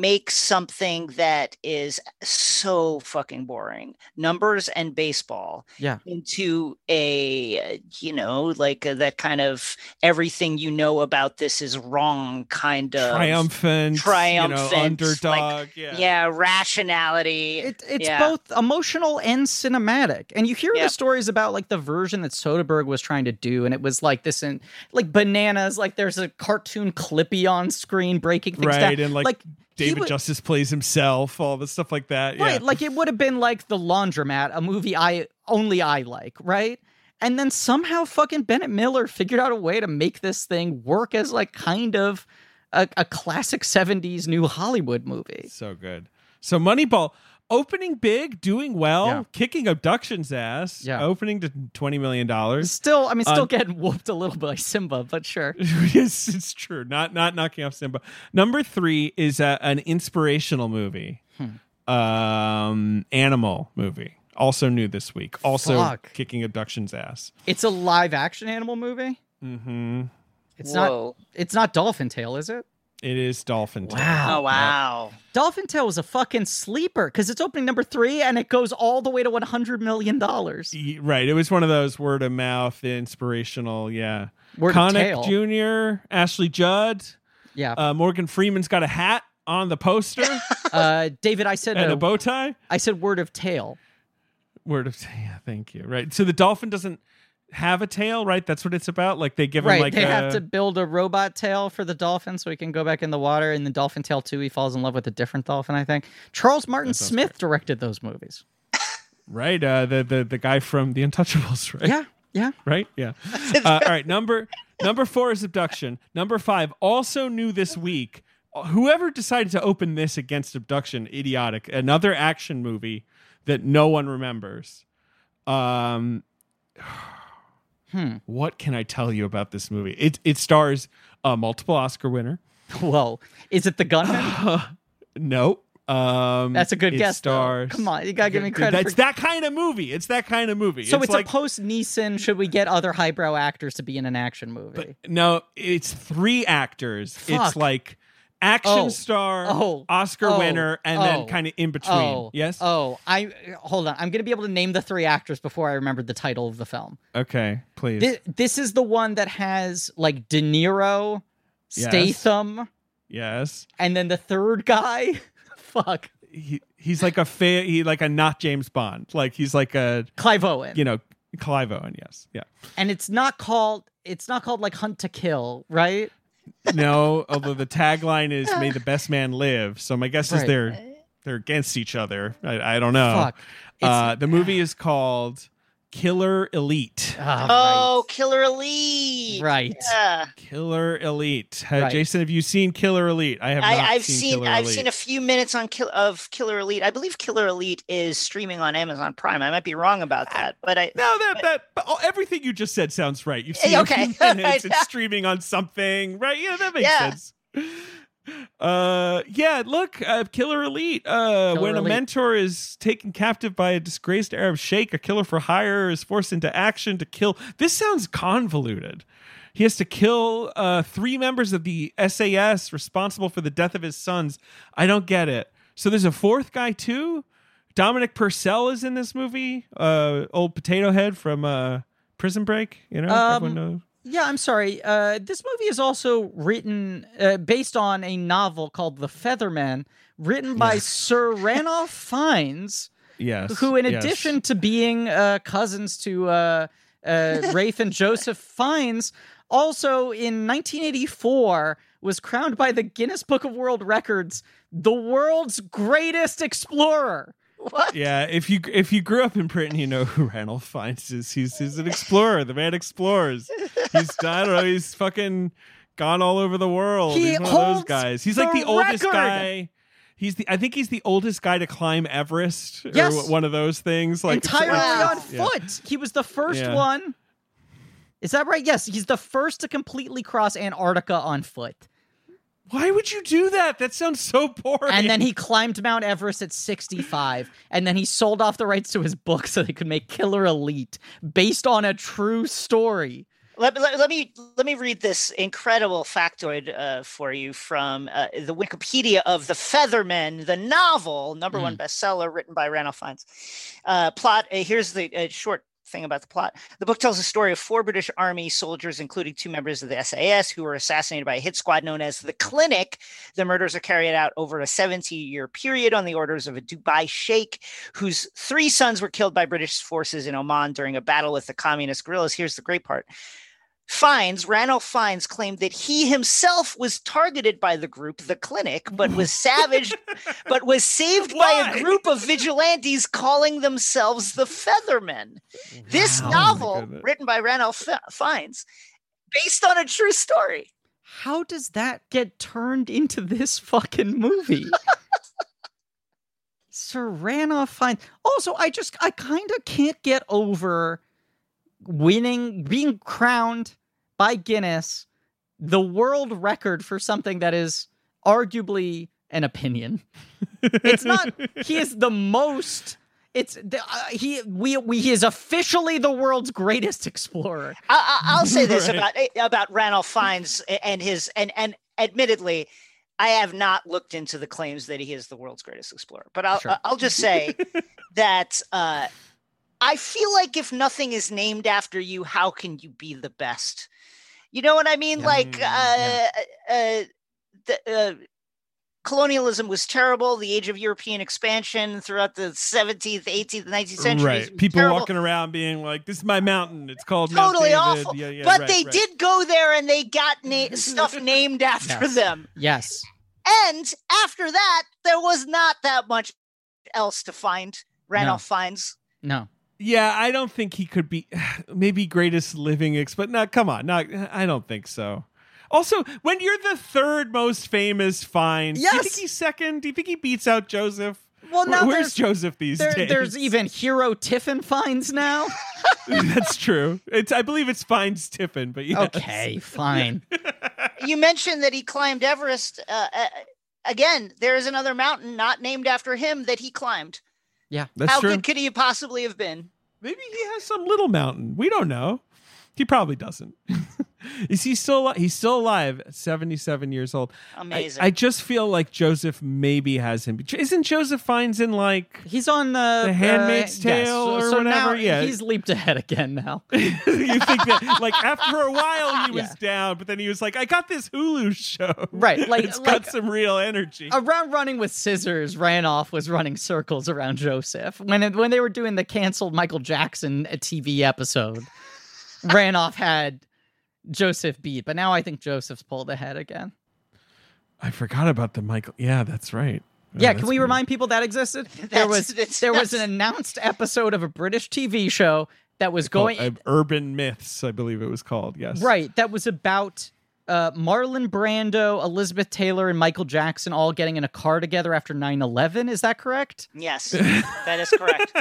make something that is so fucking boring, numbers and baseball, Yeah. into a you know like uh, that kind of everything you know about this is wrong kind of triumphant, triumphant, you know, like, underdog. yeah. yeah rationality. It, it's Yeah. both emotional and cinematic. And you hear Yeah. the stories about like the version that Soderbergh was trying to do, and it was like this and like bananas, like there's a cartoon clippy on screen breaking things right, down. and like, he David would- Justice plays himself, all the stuff like that. Right, yeah. like it would have been like The Laundromat, a movie I only I like, right? And then somehow fucking Bennett Miller figured out a way to make this thing work as like kind of a, a classic 70s new Hollywood movie. so good. So Moneyball opening big, doing well, Yeah. kicking abduction's ass, Yeah. opening to twenty million dollars. Still, I mean, still Uh, getting whooped a little by Simba, but sure. yes, it's true. Not not knocking off Simba. Number three is uh, an inspirational movie, Hmm. um, animal movie. Also new this week. Also Fuck. kicking abduction's ass. It's a live action animal movie. Mm-hmm. It's not. It's not Dolphin Tale, is it? It is Dolphin. Tale. Wow. Oh wow. Dolphin Tale was a fucking sleeper because it's opening number three and it goes all the way to one hundred million dollars. Right. It was one of those word of mouth, inspirational. Yeah. Word of Connick tale. Jr., Ashley Judd, Yeah. uh, Morgan Freeman's got a hat on the poster Uh, David, I said and uh, a bow tie. I said word of tail. Word of yeah, thank you. Right. So the dolphin doesn't have a tail, right? That's what it's about. Like they give him Right. like they a, have to build a robot tail for the dolphin so he can go back in the water. And the Dolphin Tale 2, he falls in love with a different dolphin, I think. Charles Martin Smith directed those movies. right. Uh, the the the guy from The Untouchables, right? Yeah. Yeah. Right. Yeah. Uh, all right. Number number four is abduction. Number five, also new this week. Whoever decided to open this against abduction, idiotic. Another action movie that no one remembers. Um, Hmm. what can I tell you about this movie? It it stars a multiple Oscar winner. Whoa. Is it the gunman? no. Um, That's a good guess. though. Stars. Come on. You got to give me credit. That's for... that kind of movie. It's that kind of movie. So it's, like a post Neeson. Should we get other highbrow actors to be in an action movie? no, it's three actors. It's like action Oh. star, Oh. Oscar Oh. winner, and Oh. then kind of in oh. between. Oh, yes. Oh, I hold on. I'm gonna be able to name the three actors before I remember the title of the film. Okay, please. This, this is the one that has like De Niro, Yes. Statham, yes. and then the third guy. Fuck, He he's like a fa- he like a not James Bond. Like he's like a Clive Owen. you know Clive Owen. Yes. Yeah. and it's not called. It's not called like Hunt to Kill, right? No, although the tagline is "May the best man live," so my guess is they're they're against each other. I, I don't know. Fuck. Uh, the movie is called Killer Elite. ah, Oh, Killer Elite. right. right. Yeah. Killer Elite. Uh, Right. Jason, have you seen Killer Elite? I have not I, I've seen, seen, Killer I've Elite. seen a few minutes on Kill, of Killer Elite. I believe Killer Elite is streaming on Amazon Prime. I might be wrong about that, but I No, that that but all- everything you just said sounds right. You've seen Hey, a few minutes. It's streaming on something, right? Yeah, that makes Yeah. sense. Uh, yeah. Look, uh, Killer Elite. Uh, Killer when a mentor is taken captive by a disgraced Arab sheikh, a killer for hire is forced into action to kill. This sounds convoluted. He has to kill uh, three members of the SAS responsible for the death of his sons. I don't get it. So there's a fourth guy too. Dominic Purcell is in this movie. Uh, old potato head from uh, Prison Break. You know, Um, everyone knows. Yeah, I'm sorry. Uh, this movie is also written uh, based on a novel called The Featherman, written by Sir Ranulph Fiennes, Yes. who, in yes. addition to being uh, cousins to uh, uh, Ralph and Joseph Fiennes, also in 1984 was crowned by the Guinness Book of World Records the world's greatest explorer. What? Yeah, if you if you grew up in Britain, you know who Ranulph Fiennes is. He's he's an explorer. The man explores. He's I don't know. He's fucking gone all over the world. He he's one of those guys. He's like the the oldest record. guy. He's the I think he's the oldest guy to climb Everest or Yes. one of those things. Like entirely Wow. on Yeah. foot. He was the first Yeah. one. Is that right? Yes, he's the first to completely cross Antarctica on foot. Why would you do that? That sounds so boring. And then he climbed Mount Everest at 65. and then he sold off the rights to his book so they could make Killer Elite based on a true story. Let, let, let me let me read this incredible factoid uh, for you from uh, the Wikipedia of the Feathermen, the novel, number one bestseller, written by Randolph Fiennes. Uh, plot. Uh, here's the uh, short thing about the plot. The book tells the story of four British Army soldiers, including two members of the SAS, who were assassinated by a hit squad known as the Clinic. The murders are carried out over a 70-year period on the orders of a Dubai sheikh, whose three sons were killed by British forces in Oman during a battle with the communist guerrillas. Here's the great part. Fiennes, Ranulph Fiennes claimed that he himself was targeted by the group, the clinic, but was savaged, but was saved by a group of vigilantes calling themselves the Feathermen. This oh novel, Oh written by Ranulph Fi- Fiennes, based on a true story. How does that get turned into this fucking movie? Sir Ranulph Fiennes. Also, I just I kind of can't get over winning, being crowned by Guinness the world record for something that is arguably an opinion. It's not. He is the most. It's the, uh, he. We, we. He is officially the world's greatest explorer. I, I, I'll say this Right. about eh, about Ranulph Fiennes and his and and admittedly, I have not looked into the claims that he is the world's greatest explorer. But I'll Sure. I'll just say that uh, I feel like if nothing is named after you, how can you be the best? You know what I mean? Yeah. Like Mm, uh, uh, the. Uh, Colonialism was terrible. The age of European expansion throughout the 17th, 18th, 19th centuries. right. People terrible. walking around being like, "This is my mountain. It's called totally David." awful. Yeah, yeah, but right, they right. did go there and they got na- stuff named after Yes. them. Yes. And after that, there was not that much else to find. Randolph Fiennes. No. Yeah, I don't think he could be maybe greatest living ex, but no, come on, not. I don't think so. Also, when you're the third most famous find, do you think he's second? Do you think he beats out Joseph? Well, now where's Joseph these There, days? there's even hero Tiffin Fiennes now. That's true. It's I believe it's Fiennes Tiffin, but yes. Okay, fine. You mentioned that he climbed Everest. Uh, uh, again, there is another mountain not named after him that he climbed. Yeah, that's How true. good could he possibly have been? Maybe he has some little mountain. We don't know. He probably doesn't. Is he still alive? He's still alive, 77 years old. I, Amazing. I just feel like Joseph maybe has him. Isn't Joseph Fiennes in like He's on the The Handmaid's uh, yes, Tale so, or so whatever? Now Yeah. he's leaped ahead again now. you think that like after a while he was Yeah. down, but then he was like, I got this Hulu show. Right, like- it's like- got some real energy. Around running with scissors, Ranulph was running circles around Joseph when it, when they were doing the canceled Michael Jackson uh, TV episode. Ranulph had Joseph beat, but now I think Joseph's pulled ahead again. I forgot about the Michael. Yeah, that's right. Oh, Yeah, that's can we weird. remind people that existed? there was there was an announced episode of a British TV show that was Called, going uh, Urban Myths, I believe it was called. Yes. Right. That was about uh, Marlon Brando, Elizabeth Taylor, and Michael Jackson all getting in a car together after 9 11. Is that correct? yes, that is correct.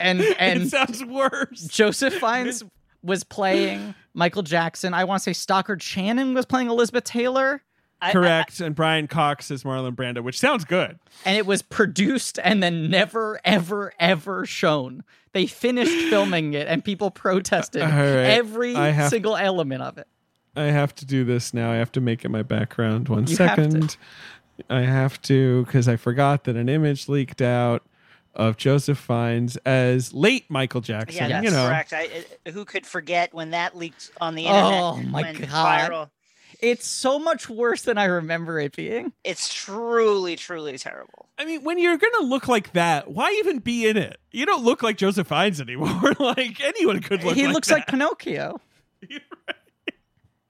And it and sounds worse. Joseph Fiennes was playing Michael Jackson. I want to say Stockard Channing was playing Elizabeth Taylor. I- I- Correct. and Brian Cox is Marlon Brando, which sounds good. And it was produced and then never, ever, ever shown. They finished filming it and people protested right. every have- single element of it. I have to do this now. I have to make it my background. One You have I have to because I forgot that an image leaked out of Joseph Fiennes as late Michael Jackson. Yeah, that's you know, correct. I, I- who could forget when that leaked on the oh internet? Oh, my God. Viral. It's so much worse than I remember it being. It's truly, truly terrible. I mean, when you're gonna look like that, why even be in it? You don't look like Joseph Fiennes anymore. like anyone could look. Like He like looks that. like Pinocchio.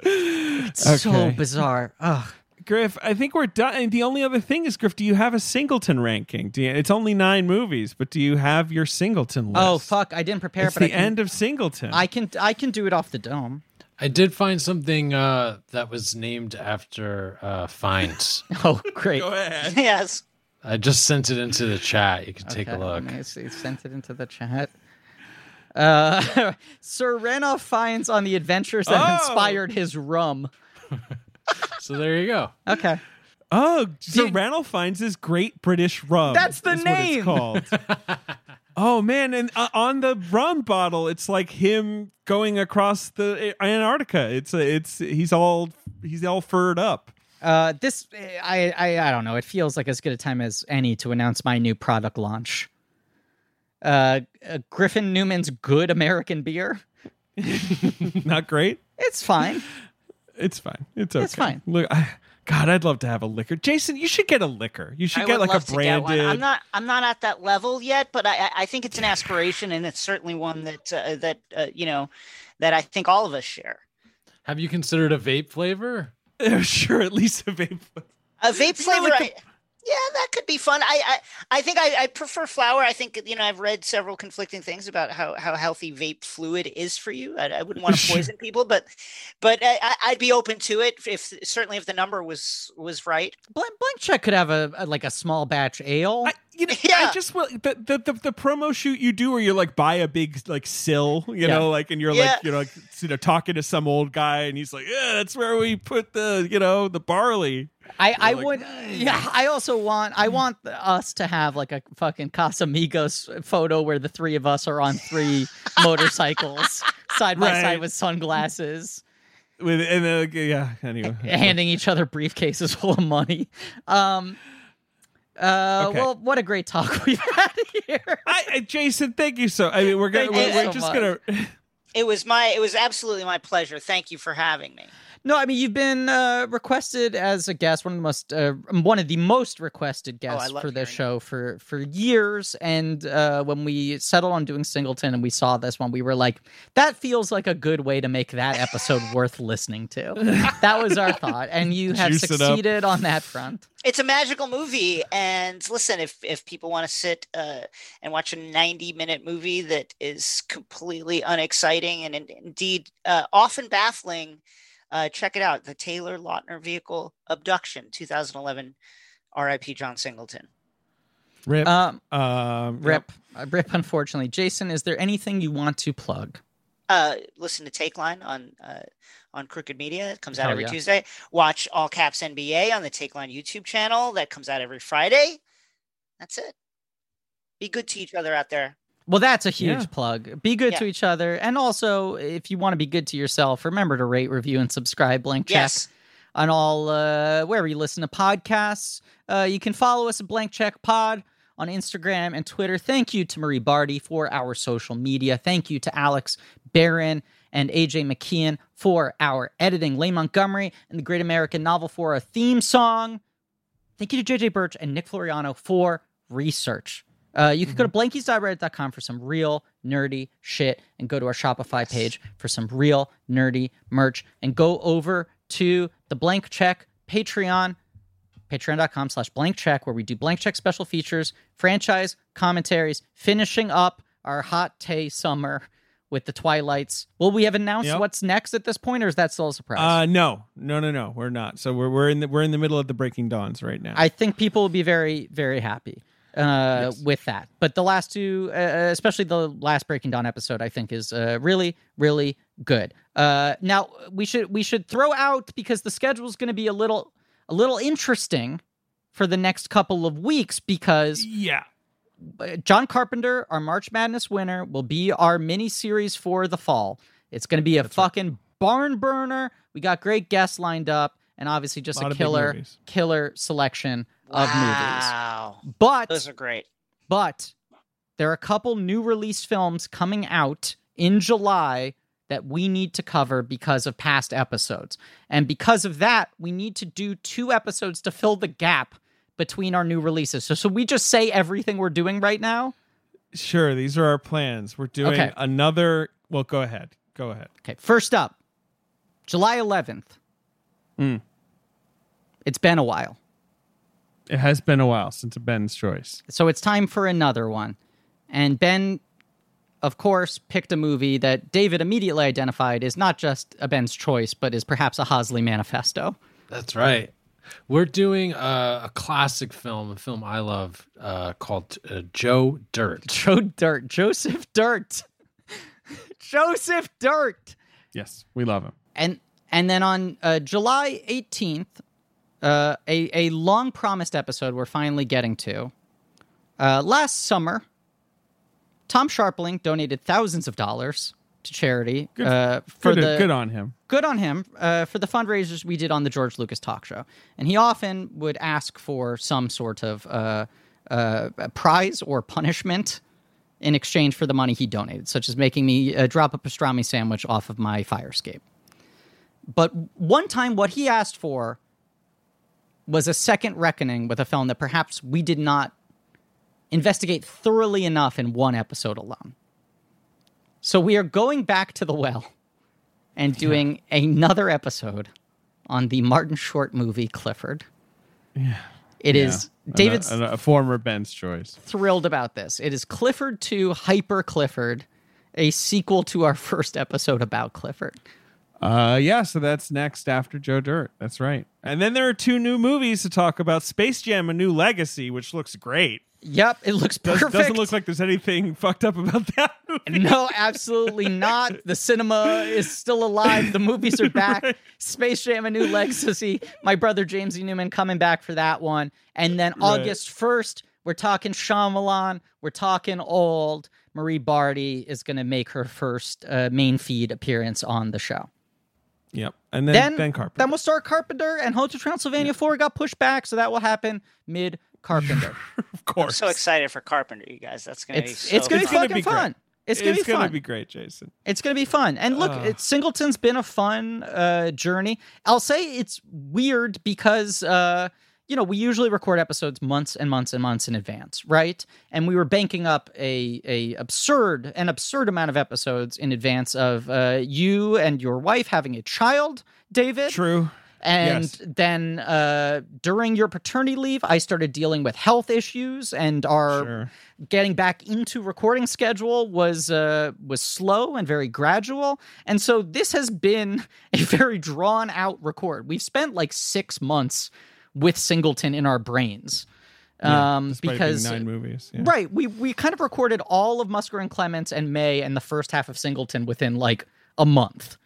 It's so bizarre. Ugh. Griff, I think we're done. And the only other thing is, Griff, do you have a singleton ranking? Do you, it's only nine movies, but do you have your singleton list? Oh fuck! I didn't prepare, It's but the I can, end of singleton. I can I can do it off the dome. I did find something uh, that was named after uh, Fiennes. Oh great! Go ahead. yes. I just sent it into the chat. You can take a Okay, look. let me see. Sent it into the chat. Uh, Sir Rena Fiennes on the adventures that Oh! inspired his rum. So there you go. Okay. Oh, so Dude. Randall Fiennes his Great British Rum. That's the is name! What it's called. oh man, and uh, on the rum bottle, it's like him going across the Antarctica. It's a, it's he's all he's all furred up. Uh, this I, I I don't know. It feels like as good a time as any to announce my new product launch. Uh, uh Griffin Newman's Good American Beer. Not great. It's fine. It's fine. It's okay. It's fine. Look, I, God, I'd love to have a liquor. Jason, you should get a liquor. You should I get like a to branded. I'm not. I'm not at that level yet, but I. I- I think it's an aspiration, and it's certainly one that uh, that uh, you know that I think all of us share. Have you considered a vape flavor? sure, at least a vape. Flavor a vape You know, flavor. like I, yeah, that could be fun. I I, I think I, I prefer flour. I think you know I've read several conflicting things about how, how healthy vape fluid is for you. I, I wouldn't want to poison people, but but I, I- I'd be open to it if certainly if the number was was right. Blank, Blank Check could have a, a like a small batch ale. I, you know, Yeah. I just will the, the the the promo shoot you do where you like buy a big like sill, you Yeah. know, like and you're Yeah. like you know like, you know talking to some old guy and he's like, yeah, that's where we put the you know the barley. I, I like, would yeah I also want I want us to have like a fucking Casamigos photo where the three of us are on three motorcycles side by side with sunglasses With and then like, yeah, anyway, handing each other briefcases full of money. Um uh Okay. well what a great talk we've had here. I, I, Jason, thank you so. I mean, we're gonna Thank we're, we're so just much. gonna. It was my it was absolutely my pleasure. Thank you for having me. No, I mean you've been uh, requested as a guest, one of the most, uh, one of the most requested Oh, guests love for this hearing show for for years. And uh, when we settled on doing Singleton and we saw this one, we were like, that feels like a good way to make that episode worth listening to. That was our thought, and you have Juice succeeded on that front. it's a magical movie and listen if if people want to sit uh, and watch a 90 minute movie that is completely unexciting and in, indeed uh, often baffling uh, check it out the taylor lautner vehicle abduction 2011 rip john singleton. Rip. Um, um, rip, uh, rip. Unfortunately, Jason, is there anything you want to plug? uh, listen to Takeline on uh, on crooked media. It comes out Hell every yeah. tuesday. Watch all caps nba on the Takeline youtube channel. That comes out every friday. That's it. Be good to each other out there Well, that's a huge Yeah. plug. Be good to each other, and also if you want to be good to yourself, remember to rate, review, and subscribe. Blank check. yes on all uh, wherever you listen to podcasts. Uh, you can follow us at Blank Check Pod on Instagram and Twitter. Thank you to Marie Bardi for our social media. Thank you to Alex Barron and AJ McKeon for our editing. Lane Montgomery and the Great American Novel for a theme song. Thank you to JJ Birch and Nick Floriano for research. Uh, you can go to blankies.reddit.com for some real nerdy shit and go to our Shopify page for some real nerdy merch and go over to the Blank Check Patreon, patreon.com slash blank check, where we do blank check special features, franchise commentaries, finishing up our hot tay summer with the Twilights. Will we have announced Yep. what's next at this point, or is that still a surprise? Uh, no, no, no, no. We're not. So we're we're in the we're in the middle of the Breaking Dawns right now. I think people will be very, very happy uh, Yes. with that. But the last two, uh, especially the last Breaking Dawn episode, I think is uh, really, really good. Uh, now we should we should throw out because the schedule is going to be a little a little interesting for the next couple of weeks because yeah. uh, John Carpenter, our March Madness winner, will be our mini series for the fall. It's going to be a fucking barn burner. We got great guests lined up, and obviously just Lot a killer, killer selection of movies. wow But those are great but there are a couple new release films coming out in July that we need to cover because of past episodes. And because of that, we need to do two episodes to fill the gap between our new releases. So so we just say everything we're doing right now. Sure. These are our plans. We're doing Okay. another. Well, go ahead. Go ahead. Okay, first up, July 11th. Mm. It's been a while. It has been a while since Ben's choice. So it's time for another one. And Ben, of course, picked a movie that David immediately identified is not just a Ben's choice, but is perhaps a Hosley manifesto. That's right. We're doing a, a classic film, a film I love uh, called uh, Joe Dirt. Joe Dirt. Joseph Dirt. Joseph Dirt. Yes, we love him. And and then on uh, July 18th, uh, a, a long promised episode we're finally getting to. Uh, last summer, Tom Scharpling donated thousands of dollars to charity Good- uh, for good, the good on him. good on him uh, for the fundraisers we did on the George Lucas talk show. And he often would ask for some sort of uh, uh, prize or punishment in exchange for the money he donated, such as making me uh, drop a pastrami sandwich off of my fire escape. But one time, what he asked for was a second reckoning with a film that perhaps we did not investigate thoroughly enough in one episode alone. So we are going back to the well and doing another episode on the Martin Short movie Clifford. Yeah. It is Yeah. David's a, a, a former Ben's choice. thrilled about this. It is Clifford 2 Hyper Clifford, a sequel to our first episode about Clifford. Uh, yeah, so that's next after Joe Dirt. That's right. And then there are two new movies to talk about: Space Jam: A New Legacy, which looks great. Yep, it looks Does, perfect. Doesn't look like there's anything fucked up about that movie. No, absolutely not. The cinema is still alive. The movies are back. Right. Space Jam: A New Legacy. My brother James E. Newman coming back for that one. And then Right. August first, we're talking Shyamalan. We're talking old. Marie Bardi is going to make her first uh, main feed appearance on the show. Yep. And then Then, then Carpenter. then we'll start Carpenter, and Hotel Transylvania 4 got pushed back, so that will happen mid Carpenter. of course. I'm course. so excited for Carpenter, you guys. That's gonna be it's so it's gonna be It's gonna fucking be fun. It's gonna be fun. be great, Jason. It's going to be fun. And look, Ugh. it's, Singleton's been a fun uh, journey. I'll say it's weird because, uh, you know, we usually record episodes months and months and months in advance, right? And we were banking up a, a absurd, an absurd amount of episodes in advance of uh, you and your wife having a child, David. True. And Yes. then uh, during your paternity leave, I started dealing with health issues, and our Sure. getting back into recording schedule was uh, was slow and very gradual. And so this has been a very drawn out record. We've spent like six months with Singleton in our brains. Yeah, um, because nine movies. Yeah. Right. We we kind of recorded all of Musker and Clements and May and the first half of Singleton within like a month.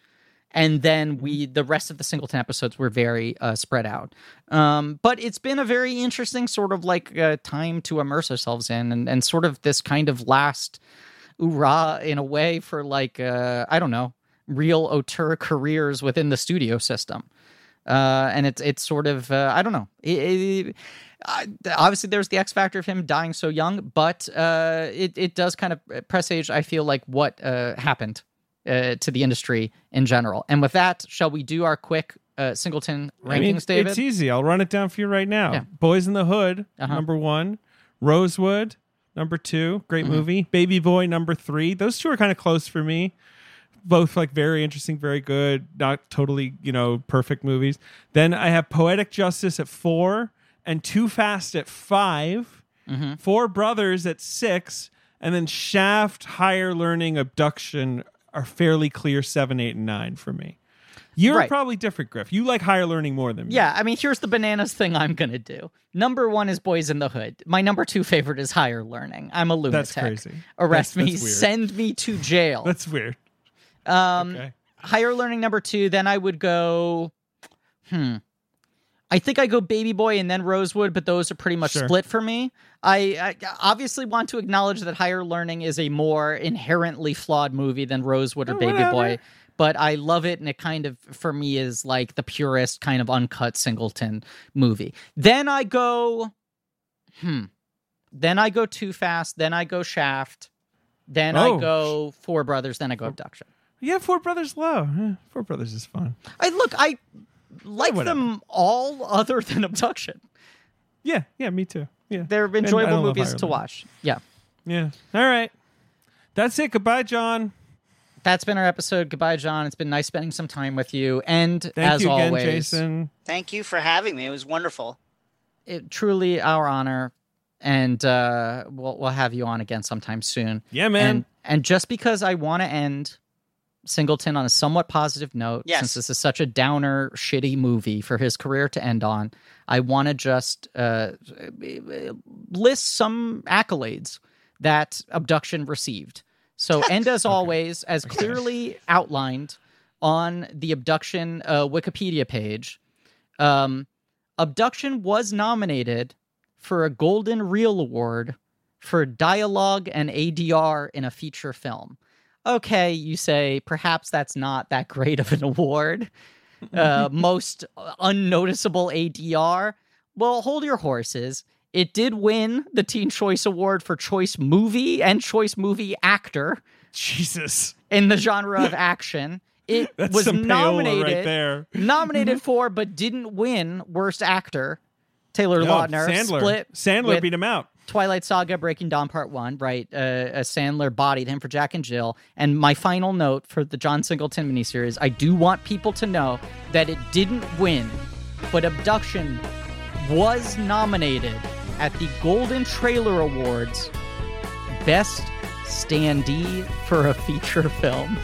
And then we the rest of the Singleton episodes were very uh, spread out. Um, but it's been a very interesting sort of like uh, time to immerse ourselves in and, and sort of this kind of last hoorah in a way for like uh, I don't know, real auteur careers within the studio system. Uh, and it's it's sort of uh, I don't know. It, it- obviously, there's the X factor of him dying so young, but uh, it it does kind of presage. I feel like what uh, happened uh, to the industry in general. And with that, shall we do our quick uh, Singleton rankings, I mean, David? It's easy. I'll run it down for you right now. Yeah. Boyz n the Hood, Uh-huh. number one. Rosewood, number two. Great Mm-hmm. movie. Baby Boy, number three. Those two are kind of close for me. Both like very interesting, very good, not totally, you know, perfect movies. Then I have Poetic Justice at four and Too Fast at 5 Mm-hmm. Four Brothers at six, and then Shaft, Higher Learning, Abduction are fairly clear seven, eight, and nine for me. You're Right. probably different, Griff. You like higher learning more than me. Yeah, I mean, here's the bananas thing I'm gonna do. Number one is Boyz n the Hood. My number two favorite is Higher Learning. I'm a lunatic. That's crazy. Arrest That's- me, that's send me to jail. That's weird. Um, Okay. higher learning number two. Then I would go. Hmm. I think I go Baby Boy and then Rosewood, but those are pretty much Sure. split for me. I, I obviously want to acknowledge that Higher Learning is a more inherently flawed movie than Rosewood or Oh, Baby whatever. Boy, but I love it, and it kind of for me is like the purest kind of uncut Singleton movie. Then I go, hmm. Then I go Too Fast. Then I go Shaft. Then I Oh. go Four Brothers. Then I go Abduction. Yeah, Four Brothers low. Eh, Four Brothers is fun. I look, I like whatever. them all other than Abduction. Yeah, yeah, me too. Yeah. They're enjoyable love movies to Learning. watch. Yeah. Yeah. All right. That's it. Goodbye, John. that's been our episode. Goodbye, John. It's been nice spending some time with you. And Thank as you again, always, Jason. Thank you for having me. It was wonderful. it, truly our honor. And uh, we'll we'll have you on again sometime soon. Yeah, man. And and just because I want to end Singleton on a somewhat positive note, Yes. since this is such a downer, shitty movie for his career to end on, I want to just uh, list some accolades that Abduction received. So, and as always, as clearly outlined on the Abduction uh, Wikipedia page, um, Abduction was nominated for a Golden Reel Award for dialogue and ADR in a feature film. Okay, you say perhaps that's not that great of an award. Uh, most unnoticeable ADR. Well, hold your horses. It did win the Teen Choice Award for Choice Movie and Choice Movie Actor Jesus. in the genre of action. It That's was nominated right there. nominated for but didn't win Worst Actor. Taylor No, Lautner Sandler. split Sandler with beat him out. Twilight Saga Breaking Dawn Part 1, right? Uh, uh, Sandler bodied him for Jack and Jill. And my final note for the John Singleton miniseries I do want people to know that it didn't win, but Abduction was nominated at the Golden Trailer Awards Best Standee for a Feature Film.